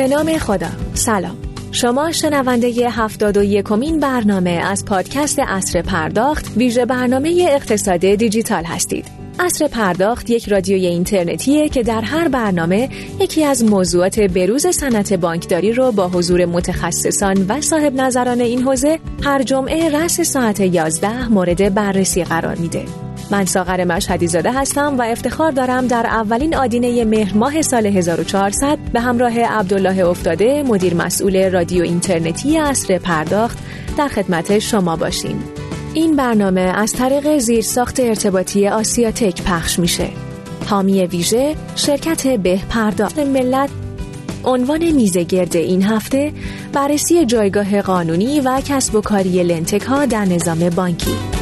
به نام خدا. سلام. شما شنونده هفتاد و یکمین برنامه از پادکست اصر پرداخت ویژه برنامه اقتصاد دیجیتال هستید. اصر پرداخت یک رادیوی اینترنتیه که در هر برنامه یکی از موضوعات بروز صنعت بانکداری رو با حضور متخصصان و صاحب نظران این حوزه هر جمعه رأس ساعت 11 مورد بررسی قرار میده. من ساغر مشهدی زاده هستم و افتخار دارم در اولین آدینه مهر ماه سال 1400 به همراه عبدالله افتاده مدیر مسئول رادیو اینترنتی اصر پرداخت در خدمت شما باشیم. این برنامه از طریق زیرساخت ارتباطی آسیاتک پخش میشه. حامی ویژه شرکت به پرداخت ملت عنوان میزه گرد این هفته بررسی جایگاه قانونی و کسب و کاری لنتک ها در نظام بانکی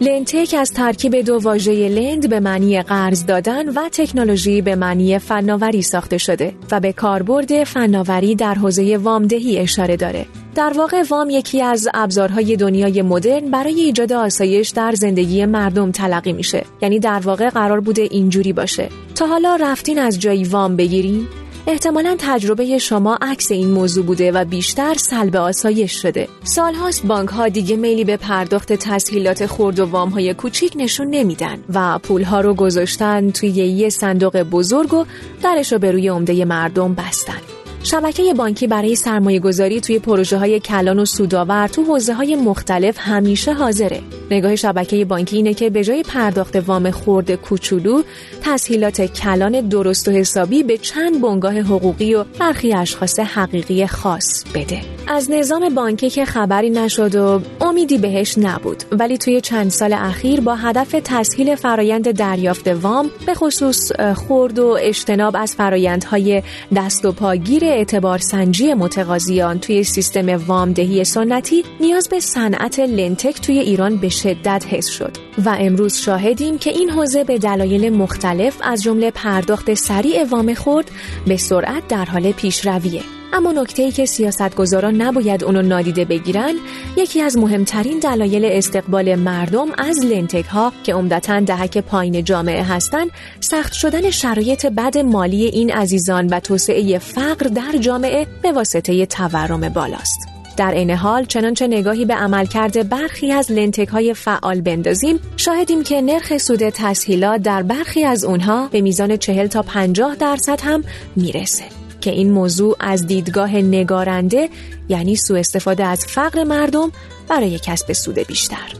لنتک از ترکیب دو واژه لند به معنی قرض دادن و تکنولوژی به معنی فناوری ساخته شده و به کاربرد فناوری در حوزه وامدهی اشاره داره. در واقع وام یکی از ابزارهای دنیای مدرن برای ایجاد آسایش در زندگی مردم تلقی میشه. یعنی در واقع قرار بوده اینجوری باشه. تا حالا رفتین از جایی وام بگیرین؟ احتمالا تجربه شما عکس این موضوع بوده و بیشتر سلب آسایش شده. سالهاست بانک ها دیگه میلی به پرداخت تسهیلات خرد و وام های کوچیک نشون نمیدن و پول ها رو گذاشتن توی یه صندوق بزرگ و درش رو به روی عمده مردم بستن. شبکه بانکی برای سرمایه گذاری توی پروژه های کلان و سودآور تو حوزه های مختلف همیشه حاضره. نگاه شبکه بانکی اینه که به جای پرداخت وام خورد کوچولو، تسهیلات کلان درست و حسابی به چند بنگاه حقوقی و برخی اشخاص حقیقی خاص بده. از نظام بانکی که خبری نشد و امیدی بهش نبود ولی توی چند سال اخیر با هدف تسهیل فرایند دریافت وام به خصوص خورد و اجتناب از فرایندهای دست و پاگیر اعتبار سنجی متقاضیان توی سیستم وامدهی سنتی نیاز به صنعت لنتک توی ایران به شدت حس شد و امروز شاهدیم که این حوزه به دلایل مختلف از جمله پرداخت سریع وام خورد به سرعت در حال پیشرویه. اما نکته ای که سیاستگزاران نباید اونو نادیده بگیرن یکی از مهمترین دلایل استقبال مردم از لنتک ها که عمدتا دهک پایین جامعه هستند سخت شدن شرایط بد مالی این عزیزان و توسعه فقر در جامعه به واسطه تورم بالاست. در این حال چنانچه نگاهی به عملکرد برخی از لنتک های فعال بندازیم شاهدیم که نرخ سود تسهیلات در برخی از اونها به میزان 40 تا 50 درصد هم می‌رسه. که این موضوع از دیدگاه نگارنده یعنی سوء استفاده از فقر مردم برای کسب سود بیشتر.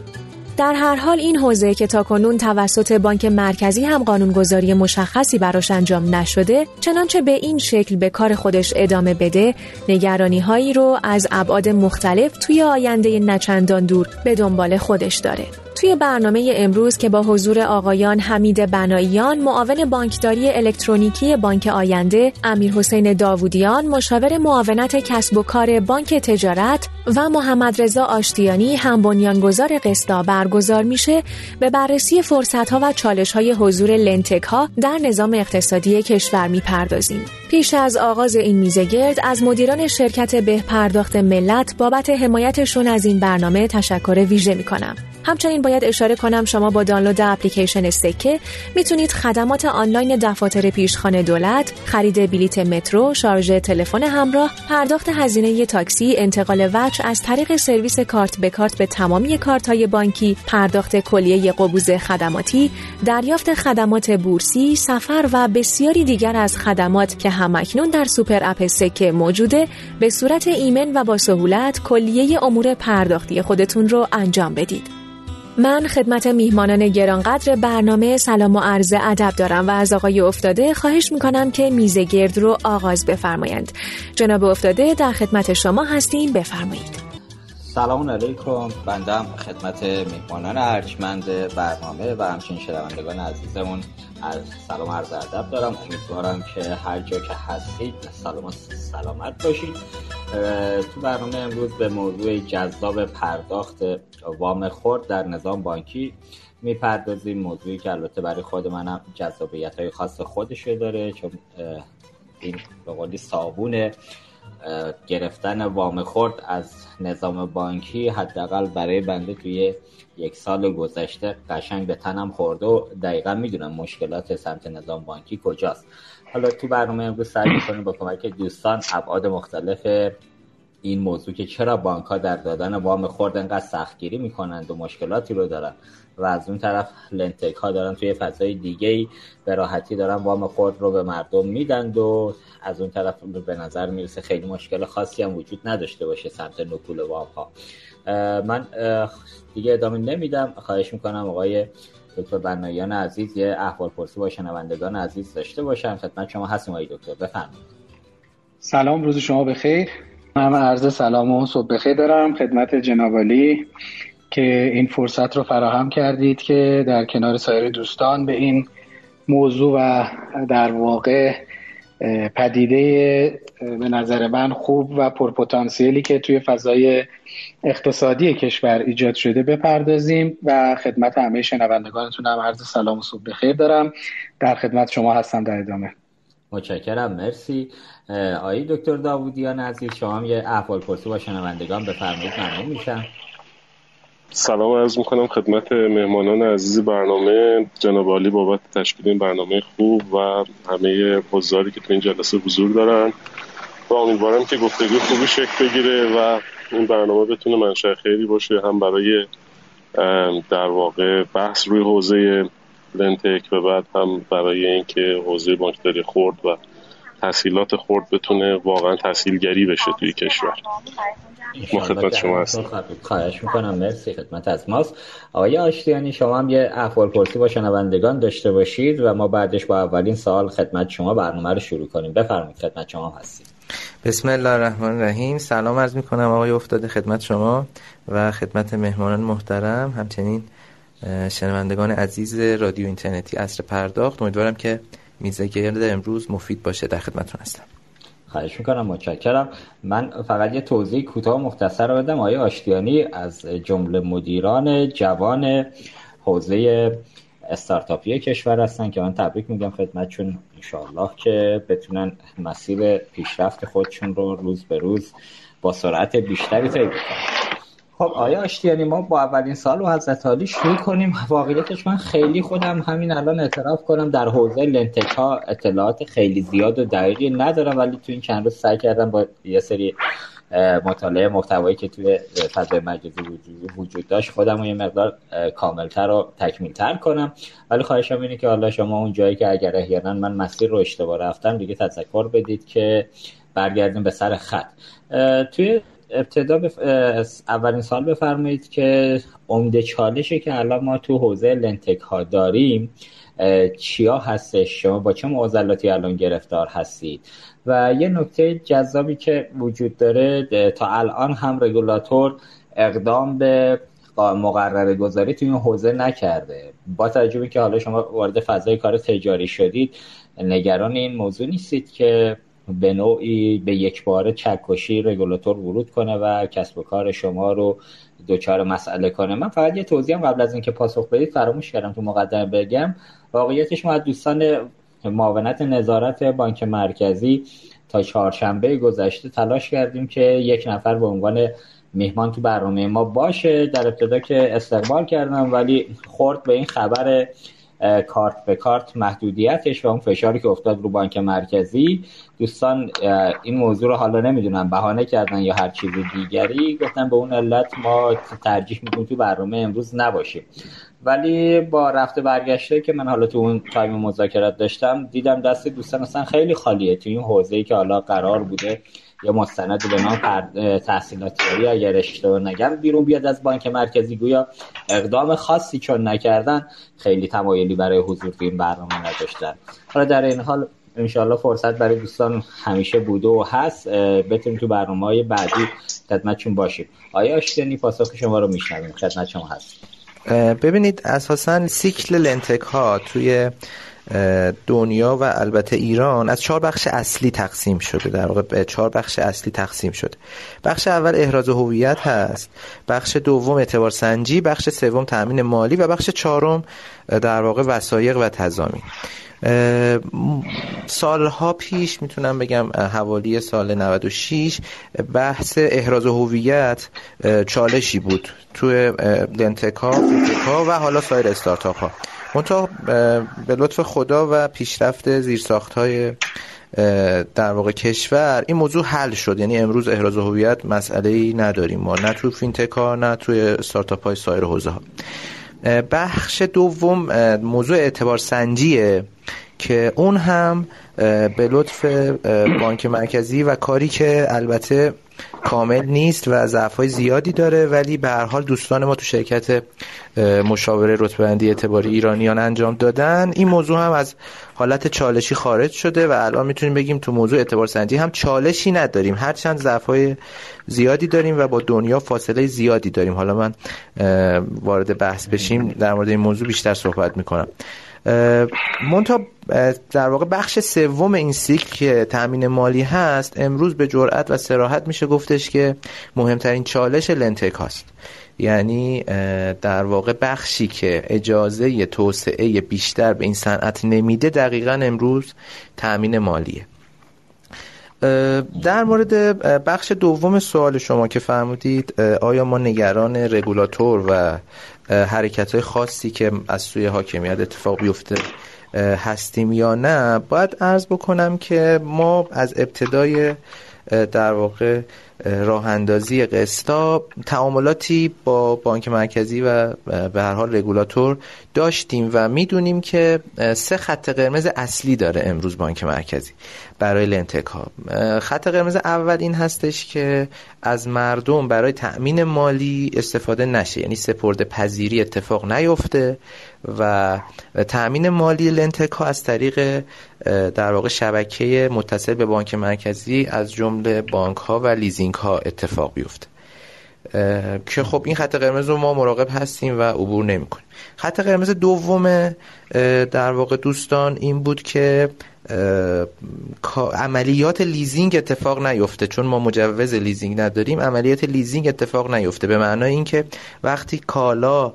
در هر حال این حوزه که تاکنون توسط بانک مرکزی هم قانونگذاری مشخصی براش انجام نشده چنانچه به این شکل به کار خودش ادامه بده نگرانی هایی رو از ابعاد مختلف توی آینده نچندان دور به دنبال خودش داره. توی برنامه امروز که با حضور آقایان حمید بناییان معاون بانکداری الکترونیکی بانک آینده امیر حسین داوودیان مشاور معاونت کسب و کار بانک تجارت و محمد رضا آشتیانی هم بنیانگذار قسطا برگزار میشه به بررسی فرصت ها و چالش های حضور LendTech ها در نظام اقتصادی کشور می‌پردازیم. پیش از آغاز این میزگرد از مدیران شرکت به پرداخت ملت بابت حمایتشون از این برنامه تشکر ویژه می‌کنم. همچنین باید اشاره کنم شما با دانلود اپلیکیشن سکه می‌تونید خدمات آنلاین دفاتر پیشخان دولت، خرید بلیت مترو، شارژ تلفن همراه، پرداخت هزینه تاکسی، انتقال وجه از طریق سرویس کارت به کارت به تمامی کارت های بانکی، پرداخت کلیه قبوض خدماتی، دریافت خدمات بورسی، سفر و بسیاری دیگر از خدمات که همکنون در سوپر اپ سکه موجوده به صورت ایمن و با سهولت کلیه امور پرداختی خودتون رو انجام بدید. من خدمت میهمانان گرانقدر برنامه سلام و عرض ادب دارم و از آقای افتاده خواهش می‌کنم که میزه گرد رو آغاز بفرمایند. جناب افتاده در خدمت شما هستیم. بفرمایید. سلام علیکم. بندم خدمت میهمانان ارجمند برنامه و همچنین شنوندگان عزیزمون از سلام عرض ادب دارم. امیدوارم که هر جا که هستید سلام و سلامت باشید. تو برنامه امروز به موضوع جذاب پرداخت وام خورد در نظام بانکی می‌پردازیم. موضوعی که البته برای خود منم جذابیت های خاص خودش داره چون این به قولی صابون گرفتن وام خورد از نظام بانکی حداقل برای بنده توی یک سال گذشته قشنگ به تنم خورده و دقیقا می‌دونم مشکلات سمت نظام بانکی کجاست. حالا تو برنامه امروز سعی می‌کنیم با کمک دوستان ابعاد مختلف این موضوع که چرا بانک ها در دادن وام خورد انقدر سختگیری می‌کنند و مشکلاتی رو دارن و از اون طرف لنتک ها دارن توی فضای دیگه ای به راحتی دارن وام خورد رو به مردم میدند و از اون طرف به نظر می‌رسه خیلی مشکل خاصی هم وجود نداشته باشه سمت نکول وام ها من دیگه ادامه نمیدم. خواهش می‌کنم آقای دکتر بنایان عزیز یه احوال پرسی با شنوندگان عزیز داشته باشم خدمت شما هستیم آقای دکتر. بفرمایید. سلام روز شما بخیر. من عرض سلام و صبح بخیر دارم. خدمت جنابالی که این فرصت رو فراهم کردید که در کنار سایر دوستان به این موضوع و در واقع پدیده به نظر من خوب و پرپتانسیلی که توی فضای اقتصادی کشور ایجاد شده بپردازیم و خدمت همه شنوندگانتون هم عرض سلام و صبح بخیر دارم. در خدمت شما هستم در ادامه. متشکرم. مرسی. آقای دکتر داوودیان عزیز شما هم یه احوال پرسی با شنوندگان بفرمایید. ممنون میشم. سلام عرض می‌کنم خدمت مهمانان عزیز برنامه. جناب عالی بابت تشکیل این برنامه خوب و همه حضاری که تو این جلسه حضور دارن. و امیدوارم که گفتگو خوبی شکل بگیره و این برنامه بتونه منشأ خیری باشه. هم برای در واقع بحث روی حوزه لنتک و بعد هم برای اینکه حوزه بانکداری خورد و تحصیلات خورد بتونه واقعا تحصیلگری بشه توی کشور. ما خدمت شما هستیم خواهش می‌کنم. مرسی خدمت از ماست. آقای آشتیانی شما هم یه احوال پرسی با شنوندگان داشته باشید و ما بعدش با اولین سال خدمت شما برنامه رو شروع کنیم. بفرمایید خدمت شما هستیم بسم الله الرحمن الرحیم. سلام عرض می‌کنم آقای افتاده خدمت شما و خدمت مهمانان محترم. همچنین شنوندگان عزیز رادیو اینترنتی اصر پرداخت امیدوارم که میزه گرد امروز مفید باشه. در خدمتتون هستم. خواهش می‌کنم متشکرم. من فقط یه توضیح کوتاه مختصر رو بدم. آقای آشتیانی از جمله مدیران جوان حوزه استارتاپی کشور هستن که من تبریک میگم خدمتشون. انشاءالله که بتونن مسیر پیشرفت خودشون رو روز به روز با سرعت بیشتری طی خب آیا آشتیانی ما با اولین سال و حضرت عالی شروع کنیم. واقعیتش من خیلی خودم همین الان اعتراف کنم در حوزه لنتک اطلاعات خیلی زیاد و دقیقی ندارم ولی تو این چند روز سعی کردم با یه سری مطالعه محتوایی که توی فضای مجازی وجود داشت خودم رو یه مقدار کاملتر و تکمیلتر کنم. ولی خواهشم اینه که حالا شما اون جایی که اگر احیانا من مسیر رو اشتباه رفتم دیگه تذکر بدید که برگردیم به سر خط. توی ابتدا بف... اولین سال بفرمایید که عمده چالشه که الان ما تو حوزه لنتک ها داریم چیا هستش؟ شما با چه معضلاتی الان گرفتار هستید؟ و یه نکته جذابی که وجود داره تا الان هم رگولاتور اقدام به مقرره گذاری توی این حوزه نکرده. با توجه که حالا شما وارد فضای کار تجاری شدید نگران این موضوع نیستید که به نوعی به یک بار چکشی رگولاتور ورود کنه و کسب و کار شما رو دوچار مسئله کنه. من فقط یه توضیح قبل از اینکه پاسخ بدید فراموش کردم تو مقدمه بگم. واقعیتش ما دوستان معاونت نظارت بانک مرکزی تا چهارشنبه گذشته تلاش کردیم که یک نفر به عنوان مهمان تو برنامه ما باشه. در ابتدا که استقبال کردم ولی خورد به این خبر کارت به کارت محدودیتش و اون فشاری که افتاد رو بانک مرکزی. دوستان این موضوع رو حالا نمی‌دونم بهانه کردن یا هر چیز دیگری. گفتن به اون علت ما ترجیح می‌کنیم تو برنامه امروز نباشیم. ولی با رفته برگشته که من حالا تو اون تایم مذاکرات داشتم دیدم دست دوستان اصلا خیلی خالیه تو این حوزه ای که حالا قرار بوده. یا مستند به نام تحصیلاتی اگر اشتباه نگم بیرون بیاد از بانک مرکزی گویا اقدام خاصی چون نکردن خیلی تمایلی برای حضور تو این برنامه نداشتن. حالا در این حال انشاءالله فرصت برای دوستان همیشه بوده و هست. بتونیم تو برنامه های بعدی خدمتشون باشیم. آیا آشتنی پاسخ شما رو میشنویم؟ خدمت شما هست ببینید اساسا سیکل لنتک ها توی دنیا و البته ایران از چهار بخش اصلی تقسیم شده در واقع به چهار بخش اصلی تقسیم شده. بخش اول احراز هویت هست بخش دوم اعتبار سنجی بخش سوم تامین مالی و بخش چهارم در واقع وسایق و تضامین. سالها پیش می‌تونم بگم حوالی سال 96 بحث احراز هویت چالشی بود توی لنتکا و حالا سایر استارتاپ ها منتها به لطف خدا و پیشرفت زیرساخت های در واقع کشور این موضوع حل شد. یعنی امروز احراز هویت مسئله ای نداریم ما. نه تو fintech نه توی استارتاپ های سایر حوزه ها. بخش دوم موضوع اعتبار سنجیه که اون هم به لطف بانک مرکزی و کاری که البته کامل نیست و ضعف‌های زیادی داره ولی به هر حال دوستان ما تو شرکت مشاوره رتبه‌بندی اعتباری ایرانیان انجام دادن. این موضوع هم از حالت چالشی خارج شده و الان می‌تونیم بگیم تو موضوع اعتبار سنجی هم چالشی نداریم. هرچند ضعف‌های زیادی داریم و با دنیا فاصله زیادی داریم. حالا من وارد بحث بشیم در مورد این موضوع بیشتر صحبت می‌کنم. مونتا در واقع بخش سوم این سیکل که تامین مالی هست امروز به جرأت و سراحت میشه گفتش که مهمترین چالش لنتک هاست. یعنی در واقع بخشی که اجازه توسعه بیشتر به این صنعت نمیده دقیقا امروز تامین مالیه. در مورد بخش دوم سوال شما که فرمودید آیا ما نگران رگولاتور و حرکت های خاصی که از سوی حاکمیت اتفاق بیفته هستیم یا نه باید عرض بکنم که ما از ابتدای در واقع راه اندازی قسطا تعاملاتی با بانک مرکزی و به هر حال رگولاتور داشتیم و می‌دونیم که سه خط قرمز اصلی داره امروز بانک مرکزی. برای لنتک ها. خط قرمز اول این هستش که از مردم برای تأمین مالی استفاده نشه. یعنی سپرده پذیری اتفاق نیفته و تأمین مالی لنتک ها از طریق در واقع شبکه متصل به بانک مرکزی از جمله بانک ها و لیزینگ ها اتفاق بیفته. که خب این خط قرمز رو ما مراقب هستیم و عبور نمی کنیم خط قرمز دوم در واقع دوستان این بود که عملیات لیزینگ اتفاق نیفته. چون ما مجوز لیزینگ نداریم عملیات لیزینگ اتفاق نیفته. به معنای اینکه وقتی کالا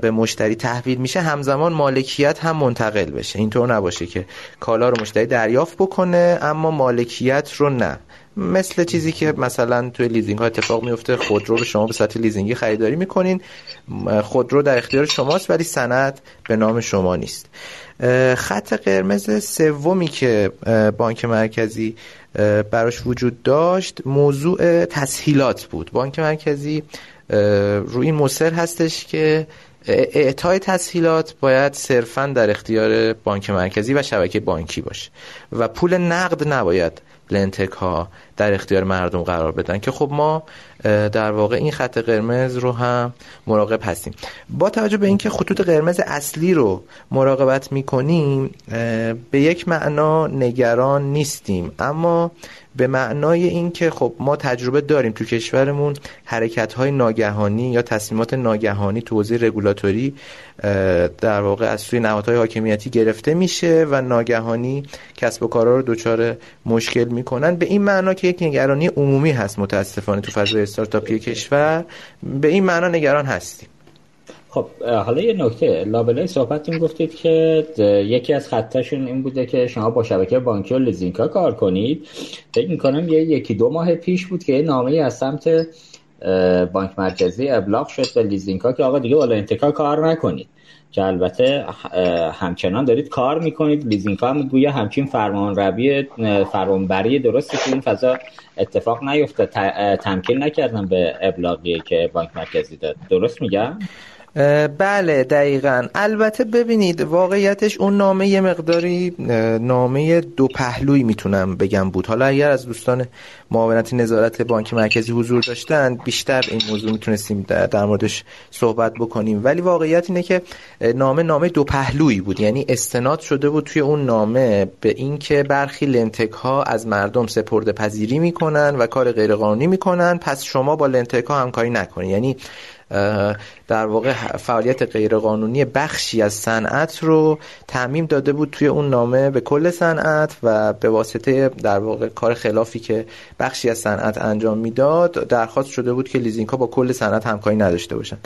به مشتری تحویل میشه همزمان مالکیت هم منتقل بشه. اینطور نباشه که کالا رو مشتری دریافت بکنه اما مالکیت رو نه. مثل چیزی که مثلا توی لیزینگ ها اتفاق میفته خودرو رو شما به صورت لیزینگی خریداری می‌کنین. خودرو در اختیار شماست ولی سند به نام شما نیست. خط قرمز سومی که بانک مرکزی براش وجود داشت موضوع تسهیلات بود. بانک مرکزی روی این مصر هستش که اعطای تسهیلات باید صرفا در اختیار بانک مرکزی و شبکه بانکی باشه و پول نقد نباید لنتک ها در اختیار مردم قرار بدن که خب ما در واقع این خط قرمز رو هم مراقب هستیم. با توجه به اینکه خطوط قرمز اصلی رو مراقبت می‌کنیم به یک معنا نگران نیستیم. اما به معنای اینکه خب ما تجربه داریم تو کشورمون حرکت های ناگهانی یا تصمیمات ناگهانی تو حوزه رگولاتوری در واقع از سوی نهادهای حاکمیتی گرفته میشه و ناگهانی کسب و کارا رو دچار مشکل می‌کنن. به این معنا که یک نگرانی عمومی هست متاسفانه تو فضای استارتاپی کشور. به این معنا نگران هستیم. خب حالا یه نکته. لابلای صحبتتون گفتید که یکی از خطاشون این بوده که شما با شبکه بانکی و لیزینکا کار کنید. فکر می‌کنم یه یکی دو ماه پیش بود که یه نامه از سمت بانک مرکزی ابلاغ شد به لیزینگا که آقا دیگه با LendTech ا کار نکنید. که البته همچنان دارید کار می‌کنید. لیزینگ ها می‌گویه همچین فرمان روی فرمانبری درستی که این فضا اتفاق نیفته تمکین نکردن به ابلاغی که بانک مرکزی داد. درست میگم؟ بله دقیقا. البته ببینید واقعیتش اون نامه یه مقداری نامه دو پهلوی می‌تونم بگم بود. حالا اگر از دوستان معاونت نظارت بانک مرکزی حضور داشتن بیشتر این موضوع می‌تونستیم در موردش صحبت بکنیم. ولی واقعیت اینه که نامه نامه دو پهلویی بود. یعنی استناد شده بود توی اون نامه به اینکه برخی لنتک ها از مردم سپرده پذیری می‌کنن و کار غیرقانونی می‌کنن پس شما با لنتک ها همکاری نکنید. یعنی در واقع فعالیت غیرقانونی بخشی از صنعت رو تعمیم داده بود توی اون نامه به کل صنعت و به واسطه در واقع کار خلافی که بخشی از صنعت انجام می‌داد درخواست شده بود که لیزینگ ها با کل صنعت همکاری نداشته باشن.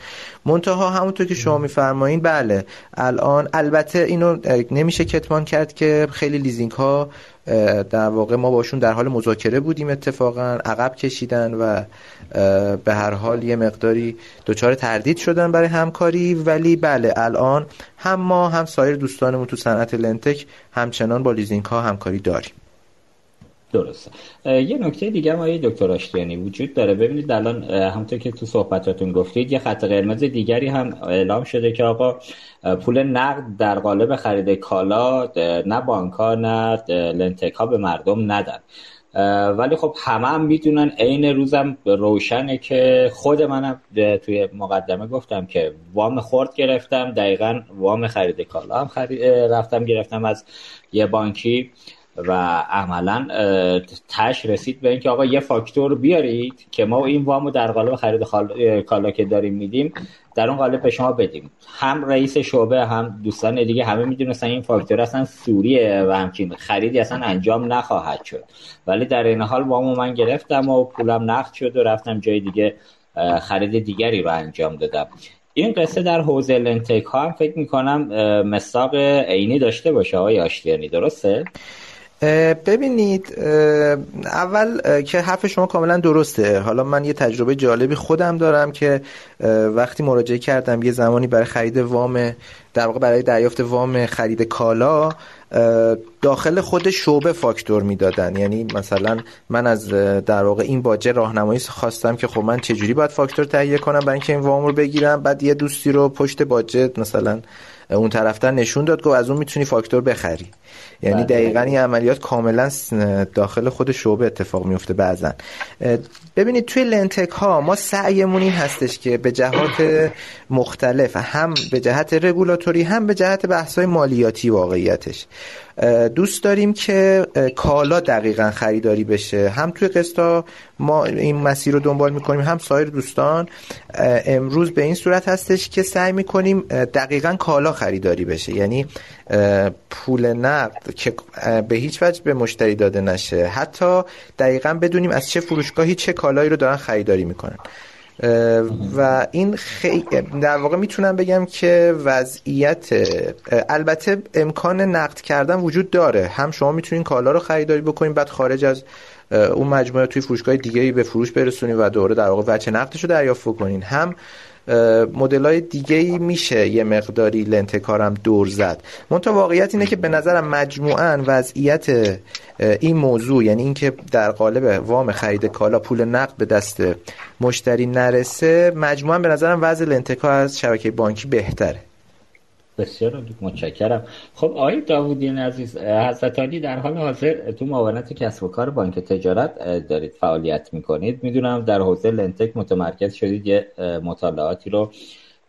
منتها همونطور که شما میفرمایین بله الان البته اینو نمیشه کتمان کرد که خیلی لیزینگ ها در واقع ما باشون در حال مذاکره بودیم اتفاقا عقب کشیدن و به هر حال یه مقداری دچار تردید شدن برای همکاری. ولی بله الان هم ما هم سایر دوستانمون تو صنعت LendTech همچنان با لیزینگ ها همکاری داریم. درسته. یه نکته دیگه ما یه دکتر آشتیانی وجود داره. ببینید الان همونطور که تو صحبتاتون گفتید یه خط قرمز دیگری هم اعلام شده که آقا پول نقد در قالب خرید کالا نه بانک ها نه LendTech ها به مردم ندن. ولی خب همه هم می‌دونن عین روزم روشنه که خود منم توی مقدمه گفتم که وام خورد گرفتم. دقیقا وام خرید کالا هم خرید رفتم گرفتم از یه بانکی. و عملا تش رسید به اینکه آقا یه فاکتور بیارید که ما این وامو در قالب خرید کالا که داریم میدیم در اون قالب به شما بدیم. هم رئیس شعبه هم دوستان دیگه همه می‌دونستن این فاکتور اصلا سوریه و همچین خریدی اصلا انجام نخواهد شد. ولی در این حال وامو من گرفتم و پولم نقد شد و رفتم جای دیگه خرید دیگری رو انجام دادم. این قصه در حوزه لنتک ها هم فکر می‌کنم مساق عینی داشته باشه آقای آشتیانی درسته؟ ببینید اول که حرف شما کاملا درسته. حالا من یه تجربه جالبی خودم دارم که وقتی مراجعه کردم یه زمانی برای خرید وام در واقع برای دریافت وام خرید کالا داخل خود شعبه فاکتور می‌دادن. یعنی مثلا من از در واقع این باجه راهنمایی خواستم که خب من چجوری باید فاکتور تهیه کنم برای اینکه این وام رو بگیرم بعد یه دوستی رو پشت باجه مثلا اون طرفتر نشون داد گفت از اون می‌تونی فاکتور بخری. یعنی بله. دقیقا این عملیات کاملا داخل خود شعبه اتفاق میفته بعضا. ببینید توی لنتک ها ما سعیمون این هستش که به جهات مختلف هم به جهت رگولاتوری هم به جهت بحث های مالیاتی واقعیتش. دوست داریم که کالا دقیقا خریداری بشه. هم توی قسطا ما این مسیر رو دنبال می‌کنیم هم سایر دوستان. امروز به این صورت هستش که سعی می‌کنیم دقیقا کالا خریداری بشه. یعنی پول نقد که به هیچ وجه به مشتری داده نشه. حتی دقیقا بدونیم از چه فروشگاهی چه کالایی رو دارن خریداری می‌کنن. و این خی... در واقع می‌تونم بگم که وضعیت البته امکان نقد کردن وجود داره. هم شما می‌تونین کالا رو خریداری بکنین بعد خارج از اون مجموعه توی فروشگاه دیگه به فروش برسونین و دوره در واقع وجه نقدش رو دریافت بکنین. هم مدل های دیگه ای میشه. یه مقداری لنتکارم دور زد. منتها واقعیت اینه که به نظرم مجموعا وضعیت این موضوع یعنی اینکه در قالب وام خرید کالا پول نقد به دست مشتری نرسه مجموعا به نظرم وضع لنتکا از شبکه بانکی بهتره. بسیار متشکرم. خب آقای داوودین عزیز حضرت علی در حال حاضر تو معاونت کسب و کار بانک تجارت دارید فعالیت می‌کنید. می‌دونم در حوزه لنتک متمرکز شدید یه مطالعاتی رو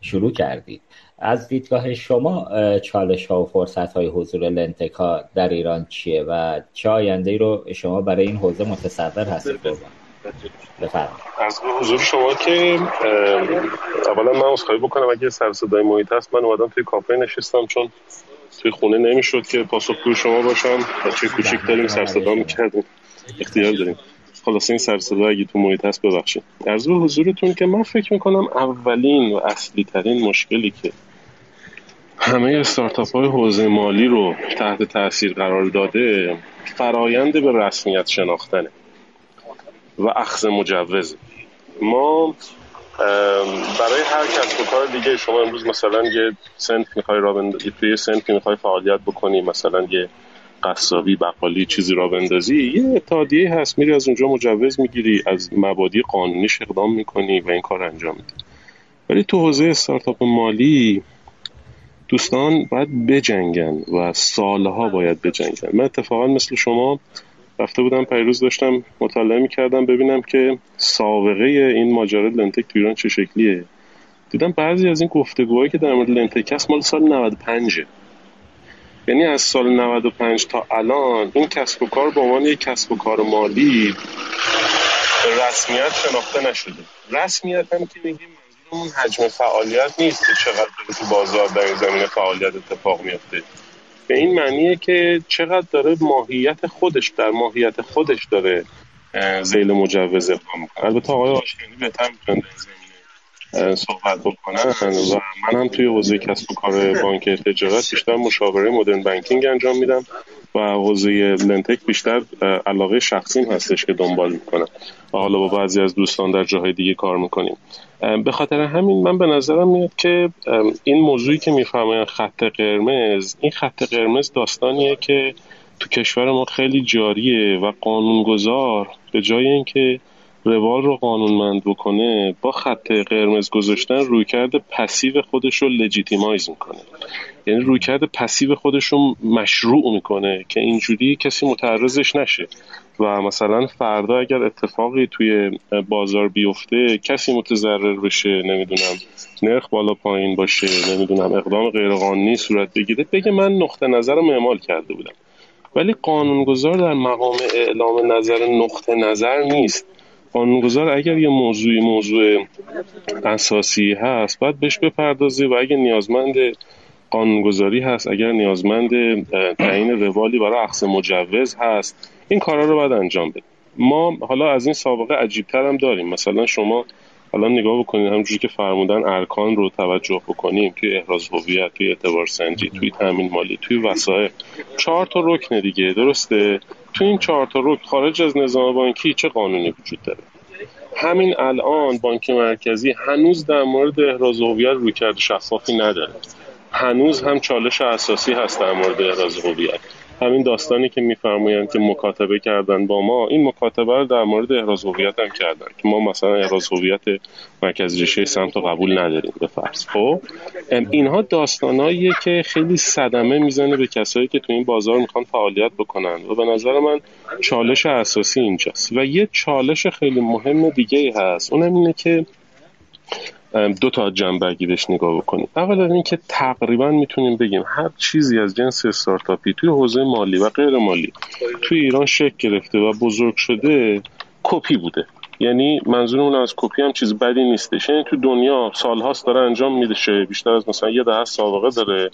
شروع کردید. از دیدگاه شما چالش ها و فرصت های حضور لنتک ها در ایران چیه و چه آینده رو شما برای این حوزه متصور هستید؟ از حضور شما که اولا من اصخایی بکنم. اگه سر صدای محیط هست من اومدم توی کافه نشستم چون توی خونه نمی‌شد که پاسخگوی شما باشم بچه کوچیک داریم سر صدا می‌کردیم. اختیار داریم. خلاص این سر صدا اگه تو محیط هست ببخشید. از به حضورتون که من فکر می‌کنم اولین و اصلی ترین مشکلی که همه استارتاپ های حوزه مالی رو تحت تاثیر قرار داده فرایند به رسمیت شناختنه. و اخذ مجوز. ما برای هر کسب و کار دیگه شما امروز مثلا یه سنت می‌خوای را بند... توی سنت می‌خوای فعالیت بکنی مثلا یه قصابی بقالی چیزی را بندازی یه اتحادیه هست میری از اونجا مجوز می‌گیری از مبادی قانونی اقدام می‌کنی و این کار انجام میدی. ولی تو حوزه استارتاپ مالی دوستان باید بجنگن و سالها باید بجنگن. من اتفاقا مثل شما رفته بودم پیروز داشتم مطالعه می‌کردم ببینم که سابقه این ماجرا لنتک تو ایران چه شکلیه. دیدم بعضی از این گفتگوهایی که در مورد لنتک هست مال سال 95 یعنی از سال 95 تا الان این کسب و کار به عنوان یک کسب و کار مالی رسمیت شناخته نشده. رسمیت هم که میگیم منظورمون حجم فعالیت نیست که چقدر تو بازار در این زمینه فعالیت اتفاق میفته به این معنیه که چقدر داره ماهیت خودش در ماهیت خودش داره زیل مجوز اقدام می‌کنه. البته آقای آشکانی بهتر می‌تونن صحبت بکنن و من هم توی حوزه کسب و کار بانک تجارت بیشتر مشاوره مدرن بانکینگ انجام میدم و حوزه لنتک بیشتر علاقه شخصیم هستش که دنبال می‌کنم و حالا با بعضی از دوستان در جاهای دیگه کار می‌کنیم. به خاطر همین من به نظرم میاد که این موضوعی که می‌فهمه خط قرمز این خط قرمز داستانیه که تو کشور ما خیلی جاریه و قانونگذار به جای اینکه روال رو قانونمند بکنه با خط قرمز گذاشتن رویکرد passive خودش رو legitimize می‌کنه. یعنی رویکرد passive خودش رو مشروع می‌کنه که اینجوری کسی متعرضش نشه. و مثلا فردا اگر اتفاقی توی بازار بیفته کسی متضرر بشه نمی‌دونم نرخ بالا پایین باشه نمی‌دونم اقدام غیرقانونی صورت بگیره بگه من نقطه نظر رو اعمال کرده بودم. ولی قانونگذار در مقام اعلام نظر نقطه نظر نیست. قانونگذار اگر یه موضوعی موضوع اساسی هست باید بهش بپردازه و اگر نیازمند قانونگذاری هست اگر نیازمند تعیین روالی برای اخص مجوز هست این کارا رو باید انجام بده ما حالا از این سابقه عجیبتر هم داریم. مثلا شما حالا نگاه بکنید همونجوری که فرمودن ارکان رو توجه بکنیم توی احراز هویت توی اعتبار سنجی توی تامین مالی توی وسایل. چهار تا رکن دیگه درسته؟ تو این چهار تا رکن خارج از نظام بانکی چه قانونی وجود داره؟ همین الان بانک مرکزی هنوز در مورد احراز هویت روی کرد شفافی نداره. هنوز هم چالش اساسی هست در مورد احراز هویت. همین داستانی که میفرمایند که مکاتبه کردن با ما این مکاتبه رو در مورد احراز هویت هم کردن که ما مثلا احراز هویت مرکز ریشه سمت قبول نداریم به فرض. خب؟ اینها داستاناییه که خیلی صدمه می‌زنه به کسایی که تو این بازار می‌خوان فعالیت بکنن و به نظر من چالش اساسی اینجاست. و یه چالش خیلی مهم دیگه هست. اونم اینه که دو تا جنبه بهش نگاه بکنیم. اولا اینکه تقریبا می‌تونیم بگیم هر چیزی از جنس استارتاپی توی حوزه مالی و غیر مالی توی ایران شکل گرفته و بزرگ شده کپی بوده. یعنی منظورمون از کپی هم چیز بدی نیستش. یعنی تو دنیا سالهاست داره انجام میده بیشتر از مثلا یه دهه سابقه داره.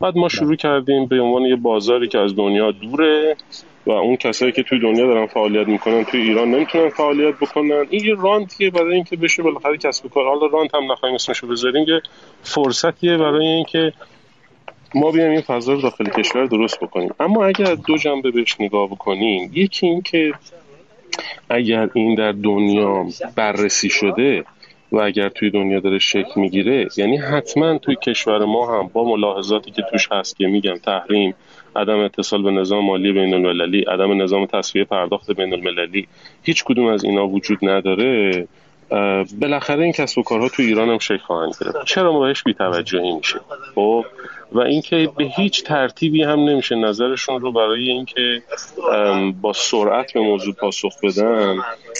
بعد ما شروع کردیم به عنوان یه بازاری که از دنیا دوره. و اون کسایی که توی دنیا دارن فعالیت می‌کنن توی ایران نمی‌تونن فعالیت بکنن. این یه رانتیه برای اینکه بشه بالاخره کسب کار. حالا رانت هم نخواهیم اسمشو بذاریم یه فرصتیه برای اینکه ما بیایم این فضا رو داخل کشور درست بکنیم. اما اگر دو جنبه بهش نگاه بکنیم یکی این که اگر این در دنیا بررسی شده و اگر توی دنیا داره شکل می‌گیره یعنی حتما توی کشور ما هم با ملاحظاتی که توش هست که میگم تحریم عدم اتصال به نظام مالی بین المللی عدم نظام تصفیه پرداخت بین المللی هیچ کدوم از اینا وجود نداره بالاخره این کسب و کارها تو ایران هم شکل خواهند گرفت. چرا ما بهش بی‌توجهی میشه خب و اینکه به هیچ ترتیبی هم نمیشه نظرشون رو برای اینکه با سرعت به موضوع پاسخ بدن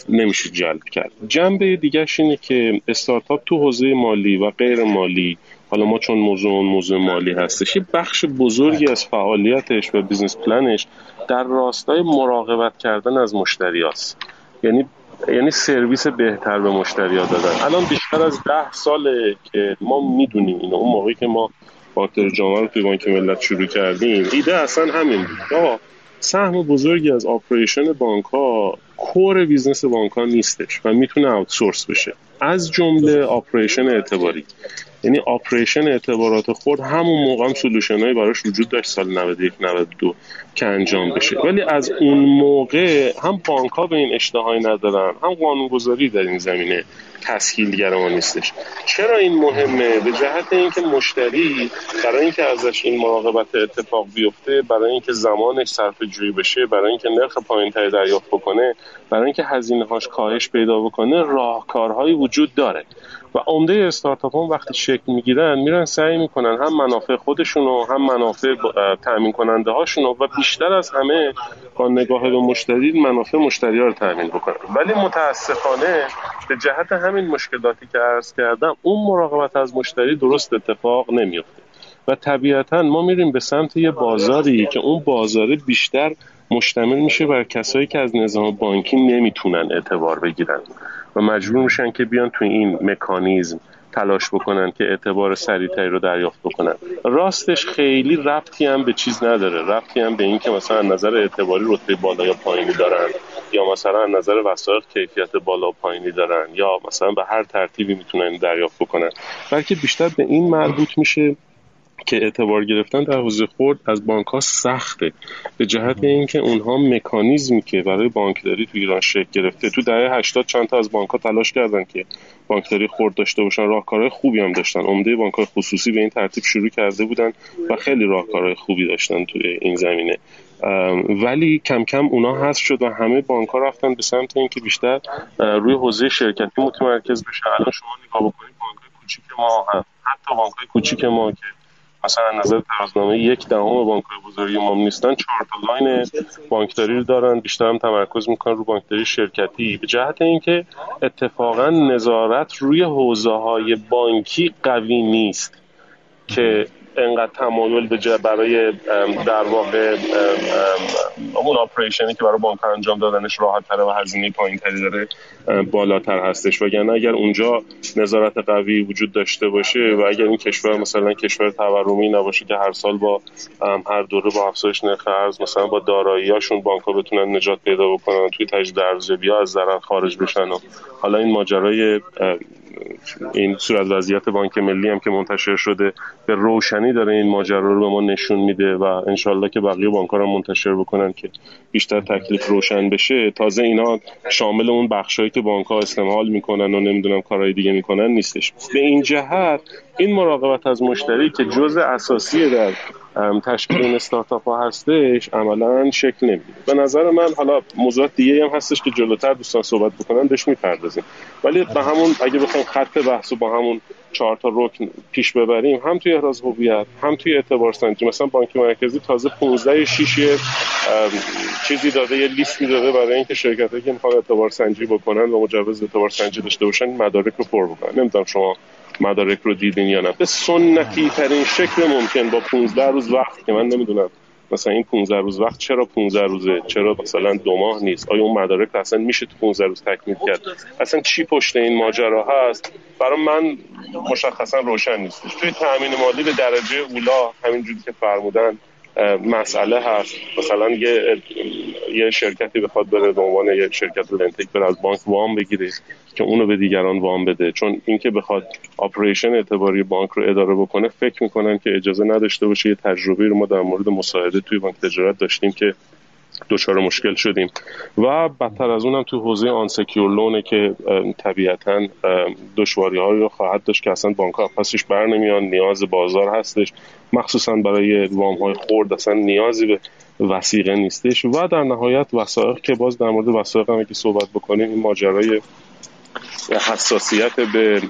نمیشه جلب کرد. جنبه دیگرش اینه که استارتاپ تو حوزه مالی و غیر مالی حالا ما چون موضوع موضوع مالی هستش یه بخش بزرگی از فعالیتش و business plan ش در راستای مراقبت کردن از مشتریاست. یعنی یعنی سرویس بهتر به مشتری ها دادن. الان بیشتر از ده ساله که ما می‌دونیم اینو اون موقعی که ما بانک جامعه رو توی بانک ملت شروع کردیم ایده اصلا همین بود. سهم بزرگی از operation بانک ها core business بانک ها نیستش و می‌تونه outsource بشه. از جمله operation اعتباری. یعنی operation اعتبارات خود همون موقع هم solution هایی براش وجود داشت سال 91 92 که انجام بشه. ولی از اون موقع هم بانک ها به این اشتهایی ندارن هم قانونگذاری در این زمینه تسهیلگر ما نیستش. چرا این مهمه؟ به جهت اینکه مشتری برای اینکه ازش این مراقبت اتفاق بیفته برای اینکه زمانش صرف جویی بشه برای اینکه نرخ پایین تری دریافت بکنه برای اینکه هزینه هاش کاهش پیدا بکنه راهکارهایی وجود داره. و عمده استارتاپ هم وقتی شکل می‌گیرن میرن سعی می‌کنن هم منافع خودشونو هم منافع تامین کننده هاشونو و بیشتر از همه با نگاه به مشتری منافع مشتری ها رو تامین بکنن. ولی متاسفانه به جهت همین مشکلاتی که عرض کردم اون مراقبت از مشتری درست اتفاق نمیفته و طبیعتا ما میریم به سمت یه بازاری که اون بازار بیشتر مشتمل میشه بر کسایی که از نظام بانکی نمی‌تونن اعتبار بگیرن. و مجبور میشن که بیان تو این مکانیزم تلاش بکنن که اعتبار سریعتری رو دریافت بکنن. راستش خیلی ربطی هم به چیز نداره. ربطی هم به اینکه مثلا نظر اعتباری رتبه بالا یا پایینی دارن یا مثلا نظر وسایل کیفیت بالا و پایینی دارن یا مثلا به هر ترتیبی می‌تونن دریافت بکنن. بلکه بیشتر به این مربوط میشه که اعتبار گرفتن در حوزه خورد از بانک ها سخته. به جهت اینکه اونها مکانیزمی که برای بانکداری تو ایران شکل گرفته تو دهه 80 چند تا از بانک ها تلاش کردن که بانکداری خورد داشته باشن راهکارهای خوبی هم داشتن. عمده بانک های خصوصی به این ترتیب شروع کرده بودن و خیلی راهکارهای خوبی داشتن توی این زمینه. ولی کم کم اونا هست شد و همه بانک ها رفتن به سمت اینکه بیشتر روی حوزه شرکتی متمرکز بشه. الان شما نگاه بکنید بانک کوچیک ما هم. حتی بانک کوچیک ما که مثلا نظر ترازنامه یک دهم بانک بزرگی ما نیستن. چهار تا لاین بانکداری رو دارن. بیشتر هم تمرکز می‌کنن رو بانکداری شرکتی. به جهت اینکه اتفاقا نظارت روی حوزه های بانکی قوی نیست. که انقدر تمایل به برای در واقع اون آپریشنی که برای بانک انجام دادنش راحت تره و هزینه پایین تری داره بالاتر هستش. وگرنه اگر اونجا نظارت قوی وجود داشته باشه و اگر این کشور مثلا کشور تورمی نباشه که هر سال با هر دوره با افزایش نرخ ارز مثلا با داراییاشون بانک ها بتونن نجات پیدا بکنن توی تجدید ارزیابی از ضرر خارج بشن و حالا این ماجرای این صورت وضعیت بانک ملی هم که منتشر شده به روشنی داره این ماجرا رو به ما نشون میده و انشالله که بقیه بانک ها رو منتشر بکنن که بیشتر تکلیف روشن بشه. تازه اینا شامل اون بخشهایی که بانک ها استعمال می‌کنن و نمی‌دونم کارهای دیگه می‌کنن نیستش. به این جهت این مراقبت از مشتری که جزء اساسی در تشکیل این استارتاپ ها هستش عملا شکل نمیده به نظر من حالا موضوعات دیگه هم هستش که جلوتر دوستان صحبت بکنن بهش می‌پردازیم. ولی به همون اگه بخوایم خط بحث و با همون چهار تا رکن پیش ببریم هم توی احراز هویت هم توی اعتبار سنجی مثلا بانک مرکزی تازه 15 شیش چیزی داده یه لیستی داده برای اینکه شرکتایی که می‌خوان اعتبار سنجی بکنن و مجوز اعتبار سنجی داشته باشن مدارک رو پر بکنن. نمی‌دونم شما مدارک رو دیدین یا نه. به سنتی ترین شکل ممکن با 15 روز وقت که من نمی‌دونم مثلا این 15 روز وقت چرا 15 روزه؟ چرا مثلا دو ماه نیست؟ آیا اون مدارک اصلا میشه تو 15 روز تکمیل کرد؟ اصلا چی پشت این ماجرا هست؟ برای من مشخصا روشن نیست. توی تامین مالی به درجه اولا همینجوری که فرمودن مسئله هست. مثلا یه یه شرکتی بخواد بره به عنوان یه شرکت لنتک بره از بانک وام بگیره که اونو به دیگران وام بده. چون اینکه بخواد آپریشن اعتباری بانک رو اداره بکنه فکر می‌کنن که اجازه نداشته باشه یه تجربه رو ما در مورد مساعده توی بانک تجارت داشتیم که دچار مشکل شدیم. و بدتر از اونم تو حوزه آن سکیور لونه که طبیعتا دشواری هایی رو خواهد داشت که اصلا بانک ها پسش بر نمیان نیاز بازار هستش. مخصوصا برای وام های خورد اصلا نیازی به وسیقه نیستش. و در نهایت وسایق که باز در مورد وسایق هم که صحبت بکنیم این ماجرای حساسیت به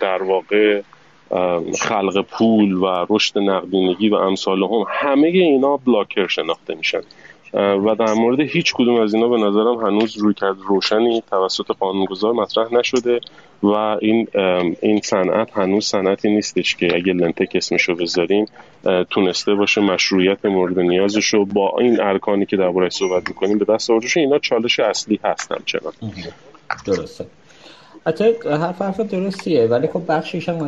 در واقع خلق پول و رشد نقدینگی و امثال هم همه اینا بلاکر شناخته میشن. و در مورد هیچ کدوم از اینا به نظرم هنوز روی کرد روشنی توسط قانونگذار مطرح نشده و این این صنعت هنوز صنعتی نیستش که اگه لنتک اسمشو بذاریم تونسته باشه مشروعیت مورد نیازش رو با این ارکانی که درباره صحبت می‌کنیم به دست آورده اینا چالش اصلی هست همچنان. درسته. حتی حرف حرف درستیه ولی خب بخشش هم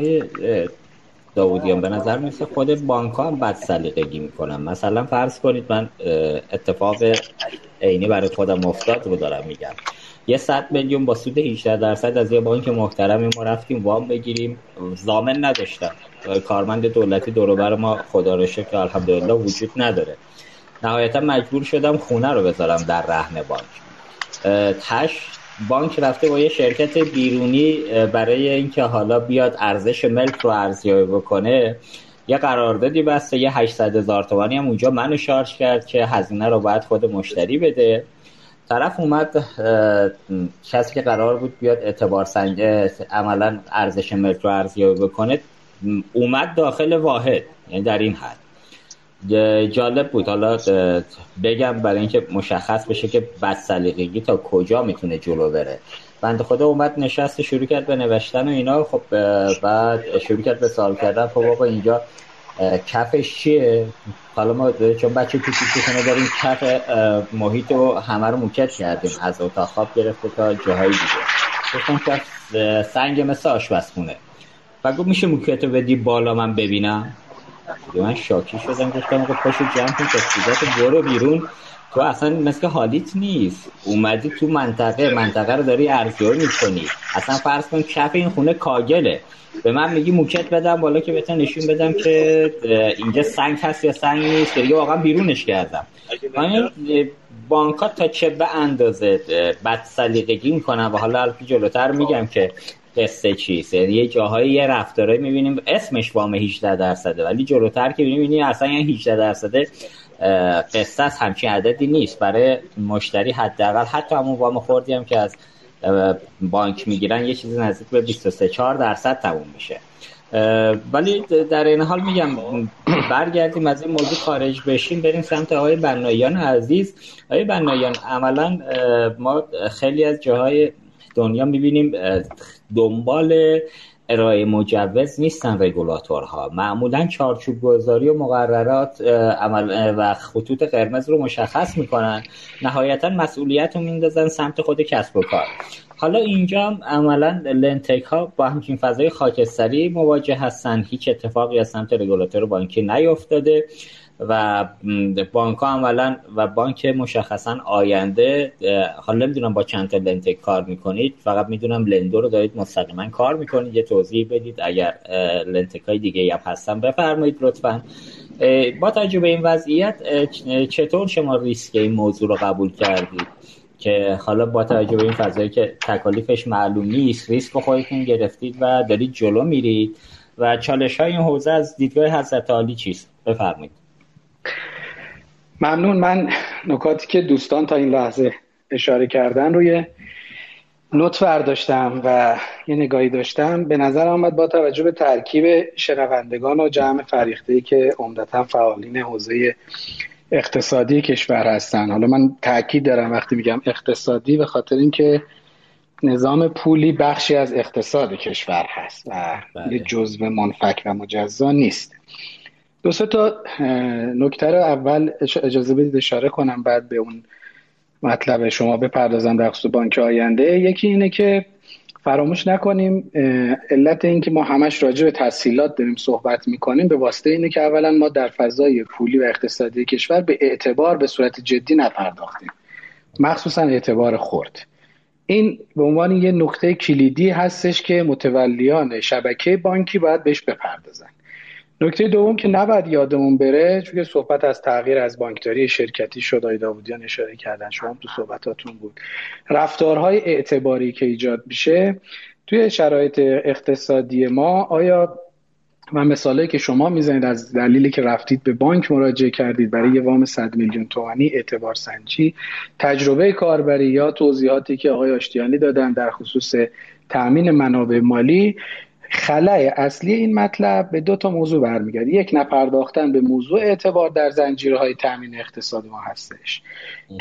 داودیان به نظر میسه خود بانک هم بد سلیقگی می‌کنن. مثلا فرض کنید من اتفاق عینی برای خودم افتاد رو دارم میگم. یه صد میلیون با سود 18 درصد از یه بانک محترمی ما رفتیم وام بگیریم. زامن نداشتم کارمند دولتی دور ما خدا رو شکر الحمدلله وجود نداره. نهایتا مجبور شدم خونه رو بذارم در رهن بانک. تش بانک رفته با یه شرکت بیرونی برای اینکه حالا بیاد ارزش ملک رو ارزیابی بکنه یه قراردادی بسته یه 800 هزار تومانی هم اونجا منو شارژ کرد که هزینه رو باید خود مشتری بده. طرف اومد کسی که قرار بود بیاد اعتبار سنج عملا ارزش ملک رو ارزیابی بکنه اومد داخل واحد یعنی در این حد. جالب بود. حالا بگم برای اینکه مشخص بشه که بد سلیقگی تا کجا می‌تونه جلو بره. بند خدا اومد نشست شروع کرد به نوشتن و اینا. خب بعد شروع کرد به سوال کردن. خب آقا اینجا کفش چیه؟ حالا ما چون بچه کنه داریم کف محیط رو همه رو موکت کردیم. از اتاق خواب گرفته تا جاهای دیگه. گفتم کف سنگ مثل آشپزخونه. و گفت میشه موکتو بدی بالا من ببینم؟ من شاکی شدم گفتم آقا پاشو جمع کن برو بیرون. تو اصلا مثل حالیت نیست. اومدی تو منطقه منطقه رو داری ارزیابی می‌کنی. اصلا فرض کن کف این خونه کاگله. به من میگی موکت بدم بالا که بهتون نشون بدم که اینجا سنگ هست یا سنگ نیست دیگه واقعا بیرونش کردم. بانکا تا چه به اندازه بد سلیقگی می‌کنن و حالا البته جلوتر میگم که قصه چیست؟ یعنی یه جاهایی یه رفتارهایی می‌بینیم اسمش وام 18 درصده ولی جلوتر که می‌بینیم اصلا یه 18 درصده قصه همچین عددی نیست. برای مشتری حداقل حتی همون وام خوردی هم که از بانک می‌گیرن یه چیزی نزدیک به 23 4 درصد تموم میشه. ولی در این حال میگم برگردیم از این موضوع خارج بشیم بریم سمت آقای بنایان عزیز. آقای بنایان عملا ما خیلی از جاهای دنیا می‌بینیم دنبال ارائه مجوز نیستن رگولاتورها معمولا چارچوب گذاری و مقررات عمل و خطوط قرمز رو مشخص می‌کنن. نهایتا مسئولیت رو میندازن سمت خود کسب و کار. حالا اینجا هم عملا لنتک ها با همچین فضای خاکستری مواجه هستن. هیچ اتفاقی از سمت رگولاتور بانکی نیفتاده. و بانک ها عملا و بانک مشخصا آینده حالا نمی‌دونم با چند تا لنتک کار می‌کنید فقط می‌دونم لندو رو دارید مستقیما کار می‌کنید. یه توضیح بدید اگر لنتک های دیگه هم هستن. بفرمایید لطفا. با توجه به این وضعیت چطور شما ریسک این موضوع رو قبول کردید؟ که حالا با توجه به این فضایی که تکالیفش معلوم نیست ریسک خودتون گرفتید و دارید جلو میرید و چالش های این حوزه از دیدگاه حضرت عالی چیست؟ بفرمایید. ممنون. من نکاتی که دوستان تا این لحظه اشاره کردن روی نوت برداشتم و یه نگاهی داشتم. به نظر آمد با توجه به ترکیب شنوندگان و جمع فریخته که عمدتا فعالین حوزه اقتصادی کشور هستن. حالا من تاکید دارم وقتی میگم اقتصادی به خاطر اینکه نظام پولی بخشی از اقتصاد کشور هست و بله. یه جزو منفک و مجزا نیست. دو سه تا نکته رو اول اجازه بدید اشاره کنم بعد به اون مطلب شما بپردازم در خصوص بانک آینده. یکی اینه که فراموش نکنیم علت اینکه ما همش راجع به تسهیلات داریم صحبت می‌کنیم به واسطه اینه که اولا ما در فضای پولی و اقتصادی کشور به اعتبار به صورت جدی نپرداختیم. مخصوصا اعتبار خورد این به عنوان یه نکته کلیدی هستش که متولیان شبکه بانکی باید بهش بپردازن. نکته دوم که نباید یادمون بره چون که صحبت از تغییر از بانکداری شرکتی شد آی داودیان اشاره کردن شما تو صحبتاتون بود. رفتارهای اعتباری که ایجاد میشه توی شرایط اقتصادی ما آیا و مثاله که شما می‌زنید از دلیلی که رفتید به بانک مراجعه کردید برای یه وام 100 میلیون تومانی اعتبار سنجی تجربه کاربری یا توضیحاتی که آقای آشتیانی دادن در خصوص تأمین منابع مالی خلای اصلی این مطلب به دو تا موضوع برمیگرده. یک نپرداختن به موضوع اعتبار در زنجیرهای تامین اقتصاد ما هستش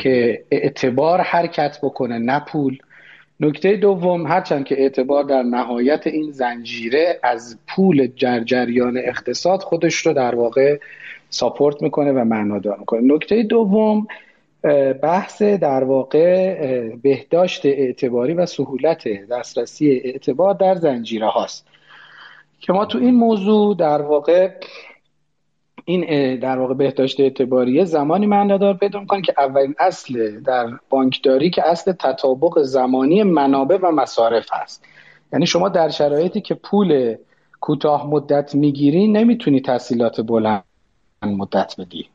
که اعتبار حرکت بکنه نه پول. نکته دوم هرچند که اعتبار در نهایت این زنجیره از پول جریان اقتصاد خودش رو در واقع ساپورت می‌کنه و معنادار می‌کنه. نکته دوم بحث در واقع بهداشت اعتباری و سهولت دسترسی اعتبار در زنجیره هاست که ما تو این موضوع در واقع این در واقع بهداشت اعتباریه زمانی معنادار پیدا می‌کنه که اولین اصل در بانکداری که اصل تطابق زمانی منابع و مصارف هست. یعنی شما در شرایطی که پول کوتاه مدت می‌گیری نمی‌تونی تحصیلات بلند مدت بدی.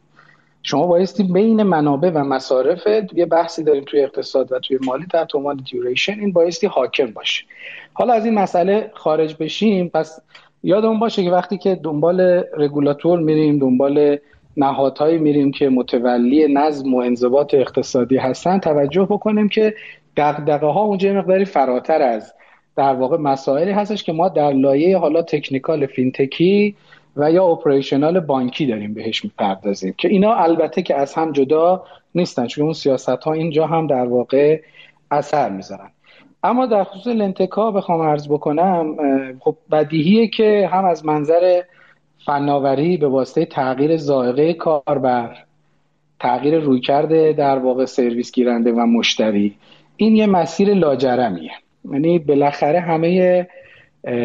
شما بایستی بین منابع و مصارف یه بحثی داریم توی اقتصاد و توی مالی در عنوان دیوریشن این بایستی حاکم باشه. حالا از این مسئله خارج بشیم پس یادمون باشه که وقتی که دنبال رگولاتور میریم دنبال نهادهایی میریم که متولی نظم و انضباط اقتصادی هستن توجه بکنیم که دقدقه ها اونجا مقداری فراتر از در واقع مسائلی هستش که ما در لایه حالا تکنیکال فینتکی و یا اپریشنال بانکی داریم بهش می‌پردازیم که اینا البته که از هم جدا نیستن چون اون سیاست ها اینجا هم در واقع اثر می‌ذارن. اما در خصوص لنتکا بخوام عرض بکنم خب بدیهیه که هم از منظر فناوری به واسطه تغییر زائقه کاربر تغییر رویکرد در واقع سرویس گیرنده و مشتری این یه مسیر لاجرمیه. یعنی بالاخره همه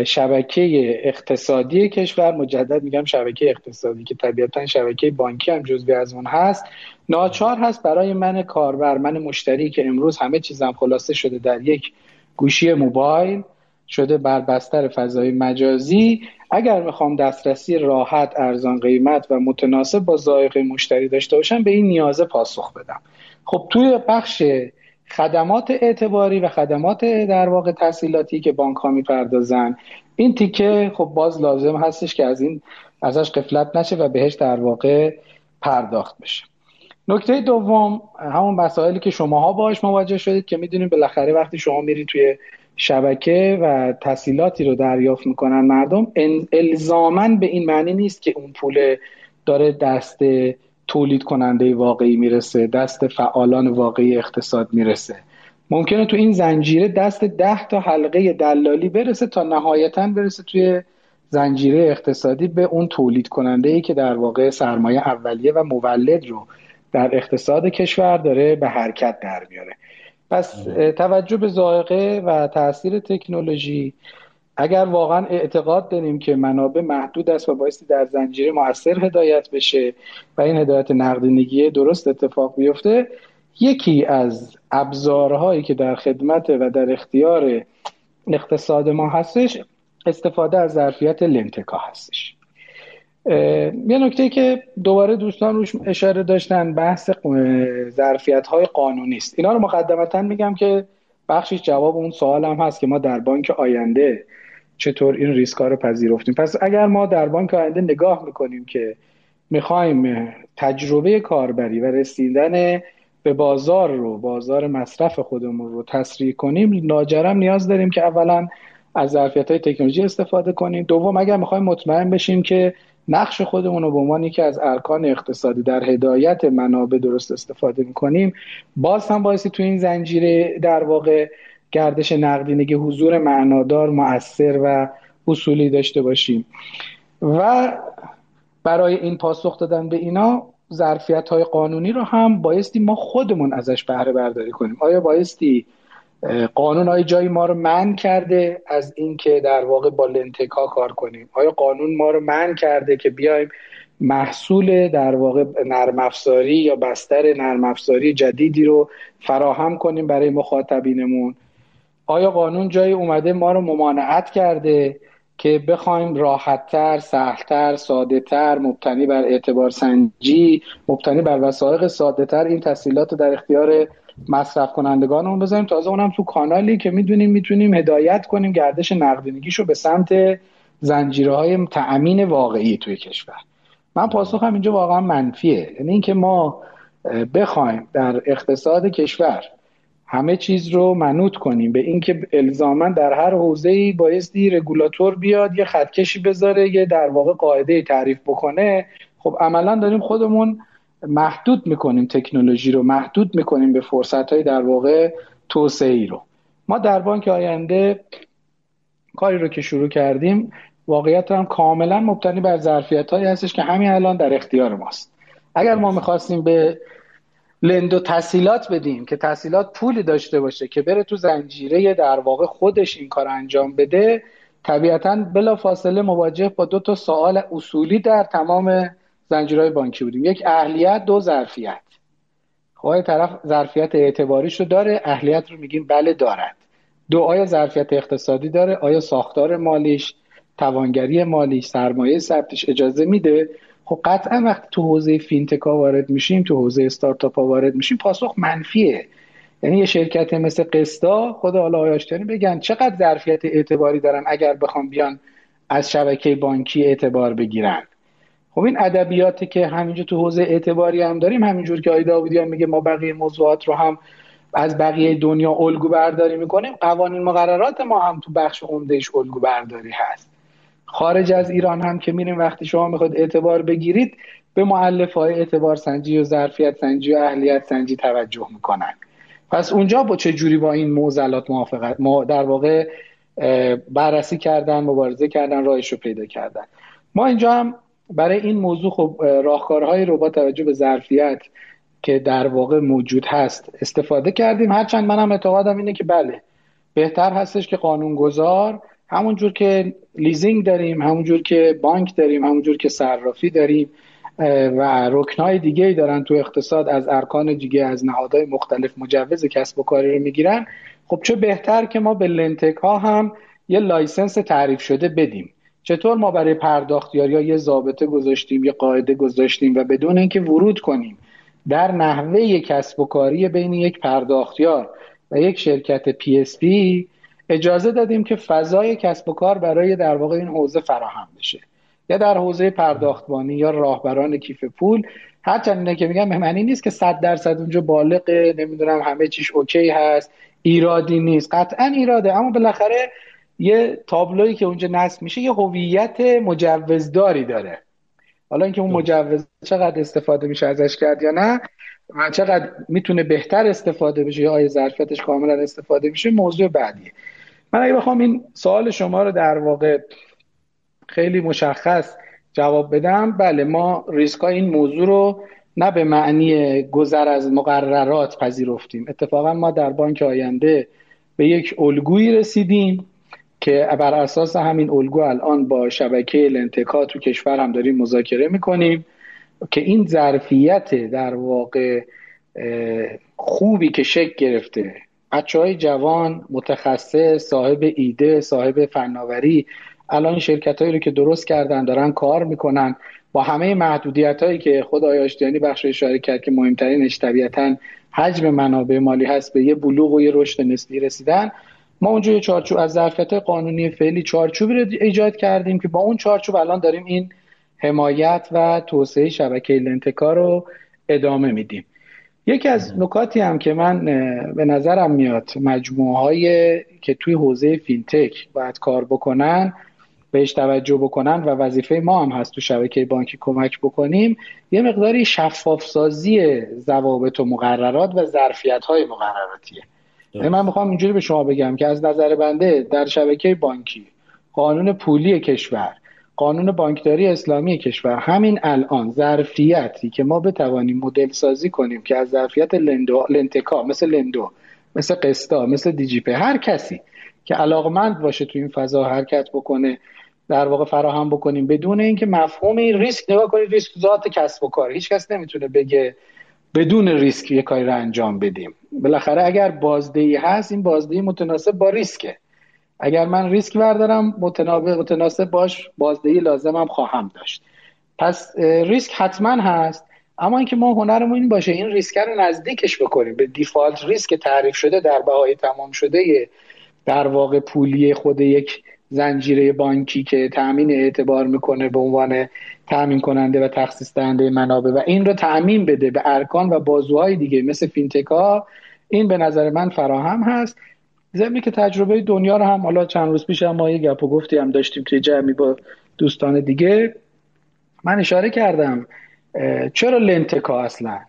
شبکه اقتصادی کشور مجدد میگم شبکه اقتصادی که طبیعتا شبکه بانکی هم جزوی از اون هست. ناچار هست برای من کاربر من مشتری که امروز همه چیزم خلاصه شده در یک گوشی موبایل شده بر بستر فضای مجازی. اگر می‌خوام دسترسی راحت ارزان قیمت و متناسب با ذائقه مشتری داشته باشم به این نیازه پاسخ بدم. خب توی بخش خدمات اعتباری و خدمات در واقع تحصیلاتی که بانک ها می‌پردازن. این تیکه خب باز لازم هستش که از این ازش قفلت نشه و بهش در واقع پرداخت بشه. نکته دوم همون مسائلی که شماها باش مواجه شدید که می‌دونید بالاخره وقتی شما میرید توی شبکه و تحصیلاتی رو دریافت می‌کنن مردم الزامن به این معنی نیست که اون پول داره دست تولید کننده واقعی می‌رسه دست فعالان واقعی اقتصاد می‌رسه. ممکنه تو این زنجیره دست ده تا حلقه دلالی برسه تا نهایتا برسه توی زنجیره اقتصادی به اون تولید کننده ای که در واقع سرمایه اولیه و مولد رو در اقتصاد کشور داره به حرکت در میاره. پس توجه به ذائقه و تاثیر تکنولوژی اگر واقعا اعتقاد داریم که منابع محدود است و بایستی در زنجیره موثر هدایت بشه و این هدایت نقدینگی درست اتفاق بیفته یکی از ابزارهایی که در خدمت و در اختیار اقتصاد ما هستش استفاده از ظرفیت لنتکا هستش. یه نکته که دوباره دوستان روش اشاره داشتن بحث ظرفیت های قانونی است. اینا رو مقدمتا میگم که بخشش جواب اون سوال هم هست که ما در بانک آینده چطور این ریسک ها رو پذیرفتیم. پس اگر ما در بانک آینده نگاه می‌کنیم که می‌خوایم تجربه کاربری و رسیدن به بازار رو بازار مصرف خودمون رو تسریع کنیم ناجرم نیاز داریم که اولا از ظرفیت های تکنولوژی استفاده کنیم. دوم اگر می‌خوایم مطمئن بشیم که نقش خودمون رو به عنوان یکی از ارکان اقتصادی در هدایت منابع درست استفاده می‌کنیم باز هم باعثی تو این زنجیره در واقع گردش نقدینگی حضور معنادار مؤثر و اصولی داشته باشیم. و برای این پاسخ دادن به اینا ظرفیت های قانونی رو هم بایستی ما خودمون ازش بهره برداری کنیم. آیا بایستی قانون های جایی ما رو من کرده از اینکه در واقع با لنتکا کار کنیم؟ آیا قانون ما رو من کرده که بیایم محصول در واقع نرم افزاری یا بستر نرم افزاری جدیدی رو فراهم کنیم برای مخاطبینمون؟ آیا قانون جایی اومده ما رو ممانعت کرده که بخوایم راحتتر، سهلتر، سادهتر، مبتنی بر اعتبار سنجی، مبتنی بر وسایق سادهتر این تسهیلات رو در اختیار مصرف کنندگانمون بذاریم؟ تازه اونم تو کانالی که می‌دونیم می‌تونیم هدایت کنیم گردش نقدینگیشو به سمت زنجیره های تأمین واقعی توی کشور. من پاسخم اینجا واقعا منفیه. یعنی اینکه ما بخوایم در اقتصاد کشور همه چیز رو منوط کنیم. به اینکه الزاما در هر حوزه‌ای بایستی رگولاتور بیاد یه خطکشی بذاره یه در واقع قاعده تعریف بکنه. خب عملا داریم خودمون محدود می‌کنیم تکنولوژی رو محدود می‌کنیم به فرصت های در واقع توسعه ای رو. ما در بانک آینده کاری رو که شروع کردیم واقعیت هم کاملا مبتنی بر ظرفیت هایی هستش که همین الان در اختیار ماست. اگر ما می‌خواستیم به لندو تحصیلات بدیم که تحصیلات پولی داشته باشه که بره تو زنجیره در واقع خودش این کار انجام بده طبیعتا بلا فاصله مواجه با دو تا سوال اصولی در تمام زنجیرهای بانکی بودیم. یک اهلیت دو ظرفیت. خب طرف ظرفیت اعتباریش رو داره؟ اهلیت رو میگیم بله دارد. دو آیا ظرفیت اقتصادی داره؟ آیا ساختار مالیش توانگری مالیش سرمایه ثبتش اجازه میده؟ خب قطعا وقتی تو حوزه فینتکا وارد میشیم تو حوزه استارتاپ ها وارد میشیم پاسخ منفیه. یعنی یه شرکت مثل قستا خدا حالا آیاشتانی بگن چقدر ظرفیت اعتباری دارن اگر بخوام بیان از شبکه بانکی اعتبار بگیرن. خب این ادبیاتی که همینجا تو حوزه اعتباری هم داریم همینجور که آیدا داوودیان میگه ما بقیه موضوعات رو هم از بقیه دنیا الگو برداری می‌کنیم قوانین مقررات ما هم تو بخش عمدهش الگو برداری هست. خارج از ایران هم که میریم وقتی شما می‌خواد اعتبار بگیرید به معلف های اعتبار سنجی و ظرفیت سنجی و اهلیت سنجی توجه می‌کنن. پس اونجا با چه جوری با این موزلات موافقت ما در واقع بررسی کردن مبارزه کردن راهش رو پیدا کردن. ما اینجا هم برای این موضوع خب راهکارهایی رو با توجه به ظرفیت که در واقع موجود هست استفاده کردیم. هرچند منم اعتقادم اینه که بله بهتر هستش که قانونگذار همونجور که لیزینگ داریم همونجور که بانک داریم همونجور که صرافی داریم و رکنهای دیگه ای دارن تو اقتصاد از ارکان دیگه از نهادهای مختلف مجوز کسب و کاری رو می‌گیرن. خب چه بهتر که ما به LendTech ها هم یه license تعریف شده بدیم. چطور ما برای پرداختیاریا یه ضابطه گذاشتیم یه قاعده گذاشتیم و بدون اینکه ورود کنیم در نحوه کسب و کاری بین یک پرداختیار و یک شرکت PSP اجازه دادیم که فضای کسب و کار برای در واقع این حوزه فراهم بشه. یا در حوزه پرداختبانی یا راهبران کیف پول. هرچند اینه که میگم معنی نیست که صد درصد اونجا بالغه نمی‌دونم همه چیش okay هست ایرادی نیست. قطعا ایراده. اما بالاخره یه تابلویی که اونجا نصب میشه یه هویت مجوزداری داره. حالا اینکه اون مجوز چقدر استفاده میشه ازش کرد یا نه و چقدر می‌تونه بهتر استفاده بشه یا آیا ظرفیتش کاملا استفاده میشه موضوع بعدیه. من اگه بخوام این سوال شما رو در واقع خیلی مشخص جواب بدم بله ما ریسک این موضوع رو نه به معنی گذر از مقررات پذیرفتیم. اتفاقا ما در بانک آینده به یک الگویی رسیدیم که بر اساس همین الگو الان با شبکه لنتکا تو کشور هم داریم مذاکره می‌کنیم که این ظرفیت در واقع خوبی که شکل گرفته بچه های جوان متخصص صاحب ایده صاحب فناوری. الان شرکت هایی رو که درست کردن دارن کار می‌کنن. با همه محدودیت هایی که خود آیاشتیانی بخش اشاره کرد که مهمترینش طبیعتا حجم منابع مالی هست به یه بلوغ و یه رشد نسبی رسیدن. ما اونجا یه چارچوب از ظرفیت قانونی فعلی چارچوبی رو ایجاد کردیم که با اون چارچوب الان داریم این حمایت و توسعه شبکه لنتکا رو ادامه میدیم. یکی از نکاتی هم که من به نظرم میاد مجموعه های که توی حوزه فینتک باید کار بکنن بهش توجه بکنن و وظیفه ما هم هست تو شبکه بانکی کمک بکنیم یه مقداری شفاف سازی ضوابط و مقررات و ظرفیت های مقرراتیه من می‌خوام اینجوری به شما بگم که از نظر بنده در شبکه بانکی قانون پولی کشور قانون بانکداری اسلامی کشور. همین الان ظرفیتی که ما بتوانیم مدل سازی کنیم که از ظرفیت لندو، لنتکا مثل لندو مثل قستا مثل دیجیپه هر کسی که علاقمند باشه تو این فضا حرکت بکنه در واقع فراهم بکنیم. بدون اینکه مفهوم این ریسک نگاه کنید ریسک ذات کسب و کار. هیچ کس نمی‌تونه بگه بدون ریسک یه کاری رو انجام بدیم. بالاخره اگر بازدهی هست این بازدهی متناسب با ریسکه. اگر من ریسک بردارم متناسب باش بازدهی لازمم خواهم داشت. پس ریسک حتما هست اما اینکه ما هنرمون این باشه این ریسک رو نزدیکش بکنیم. به default risk تعریف شده در بهای تمام شده در واقع پولی خود یک زنجیره بانکی که تامین اعتبار می‌کنه به عنوان تامین کننده و تخصیص دهنده منابع و این رو تامین بده به ارکان و بازوهای دیگه مثل فینتکا این به نظر من فراهم هست. ضمنی که تجربه دنیا رو هم حالا چند روز پیش هم ما یه گپ و گفتی هم داشتیم توی جمعی با دوستان دیگه. من اشاره کردم چرا لنتکا اصلا؟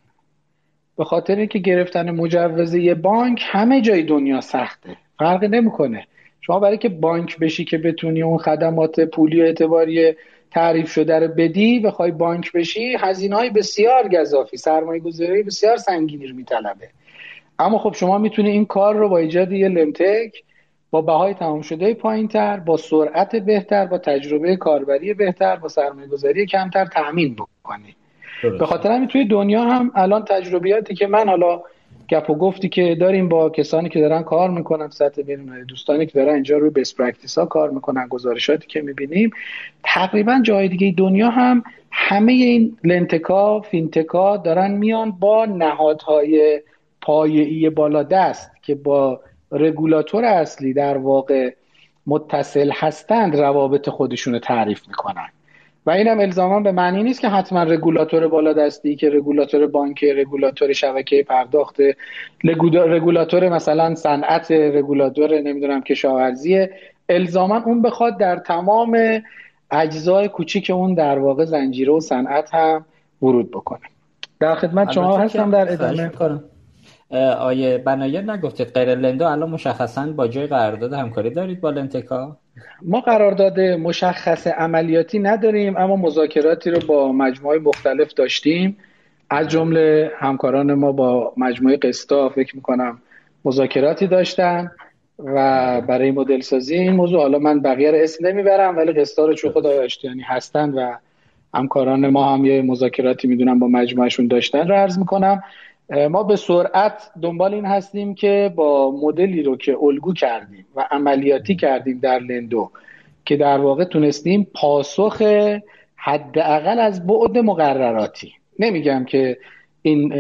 به خاطر اینکه گرفتن مجوز یه بانک همه جای دنیا سخته. فرقی نمی‌کنه. شما برای که بانک بشی که بتونی اون خدمات پولی و اعتباری تعریف شده رو بدی بخوای بانک بشی هزینه های بسیار گذافی سرمایه گذاری بسیار سنگینی رو میطلبه. اما خب شما می‌تونی این کار رو با ایجاد یه لمتک با بهای تمام شده پایین تر با سرعت بهتر با تجربه کاربری بهتر با سرمایه گذاری کمتر تأمین بکنی. به خاطر همین توی دنیا هم الان تجربیاتی که من حالا گپ و گفتی که داریم با کسانی که دارن کار می‌کنن سطح بین دوستانی که دارن اینجا روی best practice ها کار می‌کنن گزارشاتی که می‌بینیم تقریبا جای دیگه دنیا هم همه این لندتکا فینتکا دارن میان با نهادهای پایه‌ای بالا دست که با رگولاتور اصلی در واقع متصل هستند روابط خودشون رو تعریف می‌کنن. و اینم الزاما به معنی نیست که حتما رگولاتور بالا دستی که رگولاتور بانک رگولاتور شبکه پرداخت رگولاتور مثلا صنعت رگولاتور نمی‌دونم کشاورزی الزاما اون بخواد در تمام اجزای کوچیک اون در واقع زنجیره و صنعت هم ورود بکنه. در خدمت شما هستم در ادامه. کنم آیه بنایه نگفتید غیر لندو الان مشخصا با جای قرارداد همکاری دارید با لنتکا؟ ما قرارداد مشخص عملیاتی نداریم اما مذاکراتی رو با مجموعه مختلف داشتیم. از جمله همکاران ما با مجموعه قسطا فکر می‌کنم مذاکراتی داشتن و برای مدل سازی این موضوع. حالا من بقیه رو اسم نمی‌برم ولی قسطا رو چون خدای آشتیانی هستند و همکاران ما هم یه مذاکراتی می‌دونم با مجموعشون داشتن رو عرض می‌کنم. ما به سرعت دنبال این هستیم که با مدلی رو که الگو کردیم و عملیاتی کردیم در لندو که در واقع تونستیم پاسخ حداقل از بعد مقرراتی. نمیگم که این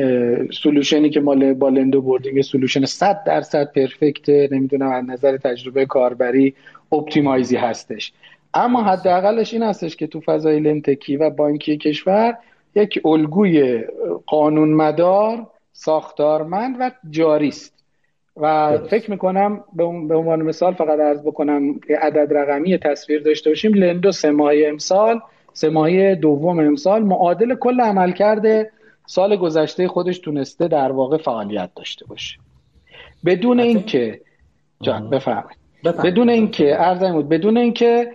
solutionی که ما با لندو بردیم یه solution 100 درصد perfect نمی‌دونم از نظر تجربه کاربری optimizeی هستش. اما حداقلش این هستش که تو فضای لندتکی و بانکی کشور یک الگوی قانون مدار ساختارمند و جاری است و فکر می‌کنم به عنوان مثال فقط عرض بکنم عدد رقمی تصویر داشته باشیم. لندو سه ماهی امسال سه ماهی دوم امسال. معادل کل عمل کرده. سال گذشته خودش تونسته در واقع فعالیت داشته باشه. بدون اینکه جان بفرمایید. بدون اینکه ارزم بود. بدون اینکه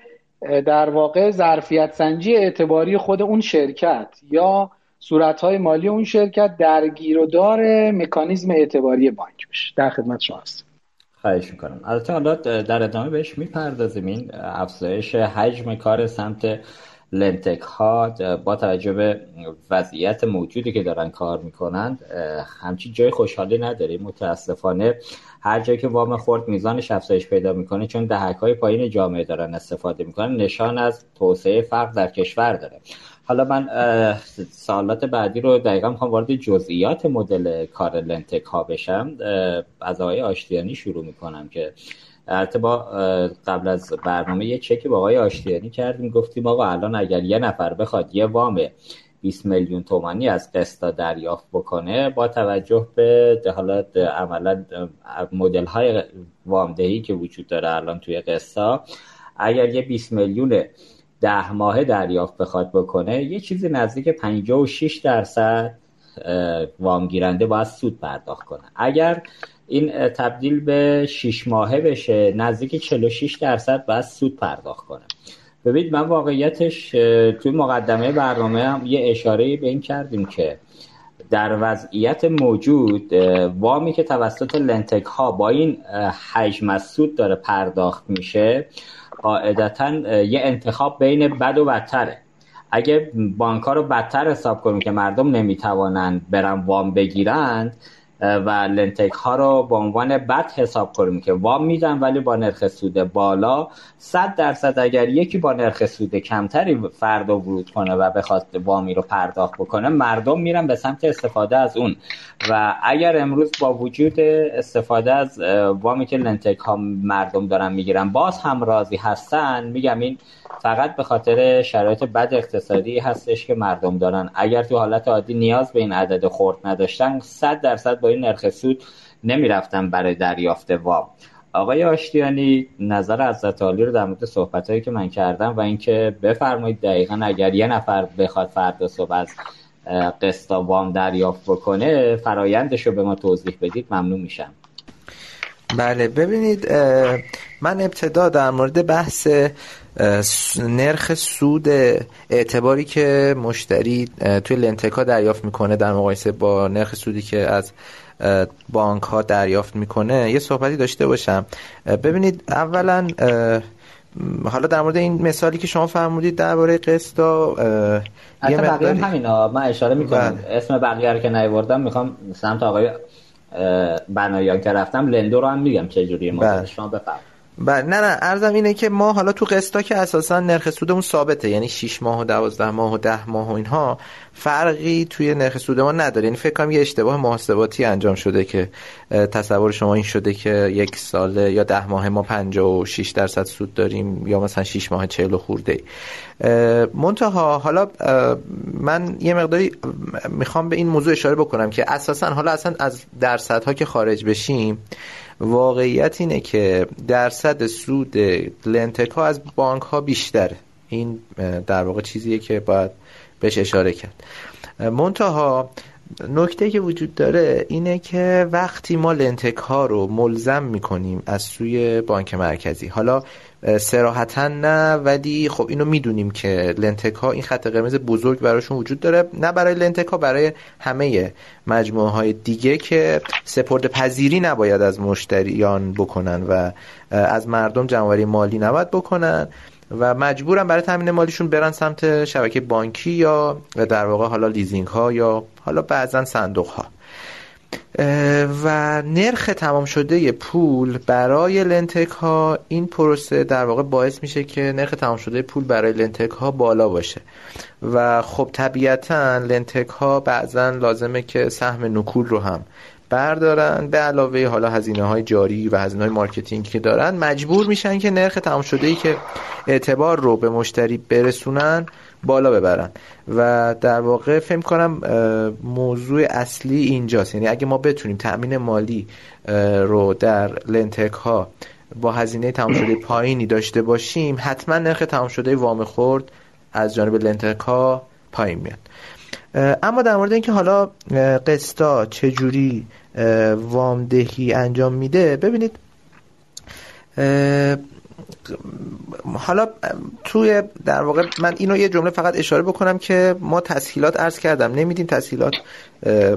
در واقع ظرفیت سنجی اعتباری خود اون شرکت یا صورتهای مالی اون شرکت درگیر و دار مکانیزم اعتباری بانک بشه در خدمت شما هستم. خواهش می‌کنم. البته حالا در ادامه بهش می‌پردازیم این افزایش حجم کار سمت لنتک ها با توجه به وضعیت موجودی که دارن کار می‌کنند همچین جای خوشحالی نداریم. متاسفانه هر جایی که وام خورد میزانش افزایش پیدا می‌کنه چون دهک های پایین جامعه دارن استفاده می‌کنن نشان از توسعه فرق در کشور داره. حالا من سالات بعدی رو دقیقا می‌خوام وارد جزئیات مدل کار لنتک ها بشم از آقای آشتیانی شروع می‌کنم که البته با قبل از برنامه یه چکی با آقای آشتیانی کردیم. گفتیم آقا الان اگر یه نفر بخواد یه وام 20 میلیون تومانی از قسطا دریافت بکنه با توجه به حالت عملا مدل های وامدهی که وجود داره الان توی قسطا اگر یه 20 میلیون ده ماهه دریافت بخواد بکنه یه چیزی نزدیک 56 درصد وام گیرنده باید سود پرداخت کنه. اگر این تبدیل به 6 ماهه بشه نزدیک 46 درصد باید سود پرداخت کنه. ببینید من واقعیتش توی مقدمه برنامه هم یه اشاره به این کردیم که در وضعیت موجود وامی که توسط لنتک ها با این حجم از سود داره پرداخت میشه قاعدتا یه انتخاب بین بد و بدتره. اگه بانک ها رو بدتر حساب کنیم که مردم نمی‌توانند برن وام بگیرند و لنتک ها رو به عنوان بد حساب کنیم که وام میدن ولی با نرخ سود بالا. 100 درصد اگر یکی با نرخ سود کمتری فردا ورود کنه و بخواد وامی رو پرداخت بکنه مردم میرن به سمت استفاده از اون. و اگر امروز با وجود استفاده از وامی که لنتک ها مردم دارن می‌گیرن باز هم راضی هستن میگم این فقط به خاطر شرایط بد اقتصادی هستش که مردم دارن. اگر تو حالت عادی نیاز به این عدد خورد نداشتن 100 درصد با این نرخ سود نمی‌رفتن برای دریافت وام آقای آشتیانی نظر از عالی رو در مورد صحبت هایی که من کردم و اینکه بفرمایید دقیقا اگر یه نفر بخواد فردا صبح از قسطا وام دریافت بکنه فرایندش رو به ما توضیح بدید ممنون میشم. بله ببینید من ابتدا در مورد بحث نرخ سود اعتباری که مشتری توی لنتکا دریافت می‌کنه در مقایسه با نرخ سودی که از بانک ها دریافت می‌کنه یه صحبتی داشته باشم ببینید اولا حالا در مورد این مثالی که شما فرمودید درباره قسطا یه بقیه همینا من اشاره می‌کنم بله. اسم بقیه رو که نیوردم می‌خوام سمت آقای بنایان که رفتم لندو رو هم میگم چه جوریه بله. شما بفرمایید بله نه نه ارزم اینه که ما حالا تو قسطا که اساسا نرخ سودمون ثابته یعنی 6 ماه و 12 ماه و 10 ماه و اینها فرقی توی نرخ سود ما نداره. یعنی فکر کنم یه اشتباه محاسباتی انجام شده که تصور شما این شده که یک سال یا 10 ماه ما 56 درصد سود داریم یا مثلا 6 ماه 40 خورده منتها حالا من یه مقداری می‌خوام به این موضوع اشاره بکنم که اساسا حالا اصلا از درصدها که خارج بشیم واقعیت اینه که درصد سود لنتک ها از بانک ها بیشتره. این در واقع چیزیه که باید بهش اشاره کرد. منتها نکته که وجود داره اینه که وقتی ما لنتک ها رو ملزم می‌کنیم از سوی بانک مرکزی حالا صراحتا نه ولی خب اینو می‌دونیم که لندتک ها این خط قرمز بزرگ براشون وجود داره نه برای لندتک ها برای همه مجموعه های دیگه که سپرده پذیری نباید از مشتریان بکنن و از مردم جمع‌آوری مالی نباید بکنن. و مجبورن برای تامین مالیشون برن سمت شبکه بانکی یا در واقع حالا لیزینگ ها یا حالا بعضا صندوق ها و نرخ تمام شده پول برای لندتک ها این پروسه در واقع باعث میشه که نرخ تمام شده پول برای لندتک ها بالا باشه. و خب طبیعتا لندتک ها بعضا لازمه که سهم نکول رو هم بردارن به علاوه حالا هزینه های جاری و هزینه های marketing که دارن مجبور میشن که نرخ تمام شده ای که اعتبار رو به مشتری برسونن بالا ببرن. و در واقع فکر کنم موضوع اصلی اینجاست. یعنی اگه ما بتونیم تأمین مالی رو در لندتک ها با هزینه تمام شده پایینی داشته باشیم حتما نرخ تمام شده وام خرد از جانب لنتک ها پایین میاد. اما در مورد اینکه حالا قسطا چجوری وامدهی انجام میده. ببینید حالا توی در واقع من اینو یه جمله فقط اشاره بکنم که ما تسهیلات عرض کردم. نمیدیم تسهیلات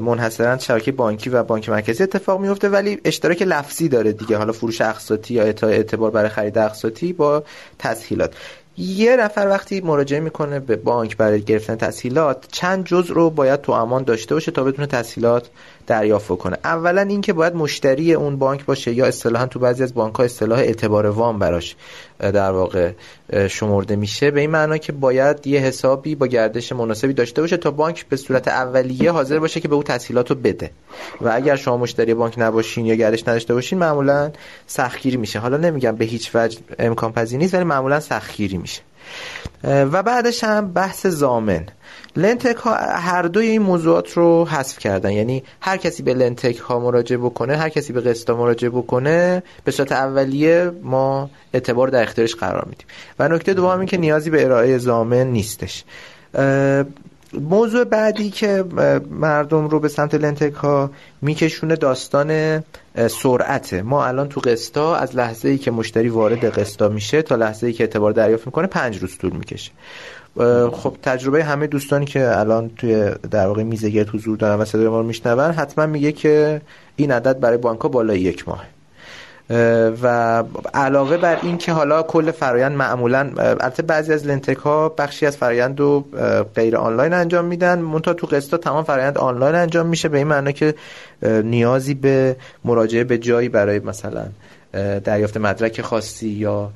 منحصرا شبکه بانکی و بانک مرکزی اتفاق میفته ولی اشتراک لفظی داره دیگه. حالا فروش اقساطی یا اعتبار برای خرید اقساطی با تسهیلات. یه نفر وقتی مراجعه می‌کنه به بانک برای گرفتن تسهیلات چند جز رو باید تو امان داشته باشه تا بتونه تسهیلات دریافت کنه اولا اینکه باید مشتری اون بانک باشه یا اصطلاحا تو بعضی از بانک ها اصطلاح اعتبار وام براش در واقع شمرده میشه. به این معنا که باید یه حسابی با گردش مناسبی داشته باشه تا بانک به صورت اولیه حاضر باشه که به او تسهیلات رو بده. و اگر شما مشتری بانک نباشین یا گردش نداشته باشین معمولا سختگیری میشه. حالا نمیگم به هیچ وجه امکان پذیر نیست ولی معمولا سختگیری میشه. و بعدش هم بحث زامن. لنتک ها هر دوی این موضوعات رو حذف کردن. یعنی هر کسی به لنتک ها مراجعه بکنه هر کسی به قسطا مراجعه بکنه به صورت اولیه ما اعتبار در اختیارش قرار میدیم. و نکته دوم این که نیازی به ارائه زامن نیستش. موضوع بعدی که مردم رو به سمت لنتک ها میکشونه داستان سرعته. ما الان تو قسطا از لحظه ای که مشتری وارد قسطا میشه تا لحظه ای که اعتبار دریافت می‌کنه پنج روز طول می‌کشه. خب تجربه همه دوستانی که الان توی در واقع میزگرد حضور دارن و صدای ما رو میشنون حتما میگه که این عدد برای بانک بالای یک ماه و علاوه بر این که حالا کل فرایند معمولا البته بعضی از لنتک ها بخشی از فرایند رو غیر آنلاین انجام میدن. منتها تو قسطا تمام فرایند آنلاین انجام میشه به این معنی که نیازی به مراجعه به جایی برای مثلا دریافت مدرک خاصی یا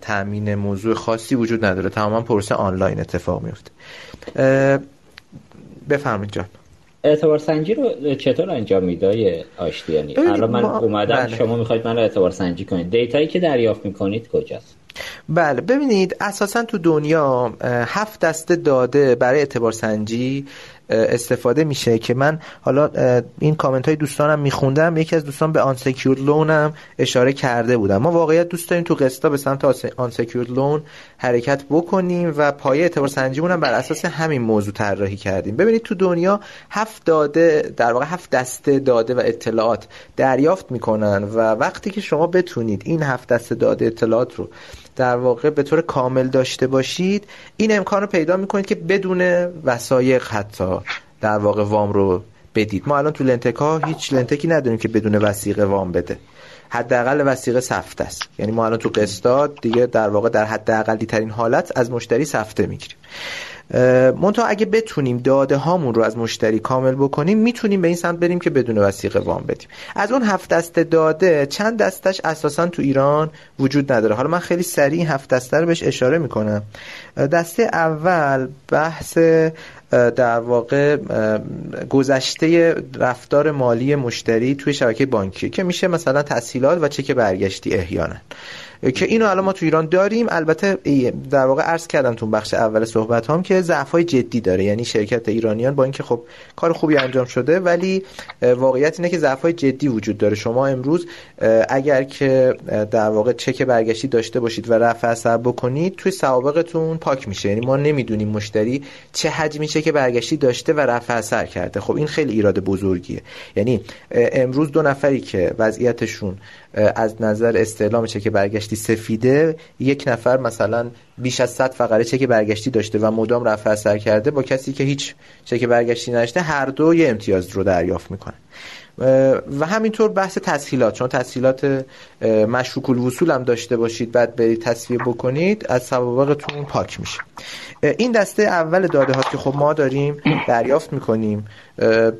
تامین موضوع خاصی وجود نداره. تماما پروسه آنلاین اتفاق میفته. بفرمایید جان. اعتبار سنجی رو چطور انجام میده آشتیانی الان من اومدم بله. شما می‌خواید من رو اعتبار سنجی کنید. دیتایی که دریافت می‌کنید کجاست؟ بله ببینید اساسا تو دنیا هفت دسته داده برای اعتبار سنجی استفاده میشه که من حالا این کامنت های دوستانم میخوندم. یکی از دوستان به unsecured loan هم اشاره کرده بودم. ما واقعیت دوست داریم تو قسطا به سمت unsecured loan حرکت بکنیم و پایه اعتبار سنجیمون هم بر اساس همین موضوع طراحی کردیم. ببینید تو دنیا هفت داده در واقع هفت دسته داده و اطلاعات دریافت می‌کنن و وقتی که شما بتونید این هفت دسته داده اطلاعات رو در واقع به طور کامل داشته باشید این امکان رو پیدا می‌کنید که بدون وسایق حتی در واقع وام رو بدید. ما الان تو لنتک هیچ لنتکی نداریم که بدون وسیقه وام بده. حداقل وسیقه سفته است. یعنی ما الان تو قسطات دیگه در واقع در حداقلی ترین حالت از مشتری سفته می‌گیریم. منتها اگه بتونیم داده هامون رو از مشتری کامل بکنیم می‌تونیم به این سمت بریم که بدون وسیقه وام بدیم. از اون هفت دسته داده چند دستش اساسا تو ایران وجود نداره. حالا من خیلی سریع هفت دسته رو بهش اشاره می‌کنم. دسته اول بحث در واقع گذشته رفتار مالی مشتری توی شبکه بانکی که میشه مثلا تسهیلات و چک برگشتی احیانا. که اینو الان ما تو ایران داریم. البته در واقع عرض کردم تو بخش اول صحبت هم که ضعف های جدی داره. یعنی شرکت ایرانیان با اینکه خب کار خوبی انجام شده ولی واقعیت اینه که ضعف های جدی وجود داره. شما امروز اگر که در واقع چک برگشتی داشته باشید و رفع اثر بکنید توی سوابقتون پاک میشه. یعنی ما نمی‌دونیم مشتری چه حجمی چک برگشتی داشته و رفع اثر کرده. خب این خیلی ایراد بزرگیه. یعنی امروز دو نفری که وضعیتشون از نظر استعلام چک برگشتی سفیده یک نفر مثلا بیش از 100 فقره چک برگشتی داشته و مدام رفع اثر کرده با کسی که هیچ چک برگشتی نداشته هر دو یه امتیاز رو دریافت می‌کنن. و همینطور بحث تسهیلات. چون تسهیلات مشروک الوصول هم داشته باشید بعد برید تصویه بکنید از سوابقتون پاک میشه. این دسته اول داده ها که خب ما داریم دریافت می‌کنیم.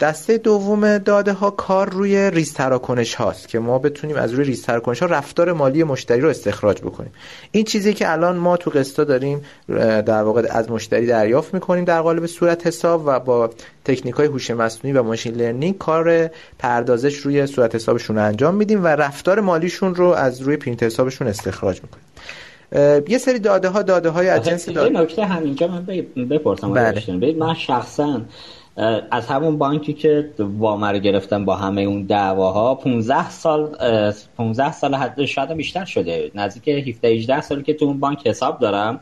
دسته دوم داده ها کار روی ریز تراکنش هاست که ما بتونیم از روی ریز تراکنش ها رفتار مالی مشتری رو استخراج بکنیم. این چیزی که الان ما تو قسطا داریم در واقع از مشتری دریافت می‌کنیم در قالب صورت حساب و با تکنیک های هوش مصنوعی و machine learning کار پردازش روی صورت حسابشون انجام میدیم و رفتار مالیشون رو از روی پرینت حسابشون استخراج می‌کنیم. یه سری داده ها داده های از جنس داده نکته همینجا من بپرسم بله. من شخصا از همون بانکی که وام رو گرفتم با همه اون دعواها 15 سال 15 سال حد شاید بیشتر شده. نزدیک 17 18 سالی که تو اون بانک حساب دارم.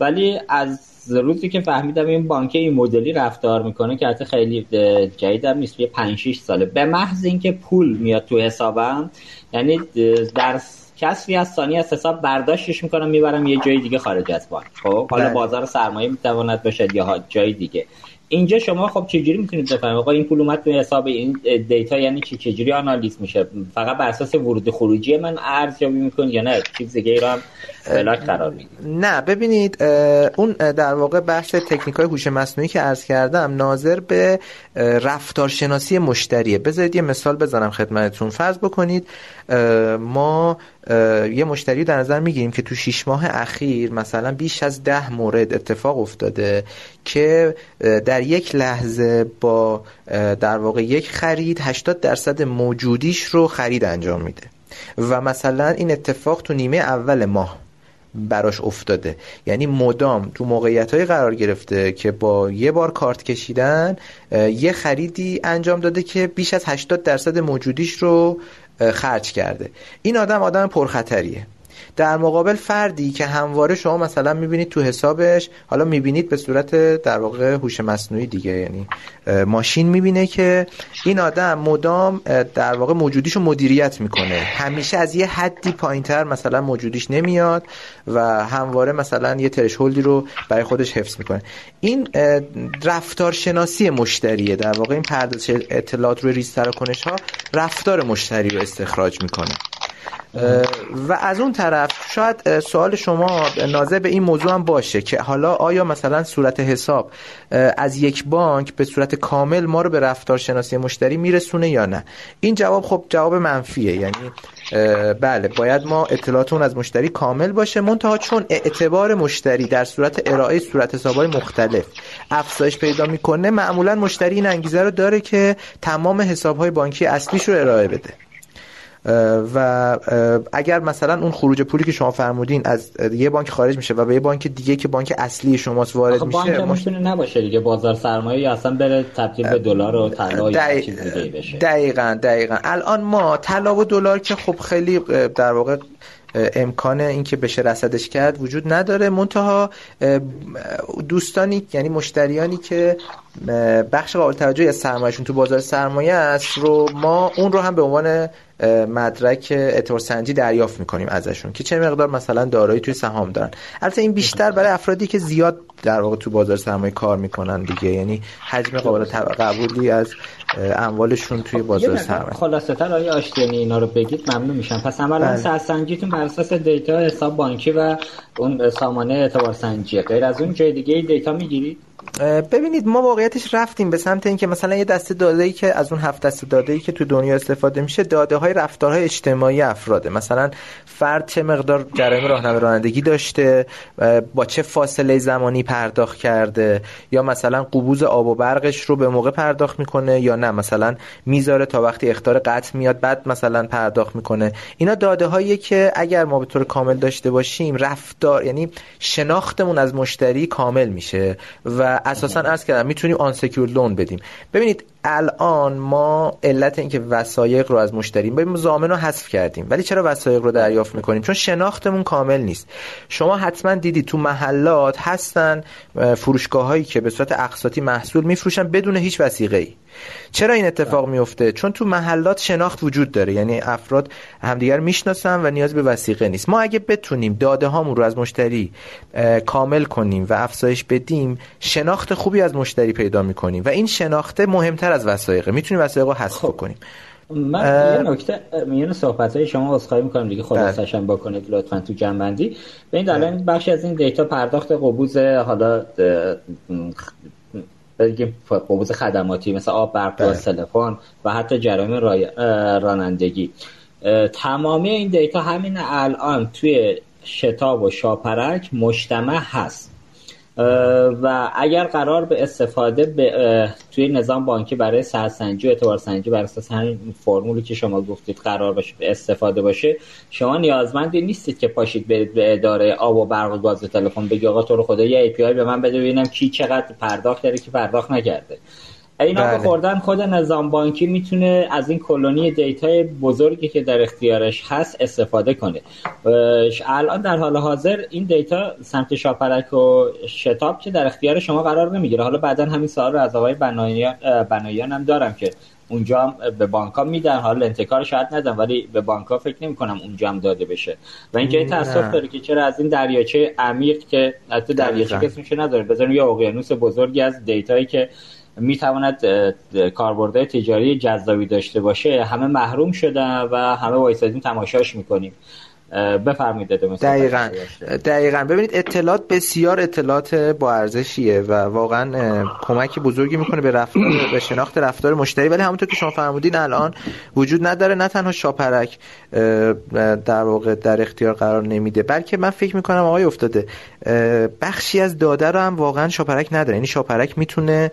ولی از روزی که فهمیدم این بانک این مدلی رفتار می‌کنه که حتی خیلی جدیدم نیست یه 5 6 ساله. به محض اینکه پول میاد تو حسابم یعنی در کسری از ثانیه از حساب برداشتش می‌کنم می‌برم یه جای دیگه خارج از بانک. خب حالا بله. بازار سرمایه می‌تواند باشد یا جای دیگه. اینجا شما خب چجوری می‌تونید بفهمید؟ آقا این پول اومد تو حساب این دیتا یعنی چی؟ چجوری آنالیز میشه؟ فقط بر اساس ورود خروجی من ارزیابی می‌کنید یا نه؟ چیز دیگه رو هم بلاک قرار نه ببینید اون در واقع بحث تکنیک های هوش مصنوعی که عرض کردم ناظر به رفتارشناسی مشتریه. بذارید یه مثال بزنم خدمتتون. فرض بکنید ما یه مشتری در نظر می‌گیریم که تو شیش ماه اخیر مثلا بیش از ده مورد اتفاق افتاده که در یک لحظه با در واقع یک خرید 80 درصد موجودیش رو خرید انجام میده. و مثلا این اتفاق تو نیمه اول ماه براش افتاده. یعنی مدام تو موقعیت های قرار گرفته که با یه بار کارت کشیدن یه خریدی انجام داده که بیش از 80 درصد موجودیش رو خرج کرده. این آدم آدم پرخطریه. در مقابل فردی که همواره شما مثلا می‌بینید تو حسابش حالا می‌بینید به صورت در واقع هوش مصنوعی دیگه یعنی ماشین می‌بینه که این آدم مدام در واقع موجودیشو مدیریت می‌کنه. همیشه از یه حدی پایینتر مثلا موجودیش نمیاد و همواره مثلا یه ترشهولدی رو برای خودش حفظ می‌کنه. این رفتار شناسی مشتریه. در واقع این پردازش اطلاعات روی ریز تراکنش ها رفتار مشتری رو استخراج می‌کنه. و از اون طرف شاید سوال شما ناظر به این موضوع هم باشه که حالا آیا مثلا صورت حساب از یک بانک به صورت کامل ما رو به رفتار شناسی مشتری میرسونه یا نه؟ این جواب خب جواب منفیه یعنی بله باید ما اطلاعات اون از مشتری کامل باشه منتها چون اعتبار مشتری در صورت ارائه صورت حسابهای مختلف افزایش پیدا می‌کنه معمولا مشتری این انگیزه رو داره که تمام حسابهای بانکی اصلیش رو ارائه بده. و اگر مثلا اون خروج پولی که شما فرمودین از یه بانک خارج میشه و به یه بانک دیگه که بانک اصلی شماست وارد میشه بانک مش... نباشه دیگه بازار سرمایه یا اصلا بره تبدیل به دلار و طلا یا چیز دیگه بشه. دقیقاً دقیقاً. الان ما طلا و دلار که خب خیلی در واقع امکان اینکه بشه رصدش کرد وجود نداره. منتها دوستانی یعنی مشتریانی که بخش قابل توجهی از سرمایهشون تو بازار سرمایه است رو ما اون رو هم به عنوان مدرک اعتبار سنجی دریافت می‌کنیم ازشون که چه مقدار مثلا دارایی توی سهام دارن. البته این بیشتر برای افرادی که زیاد در واقع تو بازار سرمایه کار می‌کنن دیگه. یعنی حجم قابل قبولی از اموالشون توی بازار سرمایه. خلاصه تر آیا آشتینی اینا رو بگید ممنون میشم. پس عملا بله. سنجیتون بر اساس دیتا حساب بانکی و اون سامانه اعتبار سنجی غیر از اون جای دیگه دیتا می‌گیرید؟ ببینید ما واقعیتش رفتیم به سمت اینکه مثلا یه دسته داده ای که از اون هفت دسته داده ای که تو دنیا استفاده میشه داده های رفتارهای اجتماعی افراده. مثلا فرد چه مقدار جرایم راهنمای رانندگی داشته با چه فاصله زمانی پرداخت کرده یا مثلا قبوز آب و برقش رو به موقع پرداخت می‌کنه یا نه. مثلا می‌ذاره تا وقتی اختار قطع میاد بعد مثلا پرداخت می‌کنه. اینا داده هایی که اگر ما به طور کامل داشته باشیم رفتار یعنی شناختمون از مشتری کامل میشه و اساسا از کردم می‌تونیم آن لون بدیم. ببینید الان ما علت اینکه وسایق رو از مشتری ببین زامن رو حذف کردیم. ولی چرا وسایق رو دریافت می‌کنیم؟ چون شناختمون کامل نیست. شما حتما دیدی تو محلات هستن فروشگاه هایی که به صورت اقساطی محصول میفروشن بدون هیچ وسیقه ای چرا این اتفاق میفته چون تو محلات شناخت وجود داره. یعنی افراد همدیگر می‌شناسن و نیاز به وسیقه نیست. ما اگه بتونیم داده هامون رو از مشتری کامل کنیم و افزایش بدیم شناخت خوبی از مشتری پیدا می‌کنیم. و این شناخته مهمتر از وسایقه می‌تونیم وسایق رو حذف خب. کنیم من یه نکته میون صحبت های شما خواهی می‌کنم دیگه خلاصش هم بکنید لطفا تو جنبندی. به این دلیل بخشی از این دیتا پرداخت قبوز حالا بگیم قبوز خدماتی مثل آب برق و تلفن و حتی جرایم رانندگی. تمامی این دیتا همین الان توی شتاب و شاپرک مجتمع هست. و اگر قرار به استفاده به توی نظام بانکی برای سرسنجی و اعتبار سنجی بر اساس همین فرمولی که شما گفتید قرار باشه به استفاده باشه شما نیازمندی نیستید که پاشید برید به اداره آب و برق و گاز تلفن بگی آقا تو رو خدا یه API به من بده ببینم کی چقدر پرداخت کرده کی پرداخت نکرده. اینا بله. خوردن خود نظام بانکی می‌تونه از این colony دیتای بزرگی که در اختیارش هست استفاده کنه. الان در حال حاضر این data سمت شاپرک و شتاب که در اختیار شما قرار نمی‌گیره. حالا بعدا همین سوال رو از آقای بنایان, هم دارم که اونجا هم به بانک ها میدن. حالا انتکار شاید ندن ولی به بانک ها فکر نمی کنم اونجا هم داده بشه. و اینکه تاسف داره که چرا از این دریاچه عمیق که حتی دریاچه کسی نداره. بذاریم یه اقیانوس بزرگی از دیتایی که می‌تواند کاربردهای تجاری جذابی داشته باشه. همه محروم شدن و همه وایسادیم تماشاش می‌کنیم. بفرمایید دقیقا. دقیقا. ببینید اطلاعات بسیار اطلاعات با ارزشیه و واقعا کمکی بزرگی می‌کنه به رفتار به شناخت رفتار مشتری. ولی همونطور که شما فرمودین الان وجود نداره. نه تنها شاپرک در واقع در اختیار قرار نمیده بلکه من فکر می‌کنم آقای افتاده بخشی از داده رو هم واقعا شاپرک نداره. یعنی شاپرک می‌تونه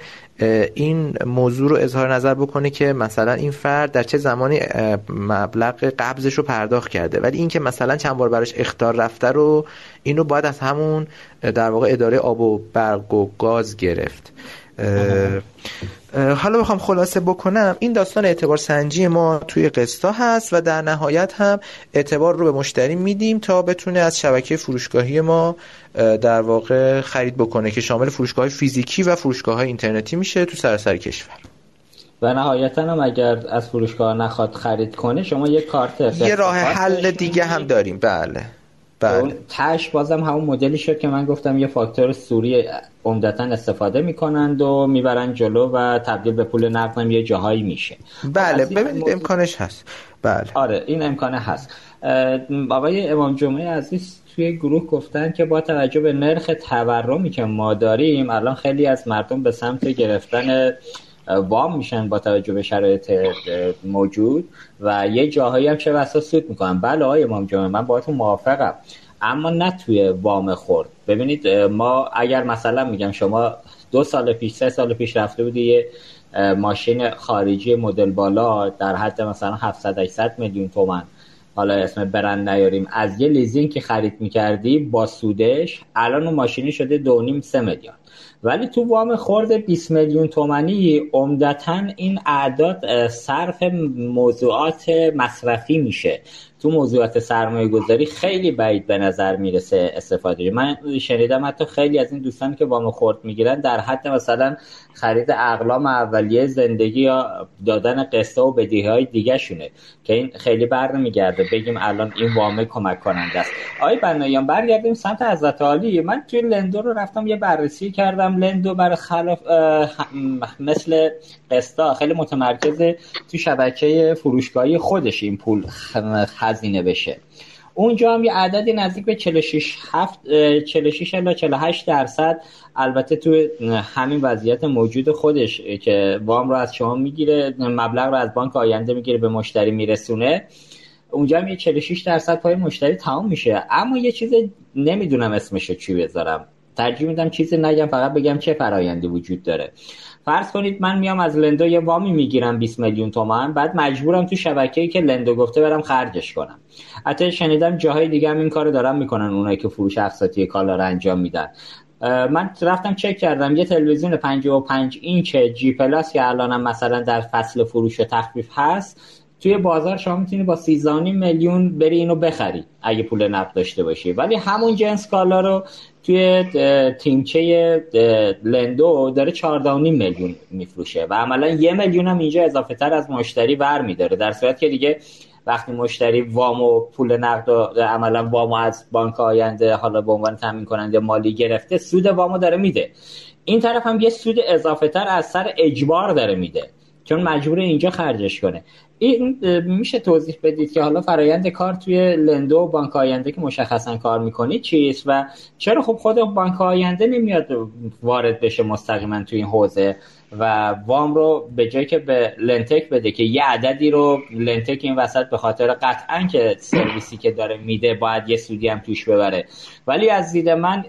این موضوع رو اظهار نظر بکنه که مثلا این فرد در چه زمانی مبلغ قبضش رو پرداخت کرده. ولی اینکه مثلا چند بار براش اختار رفته رو اینو باید از همون در واقع اداره آب و برق و گاز گرفت. حالا بخوام خلاصه بکنم. این داستان اعتبار سنجی ما توی قسطا هست و در نهایت هم اعتبار رو به مشتری میدیم تا بتونه از شبکه فروشگاهی ما در واقع خرید بکنه که شامل فروشگاه فیزیکی و فروشگاه های اینترنتی میشه تو سراسر کشور. و نهایتا هم اگر از فروشگاه نخواد خرید کنه شما یه کارت یه راه حل دیگه هم داریم. بله. بله. تش بازم همون مدلی شد که من گفتم یه فاکتور سوری عمدتا استفاده می‌کنند و می‌برن جلو و تبدیل به پول نقدم یه جاهایی میشه. بله ببینید امکانش هست. بله. آره این امکانه هست. آقای امام جمعه عزیز توی گروه گفتن که با توجه به نرخ تورمی که ما داریم الان خیلی از مردم به سمت گرفتن وام میشن با توجه به شرایط موجود و یه جاهایی هم چه بسا سود می‌کنن. بله آقای امام جمعه من باهاتون موافقم. اما نه توی وام خورد ببینید ما اگر مثلا میگم شما دو سال پیش سه سال پیش رفته بودی یه ماشین خارجی مدل بالا در حد مثلا 700 800 میلیون تومن حالا اسم برند نیاریم از یه لیزینگ که خرید می‌کردی با سودش الان اون ماشینی شده دو نیم سه میلیون. ولی تو وام خورد 20 میلیون تومنی عمدتا این اعداد صرف موضوعات مصرفی میشه. تو موضوعات سرمایه گذاری خیلی بعید به نظر می‌رسه استفاده من شنیدم حتی خیلی از این دوستانی که وام خورد می‌گیرن در حد مثلا خرید اقلام اولیه زندگی یا دادن قسطه و بدیه های دیگه شونه که این خیلی بر نمیگرده بگیم الان این وامه کمک کننده است. آقای بنایان برگردیم سمت حضرت عالی. من توی لندو رو رفتم یه بررسی کردم. لندو برای خلاف مثل قسطا خیلی متمرکز تو شبکه فروشگاهی خودش این پول هزینه بشه. اونجا هم یه عددی نزدیک به 46 7 46 الی 48 درصد البته تو همین وضعیت موجود خودش که وام رو از شما می‌گیره مبلغ رو از بانک آینده می‌گیره به مشتری میرسونه. اونجا هم یه 46 درصد پای مشتری تمام میشه. اما یه چیز نمی‌دونم اسمشو چی بذارم. ترجیح میدم چیزی نگم فقط بگم چه فرایندی وجود داره. فرض کنید من میام از لندو یه وامی می‌گیرم 20 میلیون تومان بعد مجبورم تو شبکه‌ای که لندو گفته برم خرجش کنم. حتی شنیدم جاهای دیگه هم این کارو دارن می‌کنن اونایی که فروش اقساطی کالا رو انجام میدن. من رفتم چک کردم یه تلویزیون 55 اینچ جی پلاس که الانم مثلا در فصل فروش و تخفیف هست توی بازار شما می‌تونی با 13 میلیون بری اینو بخری اگه پول نقد داشته باشی. ولی همون جنس کالا رو توی تیمچه لندو داره 14 میلیون میفروشه و عملا یه میلیون هم اینجا اضافه تر از مشتری ور میداره. در صورت که دیگه وقتی مشتری وام و پول نقد و عملا وامو از بانک آینده حالا به عنوان تامین کننده مالی گرفته سود وامو داره میده. این طرف هم یه سود اضافه تر از سر اجبار داره میده. چون مجبور اینجا خرجش کنه. این میشه توضیح بدید که حالا فرایند کار توی لندو و بانک آینده که مشخصا کار می‌کنید چیست و چرا خب خود بانک آینده نمیاد وارد بشه مستقیما توی این حوزه و وام رو به جای که به لنتک بده که یه عددی رو لنتک این وسط به خاطر قطعا که سرویسی که داره میده باید یه سودی هم توش ببره. ولی از دید من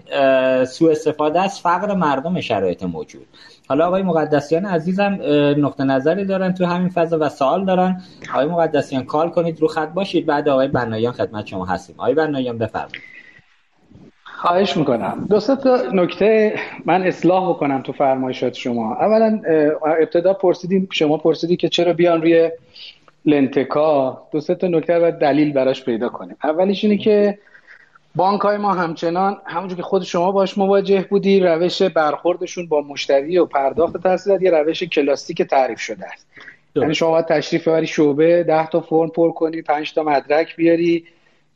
سوء استفاده از فقر مردم شرایط موجود. حالا آقای مقدسیان عزیزم نقطه نظری دارن تو همین فضا و سوال دارن. آقای مقدسیان کال کنید رو خط باشید. بعد آقای بنایان خدمت شما هستیم. آقای بنایان بفرمایید. خواهش می‌کنم. دو تا نکته من اصلاح بکنم تو فرمایشات شما. اولا ابتدا پرسیدیم شما پرسیدی که چرا بیان روی لنتکا؟ دو تا نکته و دلیل براش پیدا کنیم. اولیش اینه که بانک های ما همچنان همونجور که خود شما باش مواجه بودی روش برخوردشون با مشتری و پرداخت تحصیلات یه روش کلاسیک تعریف شده است. یعنی شما باید تشریف ببری شعبه ده تا فرم پر کنی پنج تا مدرک بیاری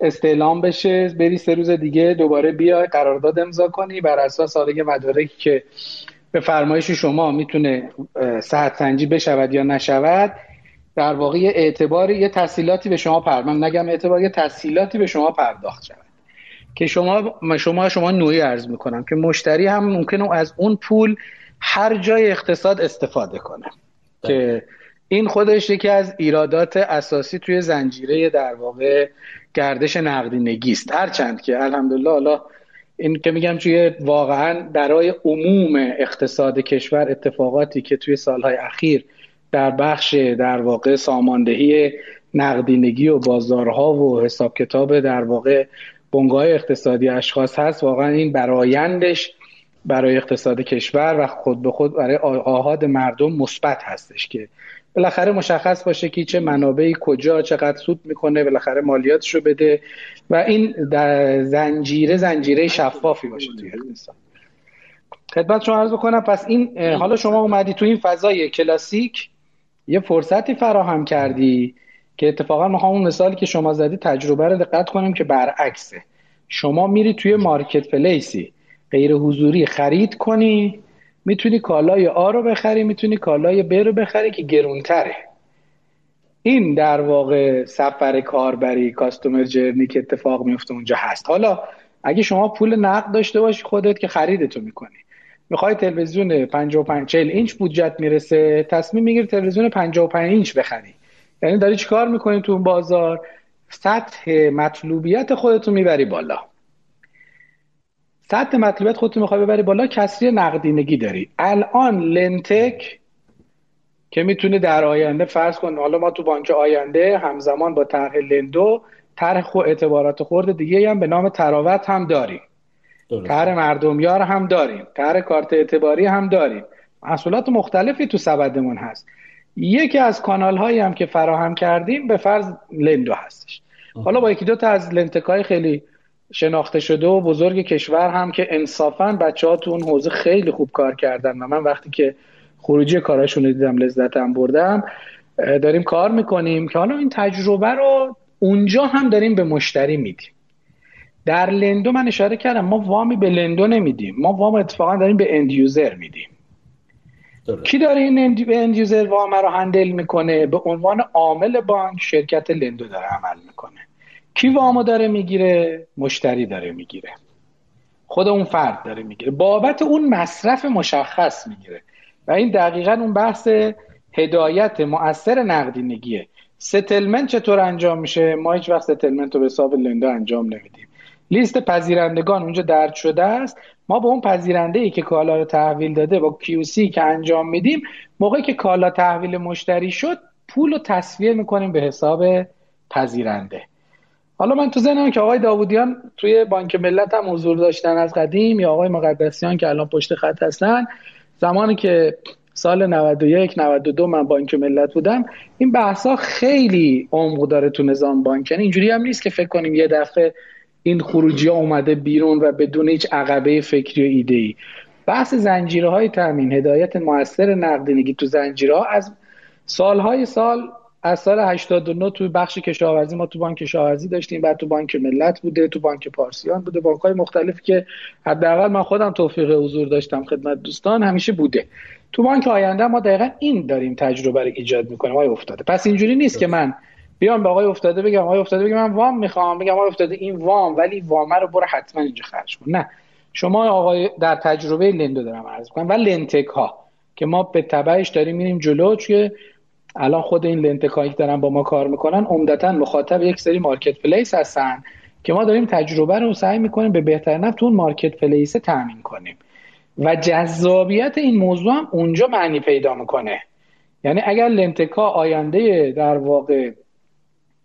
استعلام بشه بری سه روز دیگه دوباره بیای قرارداد امضا کنی بر اساس حالا مدارکی که به فرمایش شما می‌تونه صحت سنجی بشود یا نشود در واقع اعتبار یه تحصیلاتی به شما پرداخت. نگم اعتبار یه تحصیلاتی به شما پرداخت شود. که شما شما شما نوعی ارز می‌کنم که مشتری هم ممکنه از اون پول هر جای اقتصاد استفاده کنه ده. که این خودش یکی از ایرادات اساسی توی زنجیره در واقع گردش نقدینگی است هرچند که الحمدلله حالا این که میگم توی واقعا برای عموم اقتصاد کشور اتفاقاتی که توی سالهای اخیر در بخش در واقع ساماندهی نقدینگی و بازارها و حساب کتاب در واقع بنگاه اقتصادی اشخاص هست واقعا این برایندش برای اقتصاد کشور و خود به خود برای آهاد مردم مثبت هستش که بالاخره مشخص باشه که چه منابعی کجا چقدر سود می‌کنه بالاخره مالیاتش رو بده و این در زنجیره زنجیره شفافی باشه توی اقتصاد. خدمت شما عرض بکنم پس این حالا شما اومدی تو این فضای کلاسیک یه فرصتی فراهم کردی. که اتفاقا ما همون مثالی که شما زدی تجربه رو دقت کنیم که برعکسه. شما میری توی مارکت پلیسی غیر حضوری خرید کنی می‌تونی کالای آ رو بخری می‌تونی کالای ب رو بخری که گرونتره. این در واقع سفر کاربری کاستومر جرنی که اتفاق میفته اونجا هست. حالا اگه شما پول نقد داشته باشی خودت که خریدتو می‌کنی. می‌خوای تلویزیون 55 40 اینچ بودجت می‌رسه تصمیم می‌گیری تلویزیون 55 اینچ بخری. یعنی داری چیکار می‌کنی تو اون بازار؟ سطح مطلوبیت خودتو می‌بری بالا. سطح مطلوبیت خودتو می‌خوای ببری بالا کسری نقدینگی داری. الان لنتک که می‌تونه در آینده فرض کن حالا ما تو بانک آینده همزمان با طرح لندو طرح خو اعتبارات خورد دیگه هم به نام تراوت هم داریم. طرح مردمیار هم داریم. طرح کارت اعتباری هم داریم. محصولات مختلفی تو سبدمون هست. یکی از کانال هایی هم که فراهم کردیم به فرض لندو هستش. حالا با یکی دو تا از لندتکای خیلی شناخته شده و بزرگ کشور هم که انصافا بچه ها تو اون حوزه خیلی خوب کار کردن و من وقتی که خروجی کاراشون رو دیدم لذتم بردم داریم کار می‌کنیم که حالا این تجربه رو اونجا هم داریم به مشتری میدیم. در لندو من اشاره کردم ما وامی به لندو نمیدیم. ما وام اتفاقا داریم به end user میدیم. کی داره این end user وام رو handle می‌کنه؟ به عنوان عامل بانک شرکت لندو داره عمل می‌کنه. کی وامو داره می‌گیره؟ مشتری داره می‌گیره. خود اون فرد داره می‌گیره. بابت اون مصرف مشخص می‌گیره. و این دقیقا اون بحث هدایت مؤثر نقدینگیه. settlement چطور انجام میشه؟ ما هیچ وقت settlement رو به حساب لندو انجام نمیدیم. لیست پذیرندگان اونجا درج شده است. ما به اون پذیرنده ای که کالا رو تحویل داده با QC که انجام میدیم موقعی که کالا تحویل مشتری شد پول رو تصویه می‌کنیم به حساب پذیرنده. حالا من تو ذهنم که آقای داوودیان توی بانک ملت هم حضور داشتن از قدیم یا آقای مقدسیان که الان پشت خط هستن زمانی که سال 91 92 من بانک ملت بودم این بحثا خیلی عمق داره تو نظام بانک. یعنی اینجوری هم نیست که فکر کنیم یه دفعه این خروجی ها اومده بیرون و بدون هیچ عقبه فکری و ایده ای بحث زنجیره های تامین هدایت موثر نقدینگی تو زنجیره ها از سالهای سال از سال 89 تو بخش کشاورزی ما تو بانک کشاورزی داشتیم بعد تو بانک ملت بوده تو بانک پارسیان بوده بانک های مختلفی که حداقل من خودم توفیق حضور داشتم خدمت دوستان همیشه بوده. تو بانک آینده ما دقیقا این داریم تجربه رو ایجاد می‌کنیم. آقای افتاده پس اینجوری نیست که من بیام به آقای افتاده بگم آقای افتاده بگم من وام می‌خوام. بگم آقای افتاده این وام ولی وامه رو برو حتما اینجا خرج کن. نه. شما آقای در تجربه لندو دارم عرض کنم و لنتک ها که ما به تبعش داریم میریم جلو چون الان خود این لنتکایی که دارن با ما کار می‌کنن عمدتا مخاطب یک سری مارکت پلیس هستن که ما داریم تجربه رو سعی می‌کنیم به بهتر نفت اون مارکت پلیس تامین کنیم. و جذابیت این موضوع هم اونجا معنی پیدا می‌کنه. یعنی اگر لنتکا آینده در واقع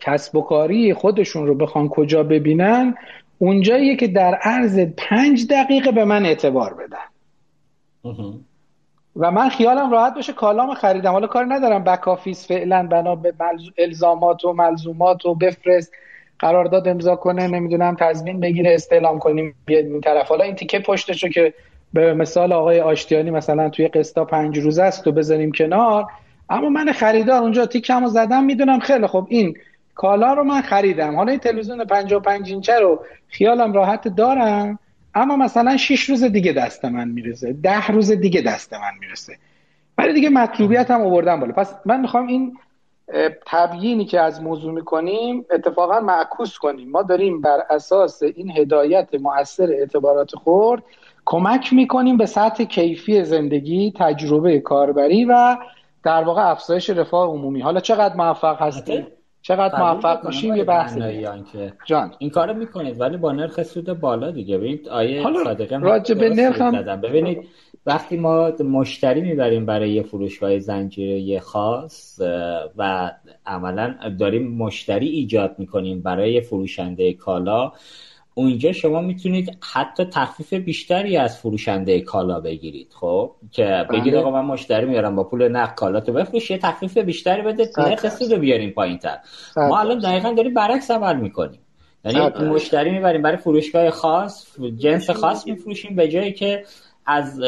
کسب و کاری خودشون رو بخوان کجا ببینن اونجاییه که در عرض پنج دقیقه به من اعتبار بدن. و من خیالم راحت باشه کالام خریدم. حالا کار ندارم back office فعلا بنا به الزامات و ملزومات و بفرست قرارداد امضا کنه نمی‌دونم تضمین بگیره استعلام کنیم این طرف. حالا این تیکه پشتشو که به مثال آقای آشتیانی مثلا توی قسطا پنج روز است و بذاریم کنار. اما من خریدار اونجا تیکمو زدم می‌دونم خیلی خب این کالا رو من خریدم. حالا این تلویزیون 55 اینچه رو خیالم راحت دارم اما مثلا 6 روز دیگه دست من می‌رسه. ده روز دیگه دست من می‌رسه. ولی دیگه مطلوبیت هم آوردم بالا. پس من می‌خوام این تبیینی که از موضوع می‌کنیم اتفاقا معکوس کنیم. ما داریم بر اساس این هدایت مؤثر اعتبارات خورد کمک می‌کنیم به سطح کیفی زندگی تجربه کاربری و در واقع افزایش رفاه عمومی. حالا چقدر موفق هستیم؟ چقدر موفق میشیم یه بحث جان. این کارو می‌کنید ولی با نرخ سود بالا دیگه. ببینید آیه صادقه راجع به نرخ هم ببینید وقتی ما مشتری می‌بریم برای یه فروشگاه زنجیره خاص و عملا داریم مشتری ایجاد می‌کنیم برای فروشنده کالا اونجا شما می‌تونید حتی تخفیف بیشتری از فروشنده کالا بگیرید خب؟ که بگید بله. آقا من مشتری میارم با پول نقد کالا تو بفروش یه تخفیف بیشتری بده نرخ سود رو بیاریم پایین تر. ما الان دقیقا داریم برعکس عمل می‌کنیم. یعنی مشتری می‌بریم برای فروشگاه خاص جنس خاص میفروشیم به جایی که از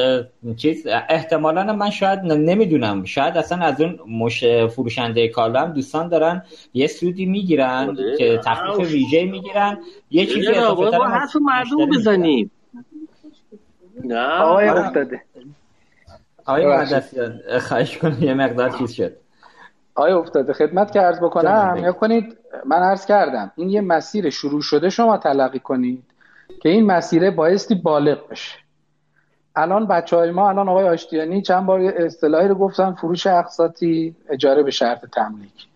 چیز احتمالا من شاید نمی‌دونم. شاید اصلا از اون مش فروشنده کالا هم دوستان دارن یه سودی می‌گیرن بله. که تخفیف ویژه می‌گیرن. یه چیزی اضافه ما حرف مردم بزنیم. نه. آقای افتاده. آقای مهدسیان خواهش کنم یه مقدار چیز شد. آقای افتاده خدمت که عرض بکنم. یا کنید من عرض کردم این یه مسیر شروع شده شما تلقی کنید که این مسیره بایستی بالغ بشه. الان بچه های ما الان آقای آشتیانی چند بار اصطلاحی رو گفتن فروش اقساطی اجاره به شرط تملیک.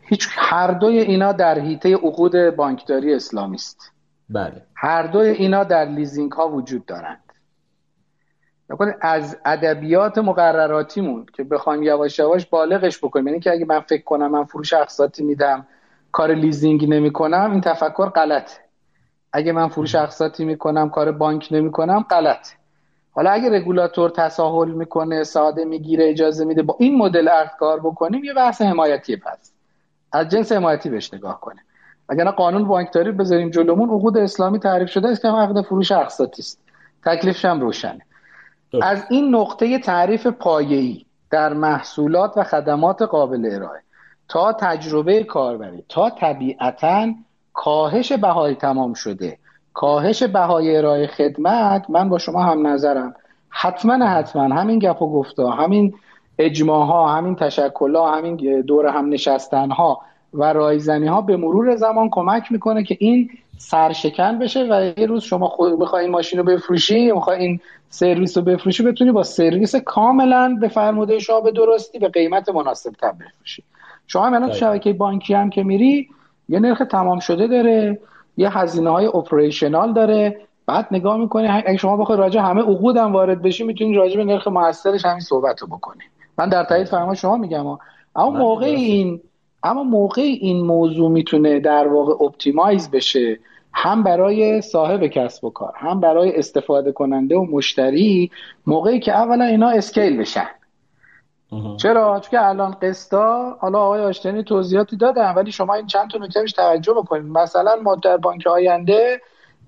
هیچ هر دوی اینا در حیطه عقود بانکداری اسلامی است بله. هر دوی اینا در لیزینگ ها وجود دارند. از ادبیات مقرراتیمون که بخوایم یواش یواش بالغش بکنیم یعنی که اگه من فکر کنم من فروش اقساطی میدم کار لیزینگ نمی‌کنم این تفکر غلطه. اگه من فروش اقساطی می‌کنم کار بانک نمی‌کنم غلط حالا اگه رگولاتور تساهل می‌کنه ساده می‌گیره اجازه میده با این مدل عقد کار بکنیم یه بحث حمایتی پس. از جنس حمایتی بهش نگاه کنه اگر قانون بانکداری بذاریم جلومون عقود اسلامی تعریف شده است که عقد فروش اقساطی است. تکلیفش هم روشنه. از این نقطه تعریف پایه‌ای در محصولات و خدمات قابل ارائه. تا تجربه کاربری تا طبیعتا کاهش بهای تمام شده کاهش بهای ارائه خدمت من با شما هم نظرم. حتما حتما. همین گپ و گفتا همین اجماع ها همین تشکل ها همین دور هم نشستن ها و رایزنی ها به مرور زمان کمک می‌کنه که این سرشکن بشه و یه روز شما خود بخوای این ماشین رو بفروشی یا می‌خوای این سرویس رو بفروشی بتونی با سرویس کاملا به فرموده شما به درستی به قیمت مناسب تر بفروشی. شما الان تو شبکه بانکی هم که میری یه نرخ تمام شده داره. یه هزینه های اپریشنال داره. بعد نگاه می‌کنی اگه شما بخوای راجع همه عقود هم وارد بشی می‌تونی راجع به نرخ موثرش همین صحبت رو بکنی. من در تایید فرما شما میگم اما موقع این اما موقع این موضوع می‌تونه در واقع optimize بشه هم برای صاحب کسب و کار هم برای استفاده کننده و مشتری موقعی که اولا اینا scale بشن. چرا؟ چون که الان قسطا حالا آقای آشتیانی توضیحاتی دادن ولی شما این چند تا نکته توجه بکنید. مثلا ما در بانک آینده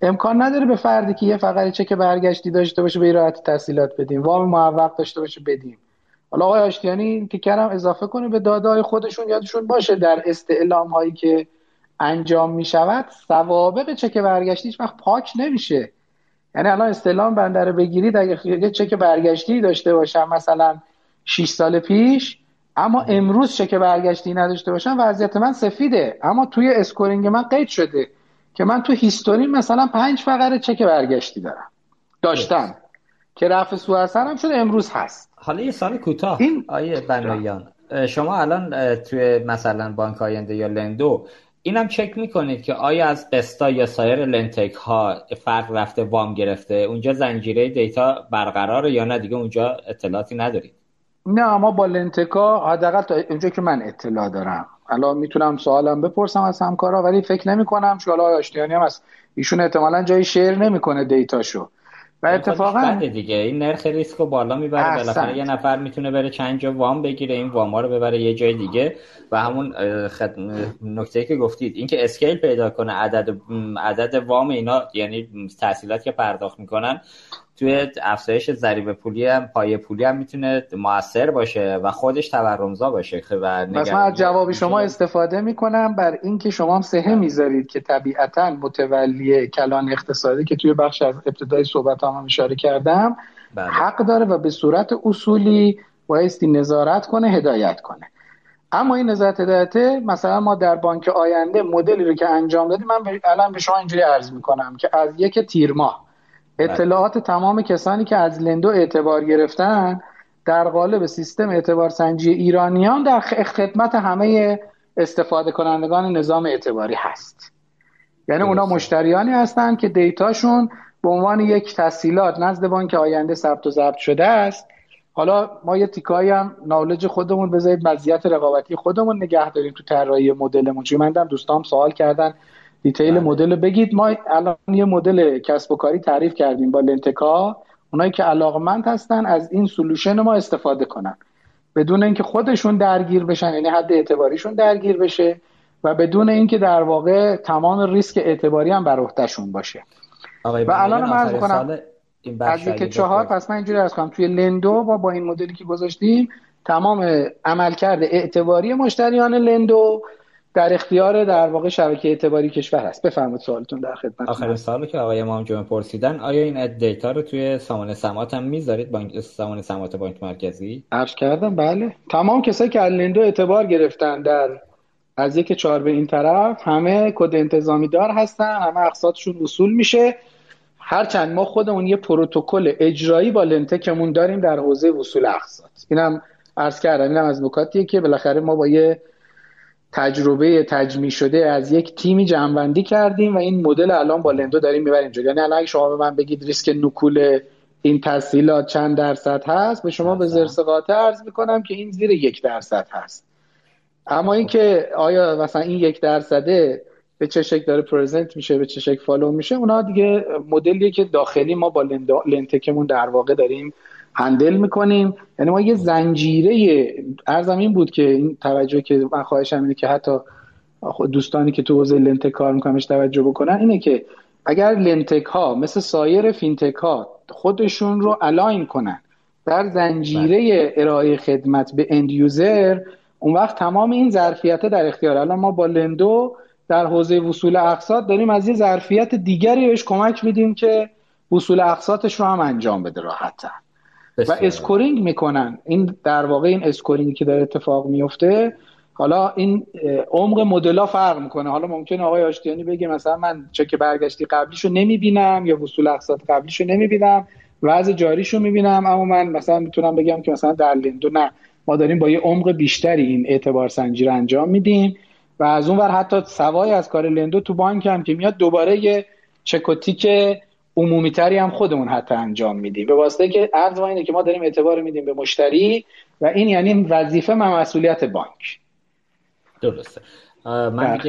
امکان نداره به فردی که یه فقط چک برگشتی داشته باشه به راحتی تسهیلات بدیم وام معوق داشته باشه بدیم. حالا آقای آشتیانی تیکه رم اضافه کنه به data ی خودشون یادشون باشه در استعلام هایی که انجام می شود سوابق چک برگشتی هیچ وقت پاک نمیشه. یعنی الان استعلام بنده رو بگیرید اگه چک برگشتی داشته باشم مثلا 6 سال پیش. اما امروز چک برگشتی نداشته باشم وضعیت من سفیده. اما توی scoring من قید شده که من تو history مثلا پنج فقره چک برگشتی دارم. داشتم. که رفع سو هم شده امروز هست. حالا یه سال کوتاه. این... آیه بنایان. شما الان توی مثلا بانک آینده یا لندو اینم چک می‌کنید که آیا از قسطا یا سایر لنتک ها فرق رفته وام گرفته؟ اونجا زنجیره دیتا برقراره یا نه؟ دیگه اونجا اطلاعاتی ندارید نه ما با لنتکا حداقل تا اینجا که من اطلاع دارم. الان می‌تونم سوالم بپرسم از همکارا ولی فکر نمی کنم چون آشتیانی هم از ایشون احتمالا جای شیر نمی‌کنه دیتاشو. و اتفاقا دیگه این نرخ ریسک رو بالا می‌بره بالاخره یه نفر می‌تونه بره چند جا وام بگیره این وام رو ببره یه جای دیگه. و همون خد... نکته که گفتید اینکه اسکیل پیدا کنه عدد عدد وام اینا یعنی تحصیلات که پرداخت می‌کنن توی افزایش ضریب پولی هم پای پولی هم می‌تونه موثر باشه و خودش تورمزا باشه و پس من از جواب شما استفاده می‌کنم بر اینکه شما هم سهه می‌ذارید که طبیعتا متولی کلان اقتصادی که توی بخش از ابتدای صحبت هم, اشاره کردم بله. حق داره و به صورت اصولی بایستی نظارت کنه هدایت کنه. اما این نظارت هدایت مثلا ما در بانک آینده مدلی رو که انجام دادیم من الان به شما اینجوری عرض می‌کنم که از یک تیر ماه اطلاعات تمام کسانی که از لندو اعتبار گرفتن در قالب سیستم اعتبار سنجی ایرانیان در خدمت همه استفاده کنندگان نظام اعتباری هست. یعنی اونا مشتریانی هستند که دیتاشون به عنوان یک تسهیلات نزد بانک آینده ثبت و ضبط شده است. حالا ما یه تیکایی هم knowledge خودمون بذارید مزیت رقابتی خودمون نگه داریم تو طراحی مدلمون. چون من دوستام سوال کردن detail بله. مدل بگید. ما الان یه مدل کسب و کاری تعریف کردیم با لندتکا. اونایی که علاقمند هستن از این solution ما استفاده کنن. بدون اینکه خودشون درگیر بشن یعنی حد اعتباریشون درگیر بشه و بدون اینکه در واقع تمام ریسک اعتباری هم بر عهدهشون باشه. و الان من کنم از یک چهار پس من اینجوری از کنم. توی لندو با با این مدلی که گذاشتیم تمام عملکرد اعتباری مشتریان لندو در اختیار در واقع شبکه اعتباری کشور هست. بفرمایید سوالتون در خدمت آخر سوالی که آقای امام جمعه پرسیدن آیا این data رو توی سامانه سمات هم می‌ذارید؟ بانک سامانه سمات بانک مرکزی؟ عرض کردم بله. تمام کسایی که لندو اعتبار گرفتن در از یک چهار به این طرف همه کد انتظامی دار هستن همه اقساطشون وصول میشه. هرچند ما خودمون یه پروتکل اجرایی با لنتکمون داریم در حوزه وصول اقساط. اینم عرض کردم اینم از نکاتیه که بالاخره ما با یه تجربه تجمی شده از یک تیمی جمعبندی کردیم و این مدل الان با لندو داریم می‌بریم اینجا یعنی الان اگه شما به من بگید ریسک نکول این تسهیلات چند درصد هست به شما به زرس قاطع عرض می‌کنم که این زیر یک درصد هست. اما اینکه آیا مثلا این یک درصده به چه شکل داره present میشه به چه شکل follow میشه اونا دیگه مدلیه که داخلی ما با لندتکمون در واقع داریم هندل می‌کنیم. یعنی ما یه زنجیره ارزم این بود که این توجه که من خواهشم اینه که حتی دوستانی که تو حوزه لندتک کار میکنمش توجه بکنن اینه که اگر لندتک ها مثل سایر فینتک ها خودشون رو align کنن در زنجیره بله. ارائه خدمت به end user اون وقت تمام این ظرفیت در اختیار. الان ما با لندو در حوزه وصول اقساط داریم از یه ظرفیت دیگری بهش کمک میدیم که وصول اقساطش رو هم انجام بده راحت‌تر. و scoring می‌کنن. این در واقع این scoring ی که داره اتفاق میفته حالا این عمق مدل فرق می‌کنه. حالا ممکنه آقای آشتیانی بگه مثلا من چک برگشتی قبلیشو نمی‌بینم یا وصول اقساط قبلیشو نمی‌بینم وضع جاریشو می‌بینم اما من مثلا می‌تونم بگم که مثلا در لندو نه. ما داریم با یه عمق بیشتری این اعتبار سنجی رو انجام میدیم و از اون ور حتی سوای از کار لندو تو بانک هم که میاد دوباره یه چکوتیک عمومی تری هم خودمون حتی انجام میدیم. به واسطه که عرض اینه که ما داریم اعتبار میدیم به مشتری و این یعنی وظیفه و مسئولیت بانک. درسته. من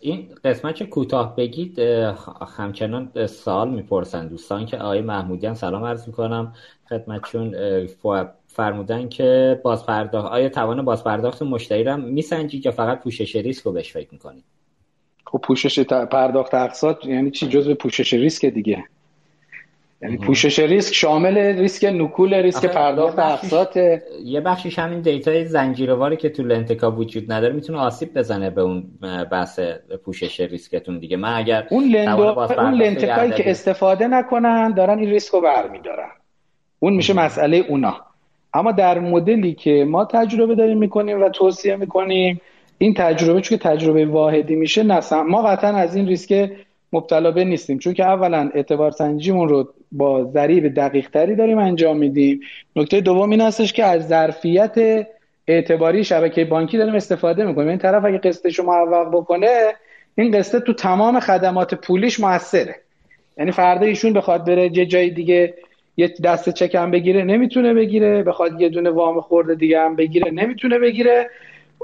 این قسمت که کوتاه بگید همچنان سوال می‌پرسن دوستان که آقای محمودیان سلام عرض می‌کنم خدمتشون. فرمودن که بازپرداخت آیا توان بازپرداخت مشتری رو میسنجید یا فقط پوشش ریسک رو بهش فکر می‌کنید؟ خب پوشش پرداخت اقساط یعنی چی؟ جزء پوشش ریسک دیگه. یعنی پوشش ریسک شامل ریسک نکول ریسک پرداخت اقساط یه بخشیش همین data ی زنجیرواری که تو لندتکا وجود نداره می‌تونه آسیب بزنه به اون بحث پوشش ریسکتون دیگه. من اگر اون لندو اون لندتکایی که استفاده نکنن دارن این ریسک رو برمیدارن. اون میشه مسئله اونا. اما در مدلی که ما تجربه داریم می‌کنیم و توصیه می‌کنیم این تجربه چون تجربه واحدی میشه نسم ما قطعا از این ریسک مبتلا به نیستیم. چون که اولا اعتبار سنجیمون رو با ضریب دقیق تری داریم انجام میدیم. نکته دوم این هستش که از ظرفیت اعتباری شبکه بانکی داریم استفاده می‌کنیم. این طرف اگه رو معوق بکنه این قسطه تو تمام خدمات پولیش موثره. یعنی فردا ایشون بخواد بره یه جای دیگه یه دست چک هم بگیره نمی‌تونه بگیره. بخواد یه دونه وام خورده دیگه هم بگیره نمی‌تونه بگیره.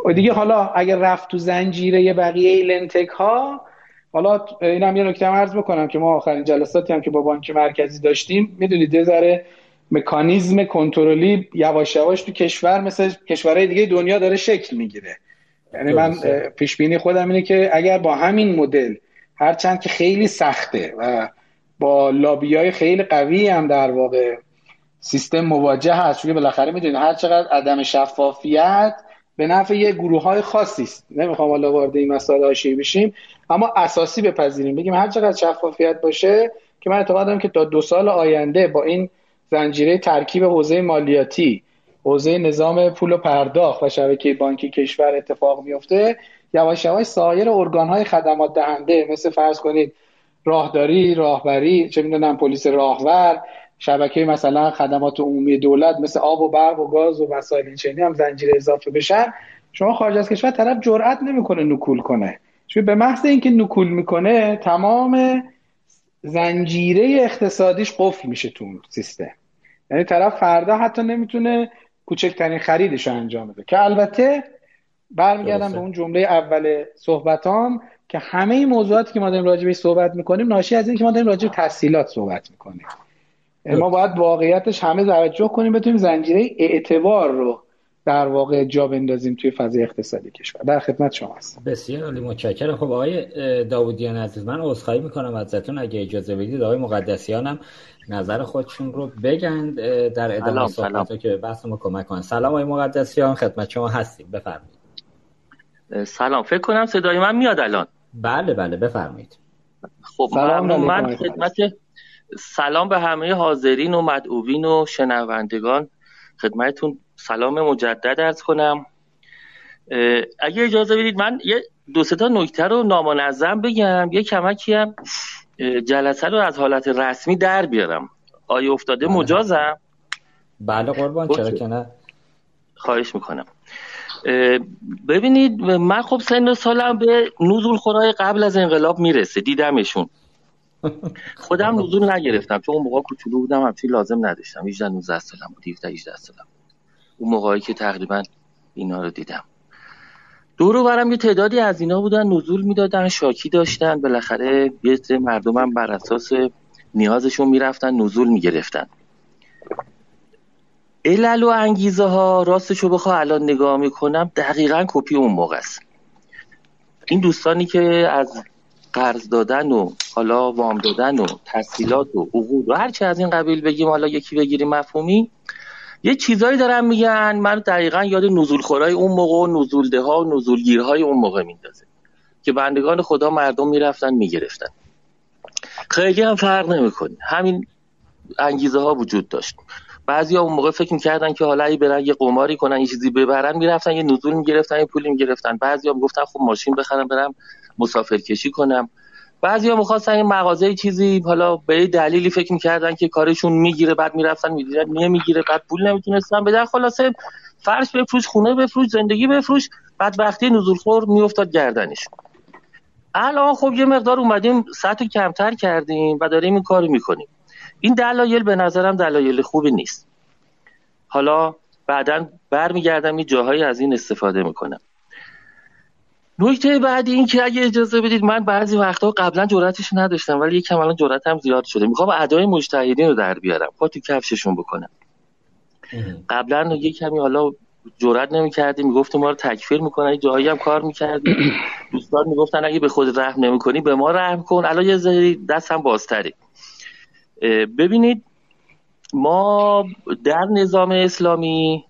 و دیگه حالا اگر رفت تو زنجیره یه بقیه لنتک ها حالا اینم یه نکته عرض بکنم که ما آخرین جلساتی هم که با بانک مرکزی داشتیم می‌دونید یه ذره مکانیزم کنترلی یواش یواش تو کشور مثل کشورهای دیگه دنیا داره شکل می‌گیره. یعنی من پیش بینی خودم اینه که اگر با همین مدل هرچند که خیلی سخته و با لابی های خیلی قوی هم در واقع سیستم مواجه هست چون بالاخره می‌دونید هر چقدر عدم شفافیت به نفع یه گروه های خاصی است. نمی‌خوام حالا وارد این مسائل حاشیه بشیم. اما اساسی بپذیریم. بگیم هر چقدر شفافیت باشه که من اعتقاد دارم که تا دو سال آینده با این زنجیره ترکیب حوزه مالیاتی حوزه نظام پول و پرداخت و شبکه بانکی کشور اتفاق میفته یواش یواش سایر ارگان های خدمات دهنده مثل فرض کنید راهداری راهبری چه می‌دونم پلیس راهور شبکه مثلا خدمات عمومی دولت مثل آب و برق و گاز و وسایل چنین هم زنجیره اضافه بشن. شما خارج از کشور طرف جرئت نمی‌کنه نکول کنه. چون به محض اینکه نکول می‌کنه تمام زنجیره اقتصادیش قفل میشه تو سیستم. یعنی طرف فردا حتی نمی‌تونه کوچکترین خریدش رو انجام بده. که البته برمیگردم به اون جمله اول صحبتام که همه این موضوعاتی که ما داریم راجع صحبت می‌کنیم ناشی از اینکه ما داریم راجع به تحصیلات صحبت می‌کنیم. یعنی ما باید واقعیتش همه توجه کنیم بتونیم زنجیره اعتبار رو در واقع جا بندازیم توی فضای اقتصادی کشور. در خدمت شما هستم. بسیار عالی متشکرم. خب آقای داوودیان عزیز من عذرخواهی می‌کنم ازتون. اگه اجازه بدید آقای مقدسیان هم نظر خودشون رو بگن در ادامه صحبت که بحث ما کمک کنن سلام آقای مقدسیان خدمت شما هستیم. بفرمایید. سلام. فکر کنم صدای من میاد الان. بله بله. بفرمایید. خب ممنون. من خدمت سلام به همه حاضرین و مدعوین و شنوندگان. خدمتتون سلام مجدد ارز کنم. اگه اجازه بدید من یه دو تا نکته رو نامنظم بگم. یه کمکی هم جلسه رو از حالت رسمی در بیارم. آیا افتاده بله. مجازم؟ بله قربان چرا که نه. خواهش می‌کنم. ببینید من خب سن سالم به نزول خورای قبل از انقلاب می‌رسه. دیدمشون. خودم نزول نگرفتم. چون اون موقع کوچولو بودم همچی لازم نداشتم. 18 19 سالم بود 17 18 سالم اون موقعی که تقریبا اینا رو دیدم. دور برم یه تعدادی از اینا بودن نزول می‌دادن شاکی داشتن بالاخره یه مردمم بر اساس نیازشون می‌رفتن نزول می‌گرفتن. علل و انگیزه ها راستشو بخوا الان نگاه می‌کنم دقیقا کپی اون موقع است. این دوستانی که از قرض دادن و حالا وام دادن و تحصیلات و عقود و هر چه از این قبیل بگیم حالا یکی بگیریم مفهومی یه چیزایی دارن میگن. من دقیقا یاد نزول خورای اون موقع و نزولده ها و نزولگیرهای اون موقع میندازه که بندگان خدا مردم می‌رفتن می‌گرفتن. خیلی هم فرق نمی‌کنه. همین انگیزه ها وجود داشت. بعضی اون موقع فکر می‌کردن که حالا اگه برن یه قماری کنن یه چیزی ببرن می‌رفتن یه نزول می‌گرفتن یه پولی می‌گرفتن. بعضی هم گفتن خب ماشین بخرم برم مسافر کشی کنم. بعضی ها می‌خواستن یه مغازه چیزی حالا به دلیلی فکر می‌کردن که کارشون می‌گیره بعد می‌رفتن می‌دیدن نمی‌گیره بعد پول نمی‌تونستن بدن خلاصه فرش بفروش خونه بفروش زندگی بفروش بعد وقتی نزولخور میافتاد گردنش. الان خب یه مقدار اومدیم سطح کمتر کردیم و داریم این کارو می‌کنیم. این دلایل به نظرم دلایل خوبی نیست. حالا بعدا برمیگردم این جاهایی از این استفاده می‌کنم. نکته بعدی این که اگه اجازه بدید من بعضی وقتا قبلا جرأتش نداشتم ولی یکم الان جرأتم زیاد شده. می‌خوام ادای مجتهدین رو در بیارم. پا تو کفششون بکنم. قبلا یه کمی حالا جرئت نمی‌کردیم می‌گفتیم ما رو تکفیر می‌کنن جایی هم کار می‌کردیم دوستان می‌گفتن اگه به خود رحم نمی‌کنی به ما رحم کن. الان یه ذره دست هم بازتری ببینید ما در نظام اسلامی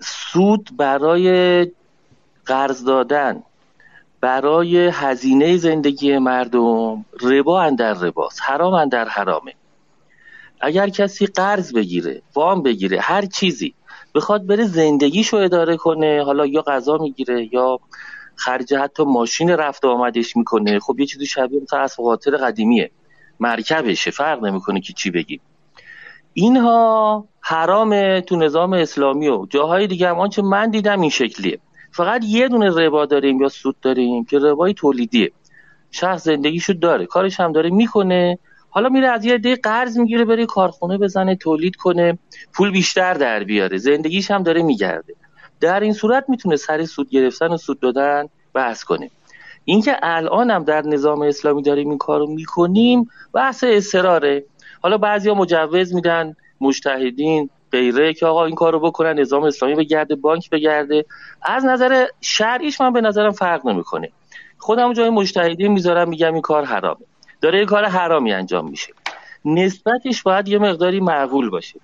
سود برای قرض دادن برای هزینه زندگی مردم ربا اندر رباست حرام اندر حرامه. اگر کسی قرض بگیره وام بگیره هر چیزی بخواد بره زندگیشو اداره کنه حالا یا غذا می‌گیره یا خرج حتی ماشین رفت آمدش می‌کنه خب یه چیزی شبیه مثلا از قاطر قدیمیه مرکبشه فرق نمی‌کنه که چی بگی. اینها حرامه تو نظام اسلامی و جاهای دیگه هم آنچه من دیدم این شکلیه. فقط یه دونه ربا داریم یا سود داریم که ربای تولیدیه. شخص زندگیشو داره کارش هم داره می‌کنه. حالا میره از یه دی قرض می‌گیره بره کارخونه بزنه تولید کنه پول بیشتر در بیاره. زندگیش هم داره میگرده. در این صورت می‌تونه سر سود گرفتن و سود دادن بحث کنه. اینکه الان هم در نظام اسلامی داریم این کارو می‌کنیم بحث اصراره. حالا بعضیا مجوز میدن مجتهدین غیره که آقا این کارو بکنن نظام اسلامی بگرده بانک بگرده. از نظر شرعیش من به نظرم فرق نمی‌کنه. خودم جای مجتهدین می‌ذارم میگم این کار حرامه. داره یه کار حرامی انجام میشه. نسبتش باید یه مقداری معقول باشه.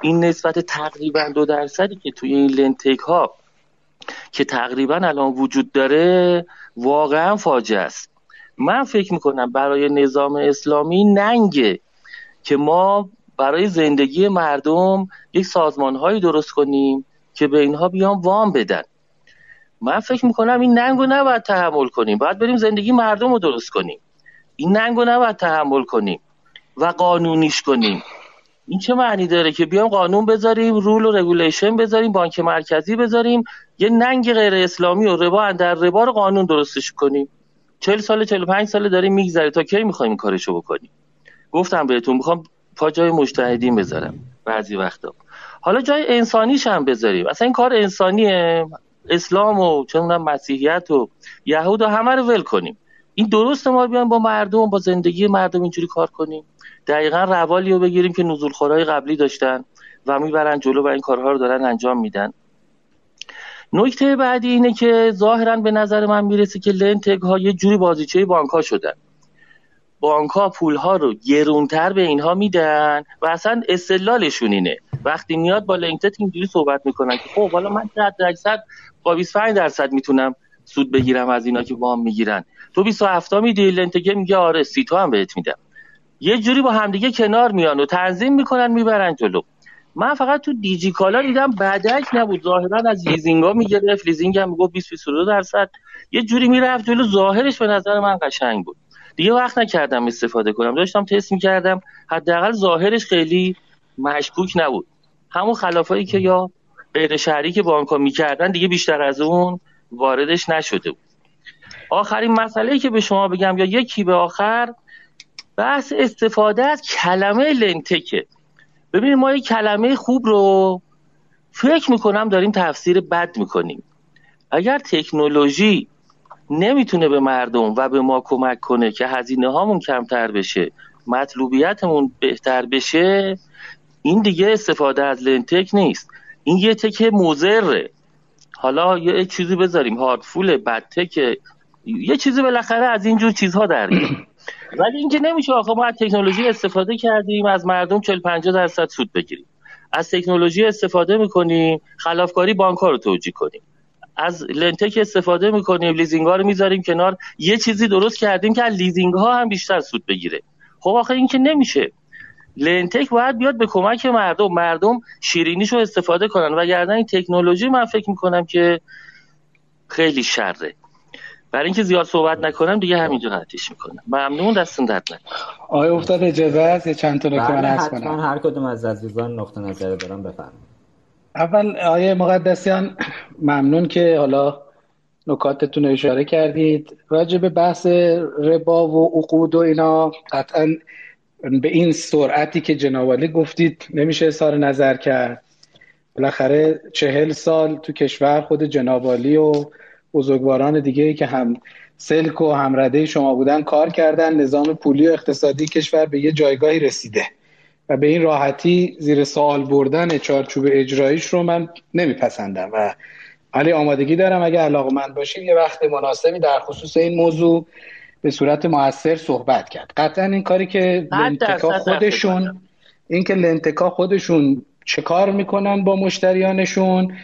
این نسبت تقریبا دو درصدی که توی این لنتیک ها که تقریبا الان وجود داره واقعا فاجعه است. من فکر می‌کنم برای نظام اسلامی ننگه که ما برای زندگی مردم یک سازمان هایی درست کنیم که به اینها بیان وام بدن. من فکر می‌کنم این ننگ رو نباید تحمل کنیم. باید بریم زندگی مردم رو درست کنیم. این ننگ رو نباید تحمل کنیم و قانونیش کنیم. این چه معنی داره که بیام قانون بذاریم rule و regulation بذاریم بانک مرکزی بذاریم یه ننگ غیر اسلامی و ربا در ربا رو قانون درستش کنیم. چل سال چل پنج ساله داریم میگذره. تا کی می‌خوایم کارشو بکنیم؟ گفتم بهتون می‌خوام پا جای مجتهدین بذارم بعضی وقتا. حالا جای انسانیش هم بذاریم. اصلا این کار انسانیه. اسلام و چه مسیحیت و یهود و همه رو ول کنیم. این درست ما بیان با مردم با زندگی مردم اینجوری کار کنیم. دقیقا روالی رو بگیریم که نزول خورای قبلی داشتن و می‌برن جلو و این کارها رو دارن انجام میدن. نکته بعدی اینه که ظاهرا به نظر من می‌رسه که لنتگ ها یه جوری بازیچه بانک ها شدن. بانک ها پول ها رو گرونتر به اینها میدن و اصلا استدلالشون اینه. وقتی میاد با لنکتت اینجوری صحبت می‌کنن که خب حالا من 100 درصد با 25 درصد می‌تونم سود بگیرم از اینا که وام می‌گیرن. تو 27 میدی لندتکه میگه آره سی تا هم بهت میدم. یه جوری با همدیگه کنار میان و تنظیم می‌کنن می‌برن جلو. من فقط تو دیجی کالا دیدم بعدک نبود. ظاهرا از لیزینگا می‌گرفت. لیزینگ هم می‌گفت 20 22 درصد. یه جوری می‌رفت جلو. ظاهرش به نظر من قشنگ بود. دیگه وقت نکردم استفاده کنم. داشتم تست می‌کردم. حداقل ظاهرش خیلی مشکوک نبود. همون خلافایی که یا غیر شهری که بانک‌ها می‌کردن دیگه بیشتر از اون واردش نشده بود. آخرین مسئله که به شما بگم یا یکی به آخر بحث استفاده از کلمه لنتکه. ببینید ما یک کلمه خوب رو فکر می‌کنم داریم تفسیر بد می‌کنیم. اگر تکنولوژی نمی‌تونه به مردم و به ما کمک کنه که هزینه هامون کمتر بشه مطلوبیتمون بهتر بشه این دیگه استفاده از لنتک نیست. این یه تک موزره حالا یه چیزی بذاریم هاردفول بدتک یه چیزی بالاخره از اینجور چیزها در ولی اینکه نمیشه آخه ما از تکنولوژی استفاده کردیم از مردم 40 50 درصد سود بگیریم. از تکنولوژی استفاده می‌کنیم خلافکاری بانک رو توجیه کنیم. از لندتک استفاده می‌کنیم لیزینگ ها رو می‌ذاریم کنار. یه چیزی درست کردیم که از لیزینگ ها هم بیشتر سود بگیره. خب آخه این که نمیشه. لندتک باید بیاد به کمک مردم. مردم شیرینیشو استفاده کنن. و گردن این تکنولوژی من فکر می‌کنم که خیلی شره. برای اینکه زیاد صحبت نکنم دیگه همینجا حدیش می‌کنم. ممنون دستون درد نکنه. آیا افتاد اجازه است؟ یه چند تا نکته من عرض کنم. هر کدوم از عزیزان نقطه نظر دارم بفرمایید. اول آیه مقدسیان ممنون که حالا نکاتتون اشاره کردید. راجع به بحث ربا و عقود و اینا قطعا به این سرعتی که جنابالی گفتید نمیشه اظهار نظر کرد. بالاخره چهل سال تو کشور خود جنابالی و بزرگواران دیگه که هم سلک و همرده شما بودن کار کردن. نظام پولی و اقتصادی کشور به یه جایگاهی رسیده. و به این راحتی زیر سوال بردن چارچوب اجراییش رو من نمیپسندم و علی آمادگی دارم اگه علاقه من باشیم یه وقت مناسبی در خصوص این موضوع به صورت موثر صحبت کرد. قطعا این کاری که لنتکا خودشون این که لنتکا خودشون چه کار می‌کنن با مشتریانشون؟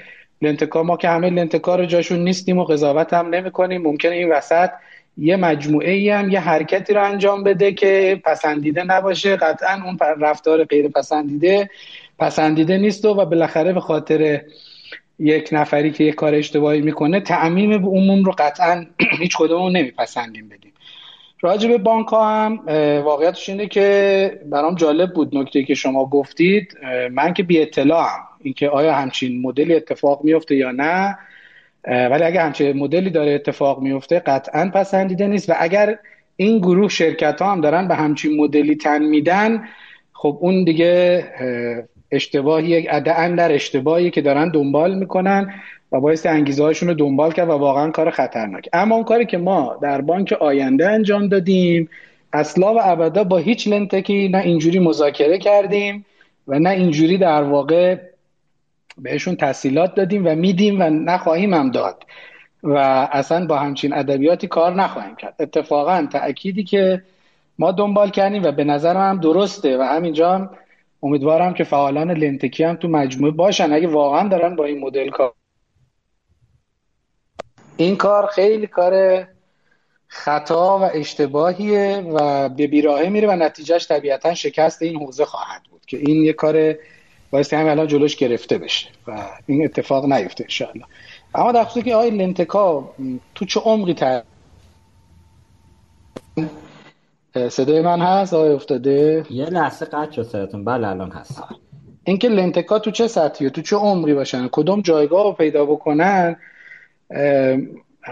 لنتکا ما که همه لنتکا رو جاشون نیستیم و قضاوت هم نمی کنیم ممکنه این وسط یه مجموعه ای هم یه حرکتی رو انجام بده که پسندیده نباشه. قطعا اون رفتار غیر پسندیده پسندیده نیست و, و بالاخره به خاطر یک نفری که یه کار اشتباهی می‌کنه تعمیم عموم رو قطعا هیچ کدوم نمیپسندیم بدیم. راجع به بانک ها هم واقعیتش اینه که برام جالب بود نکته که شما گفتید. من که بی اطلاعم اینکه آیا همچین مدلی اتفاق میفته یا نه. ولی اگر همچین مدلی داره اتفاق میفته قطعا پسندیده نیست. و اگر این گروه شرکت ها هم دارن به همچین مدلی تن میدن خب اون دیگه اشتباهی ادعا در اشتباهی که دارن دنبال می‌کنن و باعث انگیزه هاشون رو دنبال کرد و واقعا کار خطرناک اما اون کاری که ما در بانک آینده انجام دادیم اصلا و ابدا با هیچ لنتکی نه اینجوری مذاکره کردیم و نه اینجوری در واقع بهشون تحصیلات دادیم و میدیم و نخواهیم هم داد. و اصلا با همچین ادبیاتی کار نخواهیم کرد. اتفاقا تأکیدی که ما دنبال کردیم و به نظر هم درسته و همینجا هم امیدوارم که فعالان لنتکی هم تو مجموعه باشن. اگه واقعا دارن با این مدل کار این کار خیلی کار خطا و اشتباهیه و به بیراهه میره و نتیجهش طبیعتا شکست این حوزه خواهد بود که این یه کار باید همین الان جلوش گرفته بشه و این اتفاق نیفته انشاءالله. اما در خصوصی که آقای لنتکا تو چه عمقی تر صدای من هست؟ آقای افتاده؟ یه لحظه قطع شد صداتون. بله الان هست. اینکه لنتکا تو چه سطحی و تو چه عمقی باشن؟ کدوم جایگاه رو پیدا بکنن؟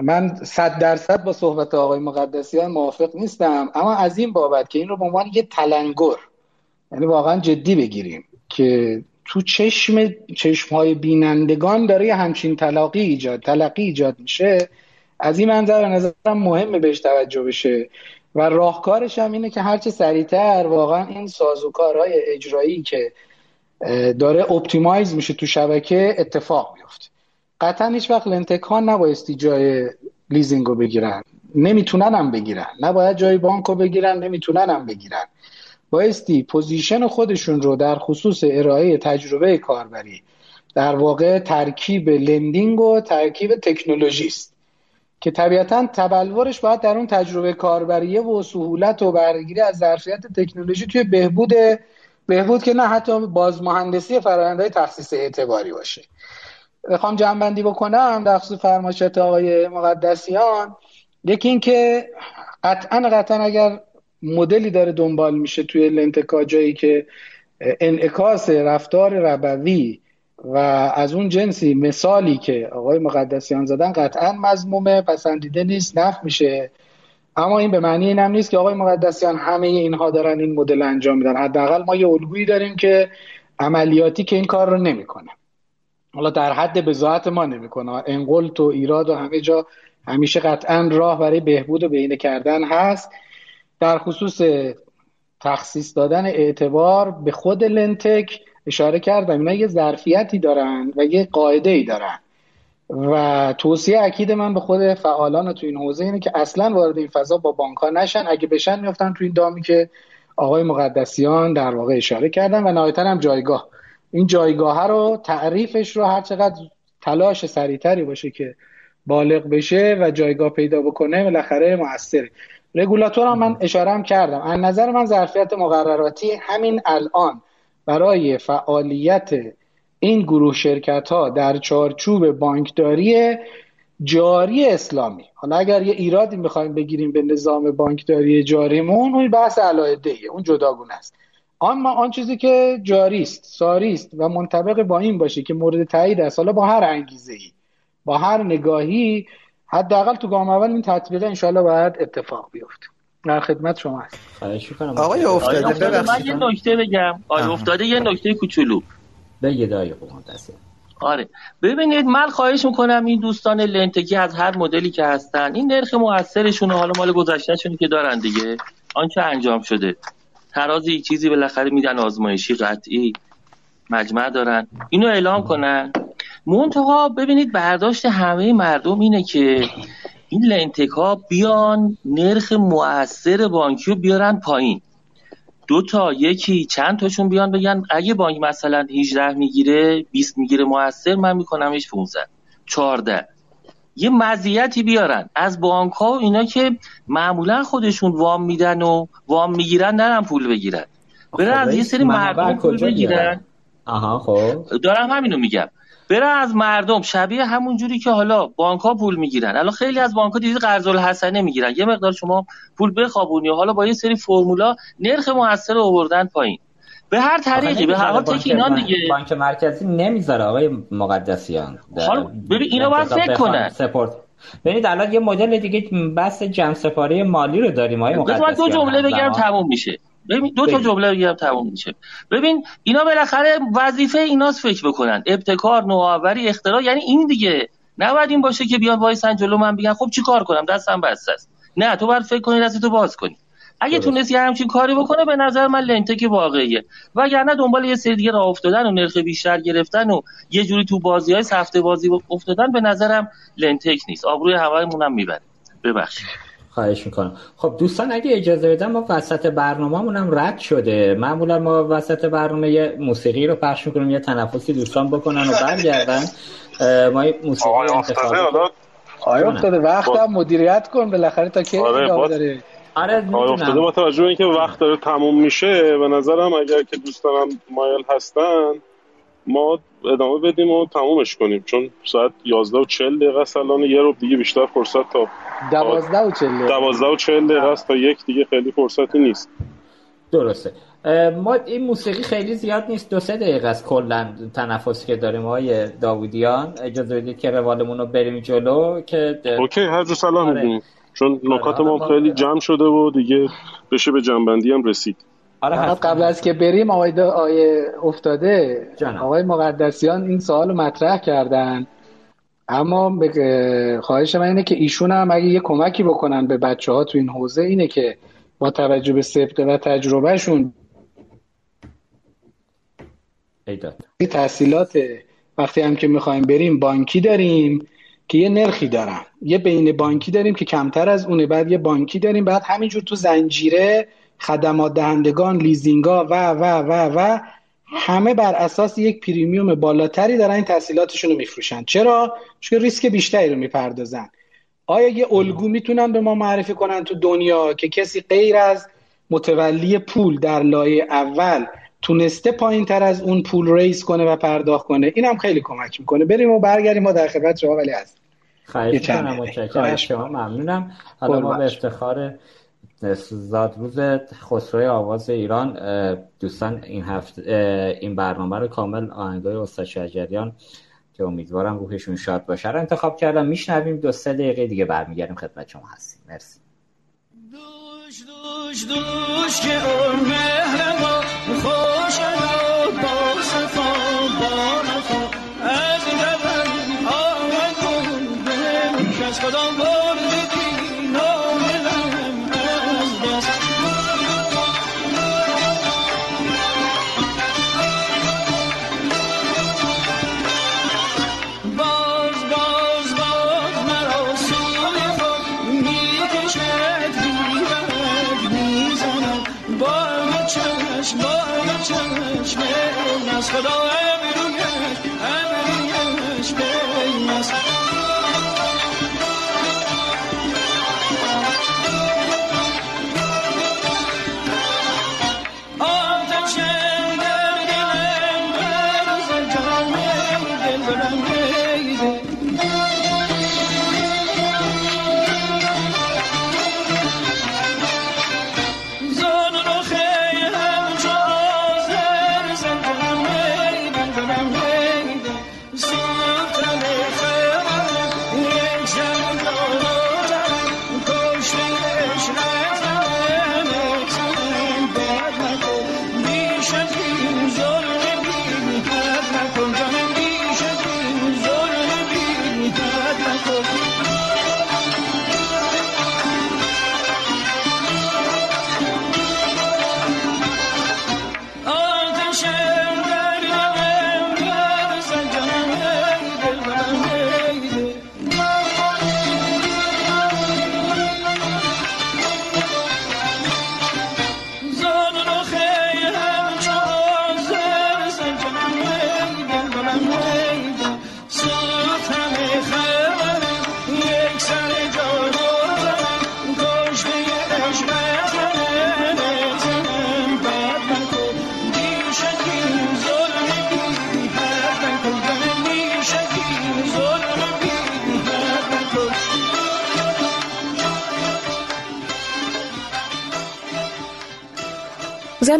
من صد درصد با صحبت آقای مقدسیان موافق نیستم. اما از این بابت که این رو به عنوان یه تلنگر یعنی واقعا جدی بگیریم. که تو چشم چشم های بینندگان داره یه همچین تلاقی ایجاد تلقی ایجاد میشه. از این منظر نظرم مهمه بهش توجه بشه. و راهکارش هم اینه که هرچه سریعتر واقعا این سازوکارهای اجرایی که داره اپتیمایز میشه تو شبکه اتفاق میفته. قطعا هیچ وقت لندتکان نبایستی جای لیزینگ رو بگیرن. نمی‌تونن هم بگیرن. نباید جای بانک رو بگیرن نمی‌تونن هم بگیرن. بایستی position خودشون رو در خصوص ارائه تجربه کاربری در واقع ترکیب lending و ترکیب تکنولوژی است که طبیعتا تبلورش باید در اون تجربه کاربریه و سهولت و برگیری از ظرفیت تکنولوژی توی بهبود بهبود که نه حتی بازمهندسی فرآیندهای تخصیص اعتباری باشه. بخوام جنبندی بکنم در خصوص فرمایشات آقای مقدسیان. یکی اینکه قطعا قطعا اگر مدلی داره دنبال میشه توی لنتکا جایی که انعکاس رفتار ربوی و از اون جنسی مثالی که آقای مقدسیان زدن قطعا مضمومه پسندیده نیست نف میشه. اما این به معنی این هم نیست که آقای مقدسیان همه اینها دارن این مدل انجام میدن. حداقل ما یه الگویی داریم که عملیاتی که این کار رو نمی‌کنه. حالا در حد بزاعت ما نمی‌کنه. انقلت و ایراد و همه جا همیشه قطعا راه برای بهبود و بهینه کردن هست. در خصوص تخصیص دادن اعتبار به خود لنتک اشاره کردم. اینا یه ظرفیتی دارن و یه قاعده ای دارن. و توصیه اکید من به خود فعالان تو این حوزه اینه که اصلا وارد این فضا با بانک ها نشن. اگه بشن میفتن تو این دامی که آقای مقدسیان در واقع اشاره کردن و نهایتا هم جایگاه. این جایگاه رو تعریفش رو هر چقدر تلاش سریعتری باشه که بالغ بشه و جایگاه پیدا بکنه بالاخره موثره. رگولاتور هم من اشاره هم کردم. از نظر من ظرفیت مقرراتی همین الان برای فعالیت این گروه شرکت ها در چارچوب بانکداری جاری اسلامی. حالا اگر یه ایرادی می‌خوایم بگیریم به نظام بانکداری جاریمون اون بحث علایده اون جداگونه است. اما آن چیزی که جاری است ساری است و منطبق با این باشه که مورد تایید است حالا با هر انگیزه ای با هر نگاهی حداقل تو گام اول این تطبیق انشالله باید اتفاق بیفته در خدمت شما هست آقای افتاده من یه نکته بگم. آقای افتاده یه نکته کوچولو. بگید آقای آره. ببینید من خواهش می‌کنم این دوستان لنتگی از هر مدلی که هستن این نرخ موثرشون حالا مال گذشتهشون که دارن دیگه آنچه انجام شده. ترازی چیزی بالاخره میدن آزمایشی قطعی مجمع دارن. اینو اعلام کنن. منتها ببینید برداشت همه مردم اینه که این لنتک ها بیان نرخ مؤثر بانکی رو بیارن پایین. دو تا یکی چند تاشون بیان بگن اگه بانک مثلا 18 می‌گیره 20 می‌گیره موثر من میکنمش 15 14 یه مزیتی بیارن. از بانک ها و اینا که معمولا خودشون وام میدن و وام می‌گیرن نرم پول بگیرن. برن از یه سری مردم پول بگیرن. آها خب. دارم همینو میگم. برن از مردم شبیه همون جوری که حالا بانک ها پول می‌گیرن. الان خیلی از بانک ها دیدید قرض الحسنه می‌گیرن. یه مقدار شما پول بخوابونی حالا با یه سری فرمولا نرخ موثر آوردن پایین. به هر طریقی به هر حال تک اینا دیگه. بانک مرکزی نمی‌ذاره آقای مقدسیان. حالا ببین اینا باید فکر کنن. سپورت ببینید الان یه مدل دیگه بحث جمع سپاری مالی رو داریم آقای مقدسیان دو جمله بگم تموم میشه. ببین دو تا جمله بگم تموم میشه. ببین اینا بالاخره وظیفه ایناست فکر بکنن. ابتکار نوآوری اختراع یعنی این دیگه. نباید این باشه که بیان وایسن جلو من بگن خب چی کار کنم؟ دستم بسته است. نه تو باید فکر کنی دستتو باز کنی. اگه تونستی همچین کاری بکنه به نظر من لنتک واقعیه. وگرنه دنبال یه سری دیگه راه افتادن و نرخ بیشتر گرفتن و یه جوری تو بازی های سفته بازی افتادن به نظرم لنتک نیست. آبروی همه هم می‌بره. ببخشید. خواهش می‌کنم. خب دوستان اگه اجازه بدن ما وسط برنامه هم رد شده. معمولا ما وسط برنامه یه موسیقی رو پخش می‌کنیم یه تنفسی دوستان بکنن و برگردن. ما موسیقی انتخاب آیا افتاده وقت مدیریت کن بالاخره تا که آره داره. آره افتاده با توجه اینکه وقت داره تموم میشه به نظرم اگر که دوستانم مایل هستن ما ادامه بدیم و تمومش کنیم. چون ساعت 11 و 40 دقیقه است. الان یه رو دیگه بیشتر فرصت تا 12 و 40 دقیقه. 12 و 40 دقیقه است تا یک دیگه خیلی فرصتی نیست. درسته. ما این موسیقی خیلی زیاد نیست. دو سه دقیقه است کلا تنفسی که داریم. های داوودیان اجازه بدید که روالمون رو بریم جلو که اوکی هر جو سلام آره. چون نکات ما خیلی جمع شده و دیگه بشه به جنبندی هم رسید. آره قبل از که بریم آقای, آقای افتاده جانم. آقای مقدسیان این سوال مطرح کردن. اما خواهش من اینه که ایشون هم اگه یه کمکی بکنن به بچه ها تو این حوزه اینه که با توجه به سبقه و تجربهشون تحصیلات وقتی هم که می‌خوایم بریم بانکی داریم که یه نرخی دارن. یه بین بانکی داریم که کمتر از اونه بعد یه بانکی داریم بعد همینجور تو زنجیره خدمات دهندگان لیزینگا و و و و همه بر اساس یک premium بالاتری دارن این تحصیلاتشون رو میفروشن. چرا؟ چون ریسک بیشتری رو می‌پردازن. آیا یه الگو می‌تونن به ما معرفی کنن تو دنیا که کسی غیر از متولی پول در لایه اول تونسته پایین تر از اون پول raise کنه و پرداخت کنه؟ این هم خیلی کمک می‌کنه. بریم و برگردیم. ما در خدمت شما ولی هست. خواهش می‌کنم. شما ممنونم. حالا ما به افتخار زادروز خسروی آواز ایران دوستان این هفته این برنامه رو کامل آهنگای استاد شجریان که امیدوارم روحشون شاد باشه رو انتخاب کردم. میشنویم دو سه دقیقه دیگه برمیگردیم خدمت شما هستیم. مرسی. دوش دوش دوش که خوش با صفا با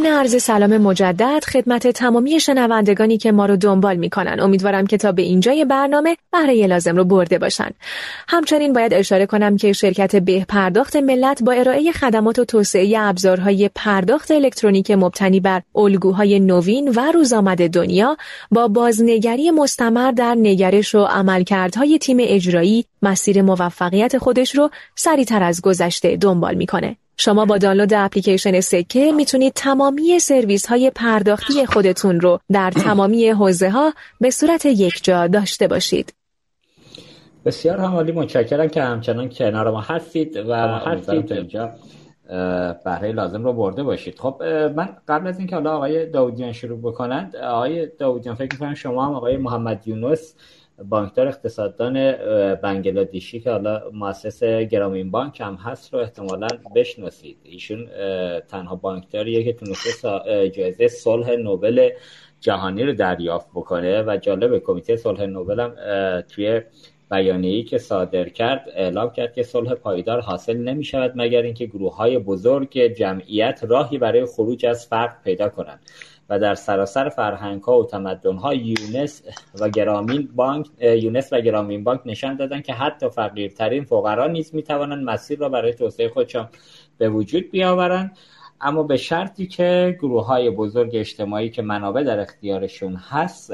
ضمن عرض سلام مجدد خدمت تمامی شنوندگانی که ما رو دنبال می‌کنن. امیدوارم که تا به اینجای برنامه بهره لازم رو برده باشن. همچنین باید اشاره کنم که شرکت به پرداخت ملت با ارائه خدمات و توسعه ابزارهای پرداخت الکترونیک مبتنی بر الگوهای نوین و روزآمد دنیا با بازنگری مستمر در نگرش و عملکردهای تیم اجرایی مسیر موفقیت خودش رو سریعتر از گذشته دنبال می‌کنه. شما با دانلود اپلیکیشن سکه می‌تونید تمامی سرویس های پرداختی خودتون رو در تمامی حوزه ها به صورت یک جا داشته باشید. بسیار همالی متشکرم که همچنان کنار ما هستید و هستید اینجا بهره لازم رو برده باشید خب من قبل از اینکه حالا آقای داودیان شروع بکنند آقای داودیان فکر می‌کنم شما هم آقای محمد یونس بانکدار اقتصاددان بنگلادیشی که حالا مؤسس گرامین بانک هم هست رو احتمالا بشناسید. ایشون تنها بانکداریه که تونسته جایزه صلح نوبل جهانی رو دریافت بکنه و جالب کمیته صلح نوبل هم توی بیانیه‌ای که صادر کرد اعلام کرد که صلح پایدار حاصل نمی شود مگر اینکه گروه های بزرگ جمعیت راهی برای خروج از فرق پیدا کنند. و در سراسر فرهنگ ها و تمدن ها یونس و گرامین بانک یونس و گرامین بانک نشان دادن که حتی فقیرترین فقرا نیز می توانند مسیر را برای توسعه خودشان به وجود بیاورند. اما به شرطی که گروه های بزرگ اجتماعی که منابع در اختیارشون هست